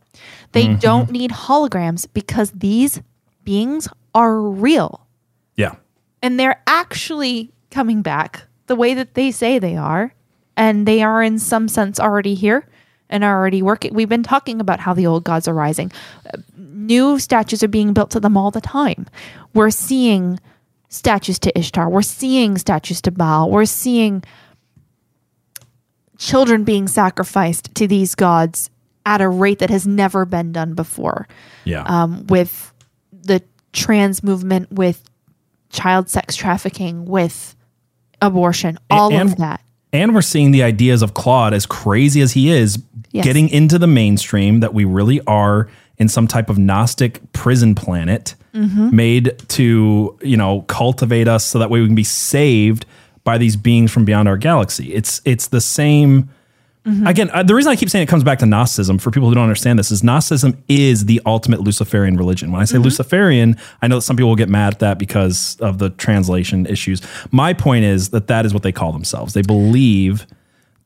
Speaker 7: They don't need holograms because these beings are real,
Speaker 4: yeah.
Speaker 7: and they're actually coming back the way that they say they are, and they are in some sense already here and are already working. We've been talking about how the old gods are rising. New statues are being built to them all the time. We're seeing statues to Ishtar. We're seeing statues to Baal. We're seeing children being sacrificed to these gods at a rate that has never been done before.
Speaker 4: Yeah.
Speaker 7: Um, with the trans movement, with child sex trafficking, with abortion, all
Speaker 4: and-
Speaker 7: of that.
Speaker 4: And we're seeing the ideas of Claude, as crazy as he is,
Speaker 7: Yes.
Speaker 4: getting into the mainstream that we really are in some type of Gnostic prison planet
Speaker 7: Mm-hmm.
Speaker 4: made to, you know, cultivate us so that way we can be saved by these beings from beyond our galaxy. It's it's the same
Speaker 7: Mm-hmm.
Speaker 4: Again, uh, the reason I keep saying it comes back to Gnosticism for people who don't understand this is Gnosticism is the ultimate Luciferian religion. When I say
Speaker 7: Mm-hmm.
Speaker 4: Luciferian, I know that some people will get mad at that because of the translation issues. My point is that that is what they call themselves. They believe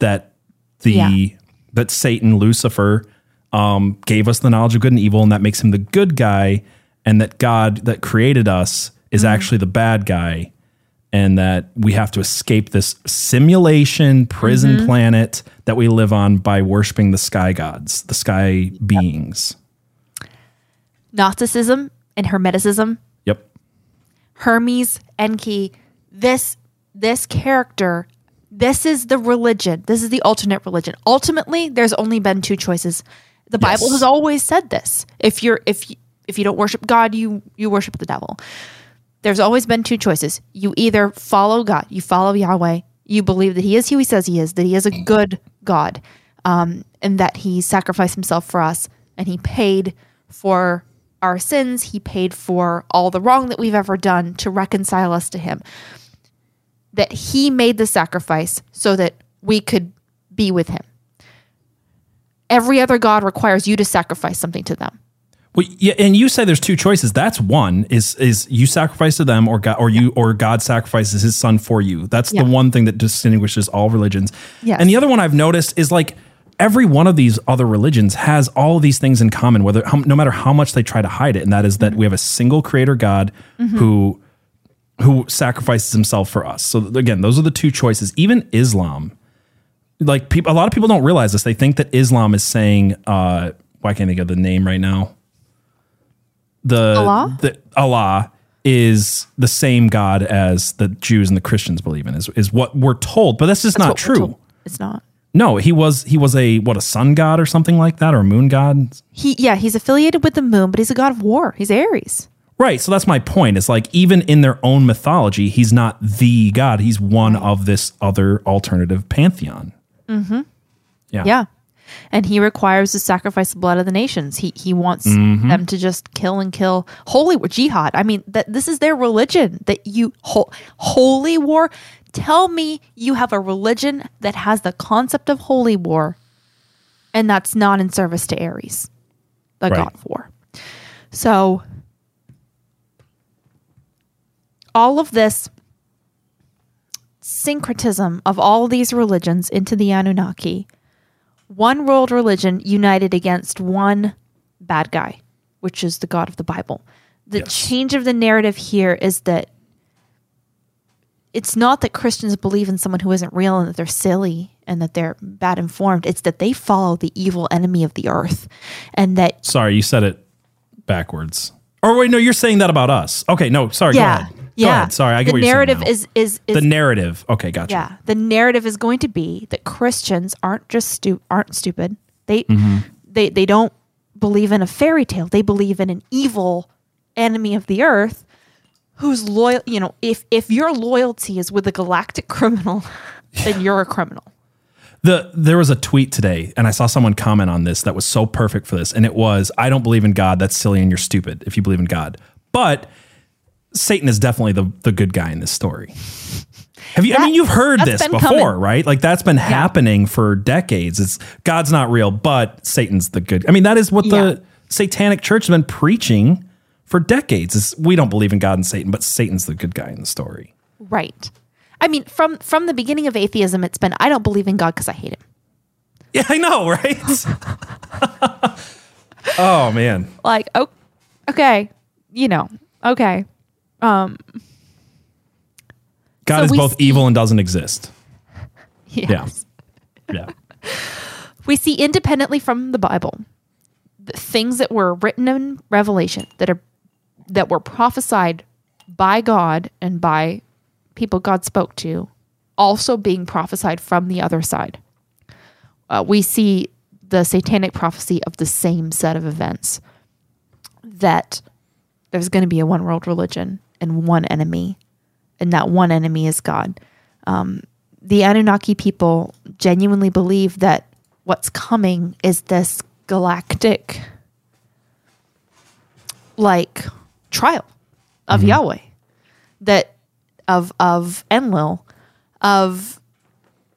Speaker 4: that the
Speaker 7: Yeah.
Speaker 4: that Satan, Lucifer, um, gave us the knowledge of good and evil, and that makes him the good guy, and that God that created us is
Speaker 7: Mm-hmm.
Speaker 4: actually the bad guy, and that we have to escape this simulation prison
Speaker 7: Mm-hmm.
Speaker 4: planet that we live on by worshiping the sky gods, the sky beings.
Speaker 7: Gnosticism and Hermeticism
Speaker 4: Yep.
Speaker 7: Hermes, Enki, this this character, this is the religion. This is the alternate religion. Ultimately, there's only been two choices. The Bible
Speaker 4: Yes.
Speaker 7: has always said this. If you're if you, if you don't worship God, you you worship the devil. There's always been two choices. You either follow God, you follow Yahweh, you believe that He is who He says He is, that He is a good God, um, and that He sacrificed Himself for us, and He paid for our sins. He paid for all the wrong that we've ever done to reconcile us to Him. That He made the sacrifice so that we could be with Him. Every other God requires you to sacrifice something to them.
Speaker 4: Well, yeah, and you say there's two choices. That's one is is you sacrifice to them, or God, or you, or God sacrifices His Son for you. That's
Speaker 7: Yeah.
Speaker 4: the one thing that distinguishes all religions.
Speaker 7: Yes.
Speaker 4: And the other one I've noticed is like every one of these other religions has all of these things in common, whether no matter how much they try to hide it, and that is that we have a single Creator God who who sacrifices Himself for us. So again, those are the two choices. Even Islam, like people, a lot of people don't realize this. They think that Islam is saying, uh, why can't they of the name right now? The
Speaker 7: Allah?
Speaker 4: the Allah is the same God as the Jews and the Christians believe in. Is is what we're told, but that's just not
Speaker 7: That's what we're
Speaker 4: true.
Speaker 7: told. It's not.
Speaker 4: No, he was he was a what a sun god or something like that or a moon god.
Speaker 7: He yeah, he's affiliated with the moon, but he's a god of war. He's Ares.
Speaker 4: Right. So that's my point. It's like even in their own mythology, he's not the god. He's one of this other alternative pantheon. Mm-hmm. Yeah.
Speaker 7: Yeah. And he requires the sacrifice of blood of the nations. He he wants
Speaker 4: Mm-hmm.
Speaker 7: them to just kill and kill holy war jihad. I mean that this is their religion. That you ho- holy war. Tell me you have a religion that has the concept of holy war, and that's not in service to Ares, the
Speaker 4: Right.
Speaker 7: god of war. So all of this syncretism of all these religions into the Anunnaki, one world religion united against one bad guy, which is the God of the Bible. The
Speaker 4: Yes.
Speaker 7: change of the narrative here is that it's not that Christians believe in someone who isn't real and that they're silly and that they're bad informed. It's that they follow the evil enemy of the earth and that
Speaker 4: Sorry, you said it backwards. Or wait, no, you're saying that about us. Okay, no, sorry.
Speaker 7: yeah,
Speaker 4: Go ahead. Go
Speaker 7: yeah.
Speaker 4: ahead. Sorry, I get
Speaker 7: the
Speaker 4: what you're saying
Speaker 7: narrative is is is
Speaker 4: the narrative. Okay, gotcha.
Speaker 7: Yeah, the narrative is going to be that Christians aren't just stu- aren't stupid. They
Speaker 4: Mm-hmm.
Speaker 7: they they don't believe in a fairy tale. They believe in an evil enemy of the earth who's loyal. You know, if if your loyalty is with a galactic criminal, then you're a criminal.
Speaker 4: The there was a tweet today, and I saw someone comment on this that was so perfect for this, and it was, "I don't believe in God. That's silly, and you're stupid if you believe in God." But Satan is definitely the the good guy in this story. Have you? I mean, you've heard this before,
Speaker 7: coming.
Speaker 4: right? Like that's been happening for decades. It's God's not real, but Satan's the good. I mean, that is what
Speaker 7: Yeah.
Speaker 4: the Satanic Church has been preaching for decades. Is we don't believe in God and Satan, but Satan's the good guy in the story.
Speaker 7: Right. I mean, from from the beginning of atheism, it's been I don't believe in God because I hate him.
Speaker 4: Yeah, I know, right? oh man.
Speaker 7: Like, oh, okay, you know, okay.
Speaker 4: God
Speaker 7: So
Speaker 4: is both
Speaker 7: see-
Speaker 4: evil and doesn't exist.
Speaker 7: Yes.
Speaker 4: Yeah.
Speaker 7: we see independently from the Bible the things that were written in Revelation that are that were prophesied by God and by people God spoke to, also being prophesied from the other side. Uh, we see the satanic prophecy of the same set of events that there's going to be a one world religion and one enemy, and that one enemy is God the Anunnaki people genuinely believe that what's coming is this galactic like trial of Yahweh that of of Enlil of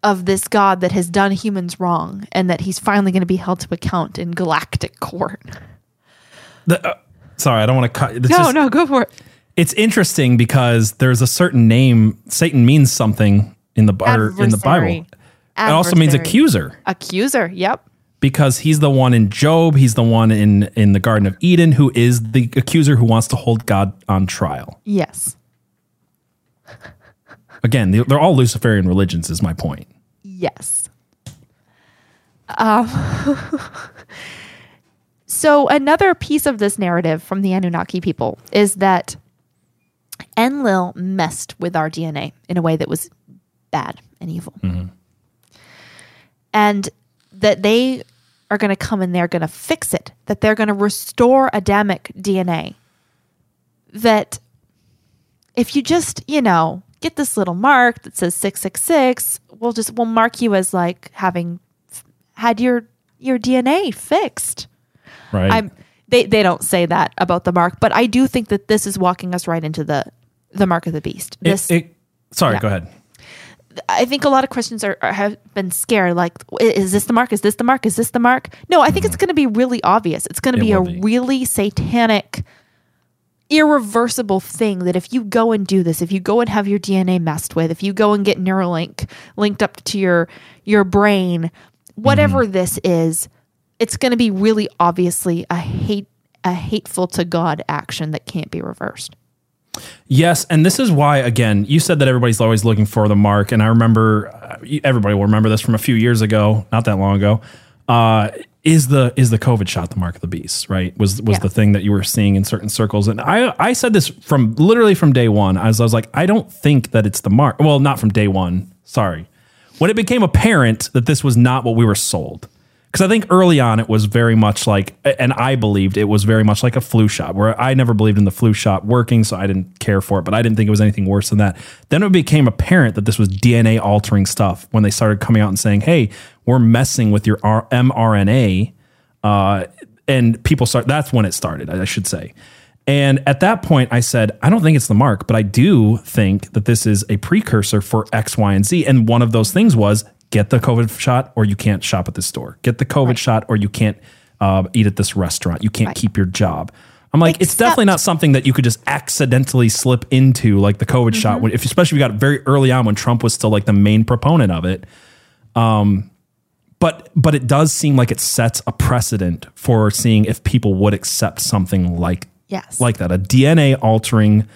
Speaker 7: of this god that has done humans wrong and that he's finally going to be held to account in galactic court.
Speaker 4: The- uh, sorry, I don't want to cut.
Speaker 7: No,
Speaker 4: just-
Speaker 7: no, go for it.
Speaker 4: It's interesting because there's a certain name. Satan means something in the in the Bible.
Speaker 7: Adversary.
Speaker 4: It also means accuser
Speaker 7: Accuser, yep.
Speaker 4: because he's the one in Job. He's the one in in the Garden of Eden who is the accuser who wants to hold God on trial.
Speaker 7: Yes.
Speaker 4: Again, they- they're all Luciferian religions. Is my point.
Speaker 7: Yes. Um, so another piece of this narrative from the Anunnaki people is that Enlil messed with our DNA in a way that was bad and evil. Mm-hmm. And that they are going to come and they're going to fix it, that they're going to restore Adamic DNA. That if you just, you know, get this little mark that says 666, we'll just we'll mark you as like having f- had your your DNA fixed.
Speaker 4: Right.
Speaker 7: I'm they they don't say that about the mark, but I do think that this is walking us right into the the mark of the beast. This
Speaker 4: it- sorry,
Speaker 7: yeah.
Speaker 4: go ahead.
Speaker 7: I think a lot of Christians are, are have been scared. Like, is this the mark? Is this the mark? Is this the mark? No, I think it's going to be really obvious. It's going to
Speaker 4: Mm-hmm.
Speaker 7: Be a
Speaker 4: be.
Speaker 7: really satanic, irreversible thing that if you go and do this, if you go and have your DNA messed with, if you go and get Neuralink linked up to your your brain, whatever
Speaker 4: Mm-hmm.
Speaker 7: this is, it's going to be really obviously a hate a hateful to God action that can't be reversed.
Speaker 4: Yes, and this is why again you said that everybody's always looking for the mark, and I remember uh, everybody will remember this from a few years ago, not that long ago. Uh, is the is the COVID shot the mark of the beast? Right? Was was
Speaker 7: Yeah.
Speaker 4: the thing that you were seeing in certain circles, and I I said this from literally from day one. As I was like, I don't think that it's the mark. Well, not from day one. Sorry, when it became apparent that this was not what we were sold. Because I think early on it was very much like, and I believed it was very much like a flu shot, where I never believed in the flu shot working, so I didn't care for it, but I didn't think it was anything worse than that. Then it became apparent that this was DNA altering stuff when they started coming out and saying, hey, we're messing with your mRNA. Uh, and people start, that's when it started, I should say. And at that point, I said, I don't think it's the mark, but I do think that this is a precursor for X, Y, and Z. And one of those things was get the COVID shot or you can't shop at this store. Get the COVID shot or you can't uh, eat at this restaurant. You can't
Speaker 7: Right.
Speaker 4: keep your job. I'm like, it's definitely not something that you could just accidentally slip into, like the COVID shot, when, if especially if you got very early on when Trump was still like the main proponent of it. Um, but but it does seem like it sets a precedent for seeing if people would accept something like
Speaker 7: Yes.
Speaker 4: like that a DNA altering.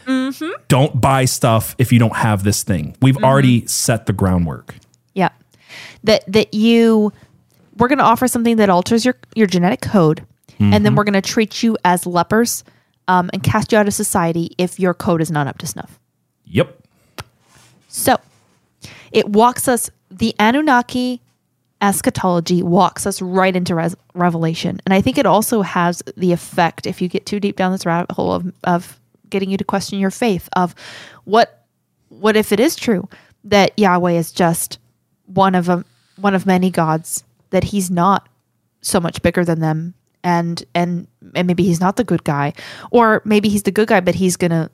Speaker 4: Don't buy stuff if you don't have this thing. We've already set the groundwork.
Speaker 7: Yeah. That that you we're going to offer something that alters your your genetic code and then we're going to treat you as lepers um, and cast you out of society if your code is not up to snuff.
Speaker 4: Yep.
Speaker 7: So, it walks us the Anunnaki eschatology walks us right into res- revelation. And I think it also has the effect if you get too deep down this rabbit hole of of getting you to question your faith of what what if it is true that Yahweh is just one of a, one of many gods that he's not so much bigger than them and and and maybe he's not the good guy or maybe he's the good guy but he's going to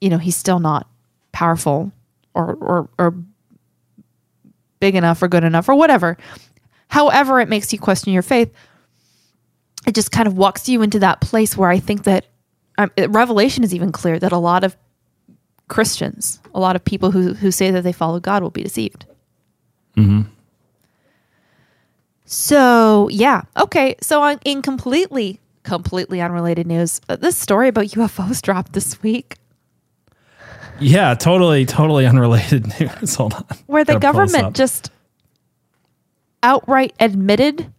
Speaker 7: you know he's still not powerful or or or big enough or good enough or whatever. However it makes you question your faith it just kind of walks you into that place where i think that um, revelation is even clear that a lot of christians a lot of people who who say that they follow god will be deceived so yeah okay so on in completely completely unrelated news uh, this story about ufos dropped this week
Speaker 4: Yeah, totally, totally unrelated news. Hold on.
Speaker 7: where the
Speaker 4: Gotta pull this
Speaker 7: government just outright admitted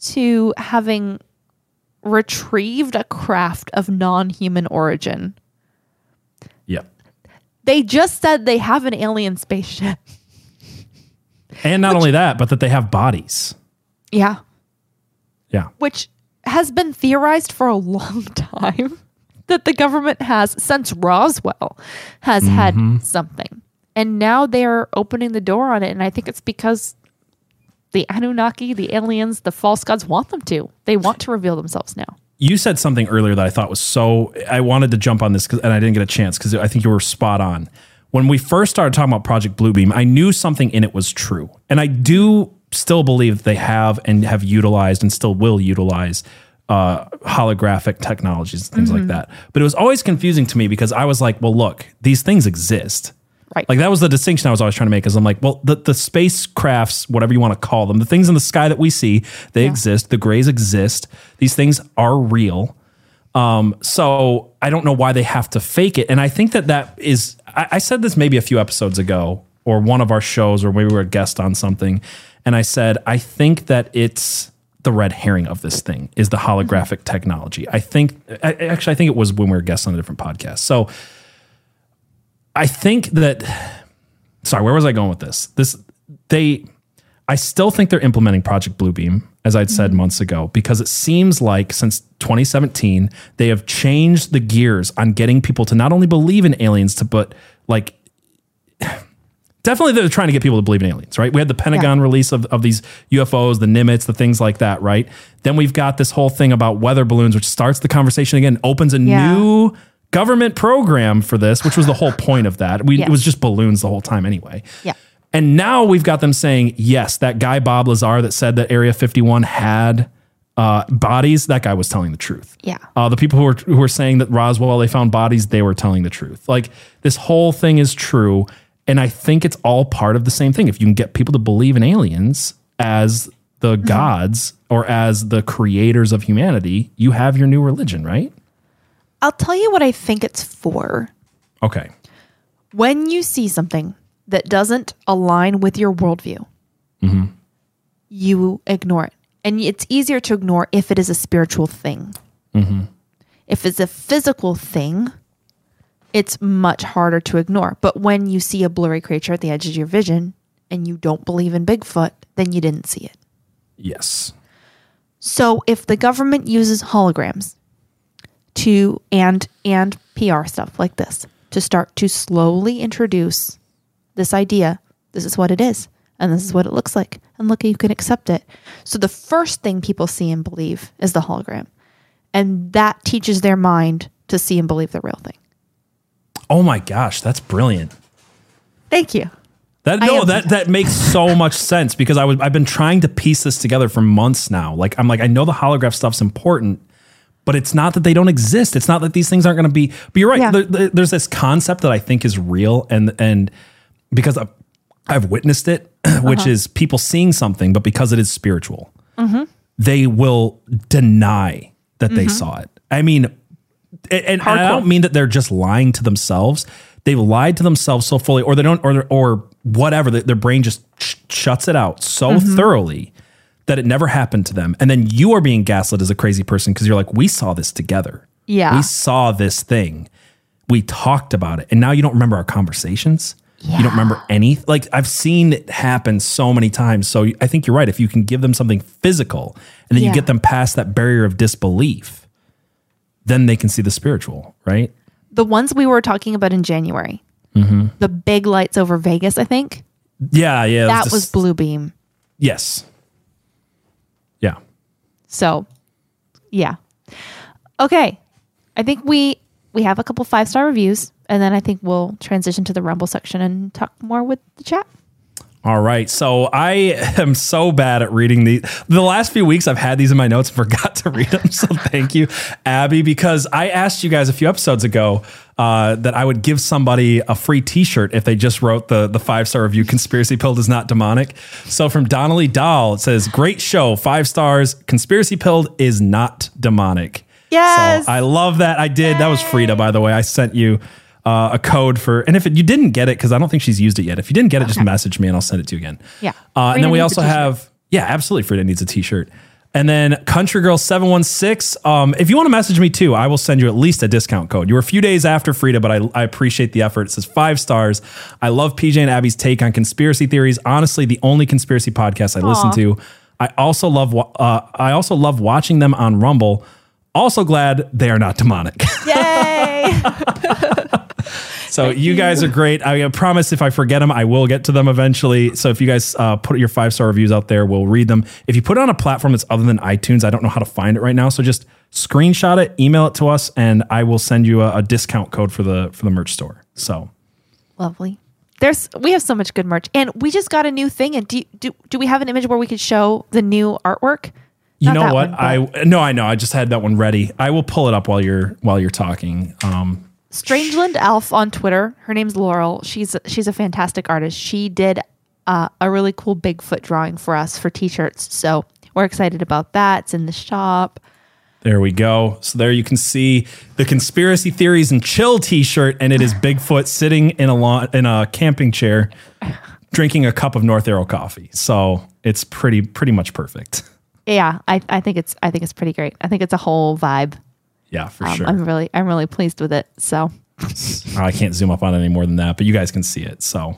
Speaker 7: to having retrieved a craft of non-human origin.
Speaker 4: Yeah.
Speaker 7: They just said they have an alien spaceship.
Speaker 4: And not only that, but that they have bodies.
Speaker 7: Yeah,
Speaker 4: Yeah.
Speaker 7: which has been theorized for a long time that the government has since Roswell has had mm-hmm. something. And now they're opening the door on it and I think it's because the Anunnaki, the aliens, the false gods want them to. They want to reveal themselves now.
Speaker 4: You said something earlier that I thought was so. I wanted to jump on this 'cause- and I didn't get a chance because I think you were spot on. When we first started talking about Project Bluebeam, I knew something in it was true. And I do still believe that they have and have utilized and still will utilize uh, holographic technologies and things like that. But it was always confusing to me because I was like, well, look, these things exist.
Speaker 7: Right.
Speaker 4: Like that was the distinction I was always trying to make. Is I'm like, well, the the spacecrafts, whatever you want to call them, the things in the sky that we see, they exist. The grays exist. These things are real. Um, so I don't know why they have to fake it. And I think that that is. I, I said this maybe a few episodes ago, or one of our shows, or maybe we were a guest on something, and I said I think that it's the red herring of this thing is the holographic mm-hmm. technology. I think I, actually I think it was when we were guests on a different podcast. So I think that sorry, where was I going with this? This they I still think they're implementing Project Bluebeam, as I'd said mm-hmm. months ago, because it seems like since 2017, they have changed the gears on getting people to not only believe in aliens, to but like definitely they're trying to get people to believe in aliens, right? We had the Pentagon release of, of these UFOs, the Nimitz, the things like that, right? Then we've got this whole thing about weather balloons, which starts the conversation again, opens a
Speaker 7: Yeah.
Speaker 4: new government program for this, which was the whole point of that. We. It was just balloons the whole time anyway.
Speaker 7: Yeah.
Speaker 4: And now we've got them saying, yes, that guy Bob Lazar that said that Area 51 had uh, bodies, that guy was telling the truth.
Speaker 7: Yeah.
Speaker 4: Uh, the people who were who were saying that Roswell they found bodies, they were telling the truth. Like this whole thing is true, and I think it's all part of the same thing. If you can get people to believe in aliens as the mm-hmm. gods or as the creators of humanity, you have your new religion, right?
Speaker 7: I'll tell you what I think it's for.
Speaker 4: Okay.
Speaker 7: When you see something that doesn't align with your worldview, mm-hmm. you ignore it. And it's easier to ignore if it is a spiritual thing. Mm-hmm. If it's a physical thing, it's much harder to ignore. But when you see a blurry creature at the edge of your vision and you don't believe in Bigfoot, then you didn't see it.
Speaker 4: Yes.
Speaker 7: So if the government uses holograms to and and PR stuff like this to start to slowly introduce this idea, this is what it is and this is what it looks like and look you can accept it. So the first thing people see and believe is the hologram. And that teaches their mind to see and believe the real thing.
Speaker 4: Oh my gosh, that's brilliant.
Speaker 7: Thank you.
Speaker 4: That
Speaker 7: I
Speaker 4: no, that that makes so much sense because I was I've been trying to piece this together for months now. Like I'm like I know the holograph stuff's important, but it's not that they don't exist. It's not that these things aren't going to be. But you're right.
Speaker 7: Yeah.
Speaker 4: There- there- there's this concept that I think is real, and and because I've, I've witnessed it, which
Speaker 7: Uh-huh.
Speaker 4: is people seeing something, but because it is spiritual,
Speaker 7: Mm-hmm.
Speaker 4: they will deny that they saw it. I mean, and, and I don't mean that they're just lying to themselves. They've lied to themselves so fully, or they don't, or or whatever. Their, brain just sh- shuts it out so
Speaker 7: Mm-hmm.
Speaker 4: thoroughly that it never happened to them. And then you are being gaslit as a crazy person because you're like, we saw this together.
Speaker 7: Yeah.
Speaker 4: we saw this thing. We talked about it, and now you don't remember our conversations. You don't remember any. Like I've seen it happen so many times. So I think you're right. If you can give them something physical, and then
Speaker 7: Yeah.
Speaker 4: you get them past that barrier of disbelief, then they can see the spiritual, right?
Speaker 7: The ones we were talking about in January. Mm-hmm. The big lights over Vegas, I think.
Speaker 4: Yeah, yeah.
Speaker 7: That
Speaker 4: just-
Speaker 7: was Blue Beam.
Speaker 4: yes. Yeah.
Speaker 7: So, yeah. Okay. I think we we have a couple five star reviews, and then I think we'll transition to the Rumble section and talk more with the chat.
Speaker 4: All right. So I am so bad at reading the the last few weeks I've had these in my notes and forgot to read them. So thank you, Abby, because I asked you guys a few episodes ago uh, that I would give somebody a free T-shirt if they just wrote the the five star review. Conspiracy Pilled is not demonic. So from Donnelly Dahl, it says, "Great show, five stars. Conspiracy Pilled is not demonic."
Speaker 7: Yes.
Speaker 4: So I love that. I did. That was Frida, by the way. I sent you uh, a code for, and if it, you didn't get it, because I don't think she's used it yet. If you didn't get it, just message me and I'll send it to you again.
Speaker 7: Yeah.
Speaker 4: Uh, and then we also have, yeah, absolutely. Frida needs a t-shirt. And then Country Girl 716. Um, if you want to message me too, I will send you at least a discount code. You were a few days after Frida, but I, I appreciate the effort. It says five stars. I love PJ and Abby's take on conspiracy theories. Honestly, the only conspiracy podcast I listen to. I also love uh, I also love watching them on Rumble. Also glad they are not demonic.
Speaker 7: Yay!
Speaker 4: So you guys are great. I promise if I forget them, I will get to them eventually. So if you guys uh, put your five star reviews out there, we'll read them. If you put it on a platform that's other than iTunes, I don't know how to find it right now. So just screenshot it, email it to us, and I will send you a, a discount code for the for the merch store. So
Speaker 7: Lovely. There's we have so much good merch, and we just got a new thing. And do do do we have an image where we could show the new artwork?
Speaker 4: you
Speaker 7: Not
Speaker 4: know what?
Speaker 7: one,
Speaker 4: I no, I know. I just had that one ready. I will pull it up while you're while you're talking. Um,
Speaker 7: Strangeland Elf on Twitter. Her name's Laurel. She's she's a fantastic artist. She did uh, a really cool Bigfoot drawing for us for t-shirts. So we're excited about that. It's in the shop.
Speaker 4: There we go. So there you can see the conspiracy theories and chill T-shirt, and it is Bigfoot sitting in a lawn in a camping chair, drinking a cup of North Arrow coffee. So it's pretty pretty much perfect.
Speaker 7: Yeah, I, I think it's I think it's pretty great. I think it's a whole vibe.
Speaker 4: Yeah, for
Speaker 7: Um,
Speaker 4: sure.
Speaker 7: I'm really I'm really pleased with it. So
Speaker 4: I can't zoom up on it any more than that, but you guys can see it. So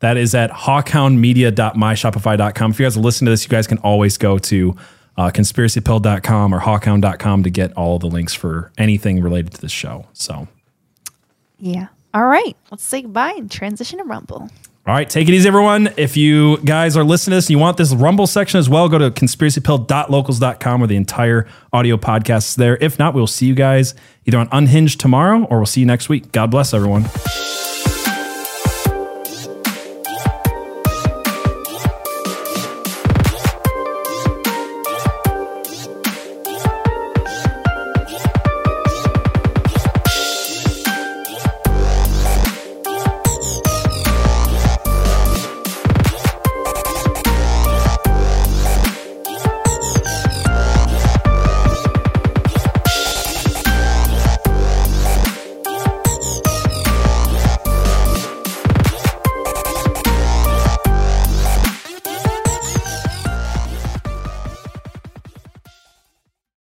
Speaker 4: that is at hawkhoundmedia.myshopify.com. If you guys are listening to this, you guys can always go to uh, conspiracypilled.com or hawkhound.com to get all the links for anything related to this show. So.
Speaker 7: yeah. All right. Let's say goodbye and transition to Rumble.
Speaker 4: All right, take it easy, everyone. If you guys are listening to this and you want this Rumble section as well, go to conspiracypilled.locals.com where the entire audio podcast is there. If not, we'll see you guys either on Unhinged tomorrow or we'll see you next week. God bless everyone.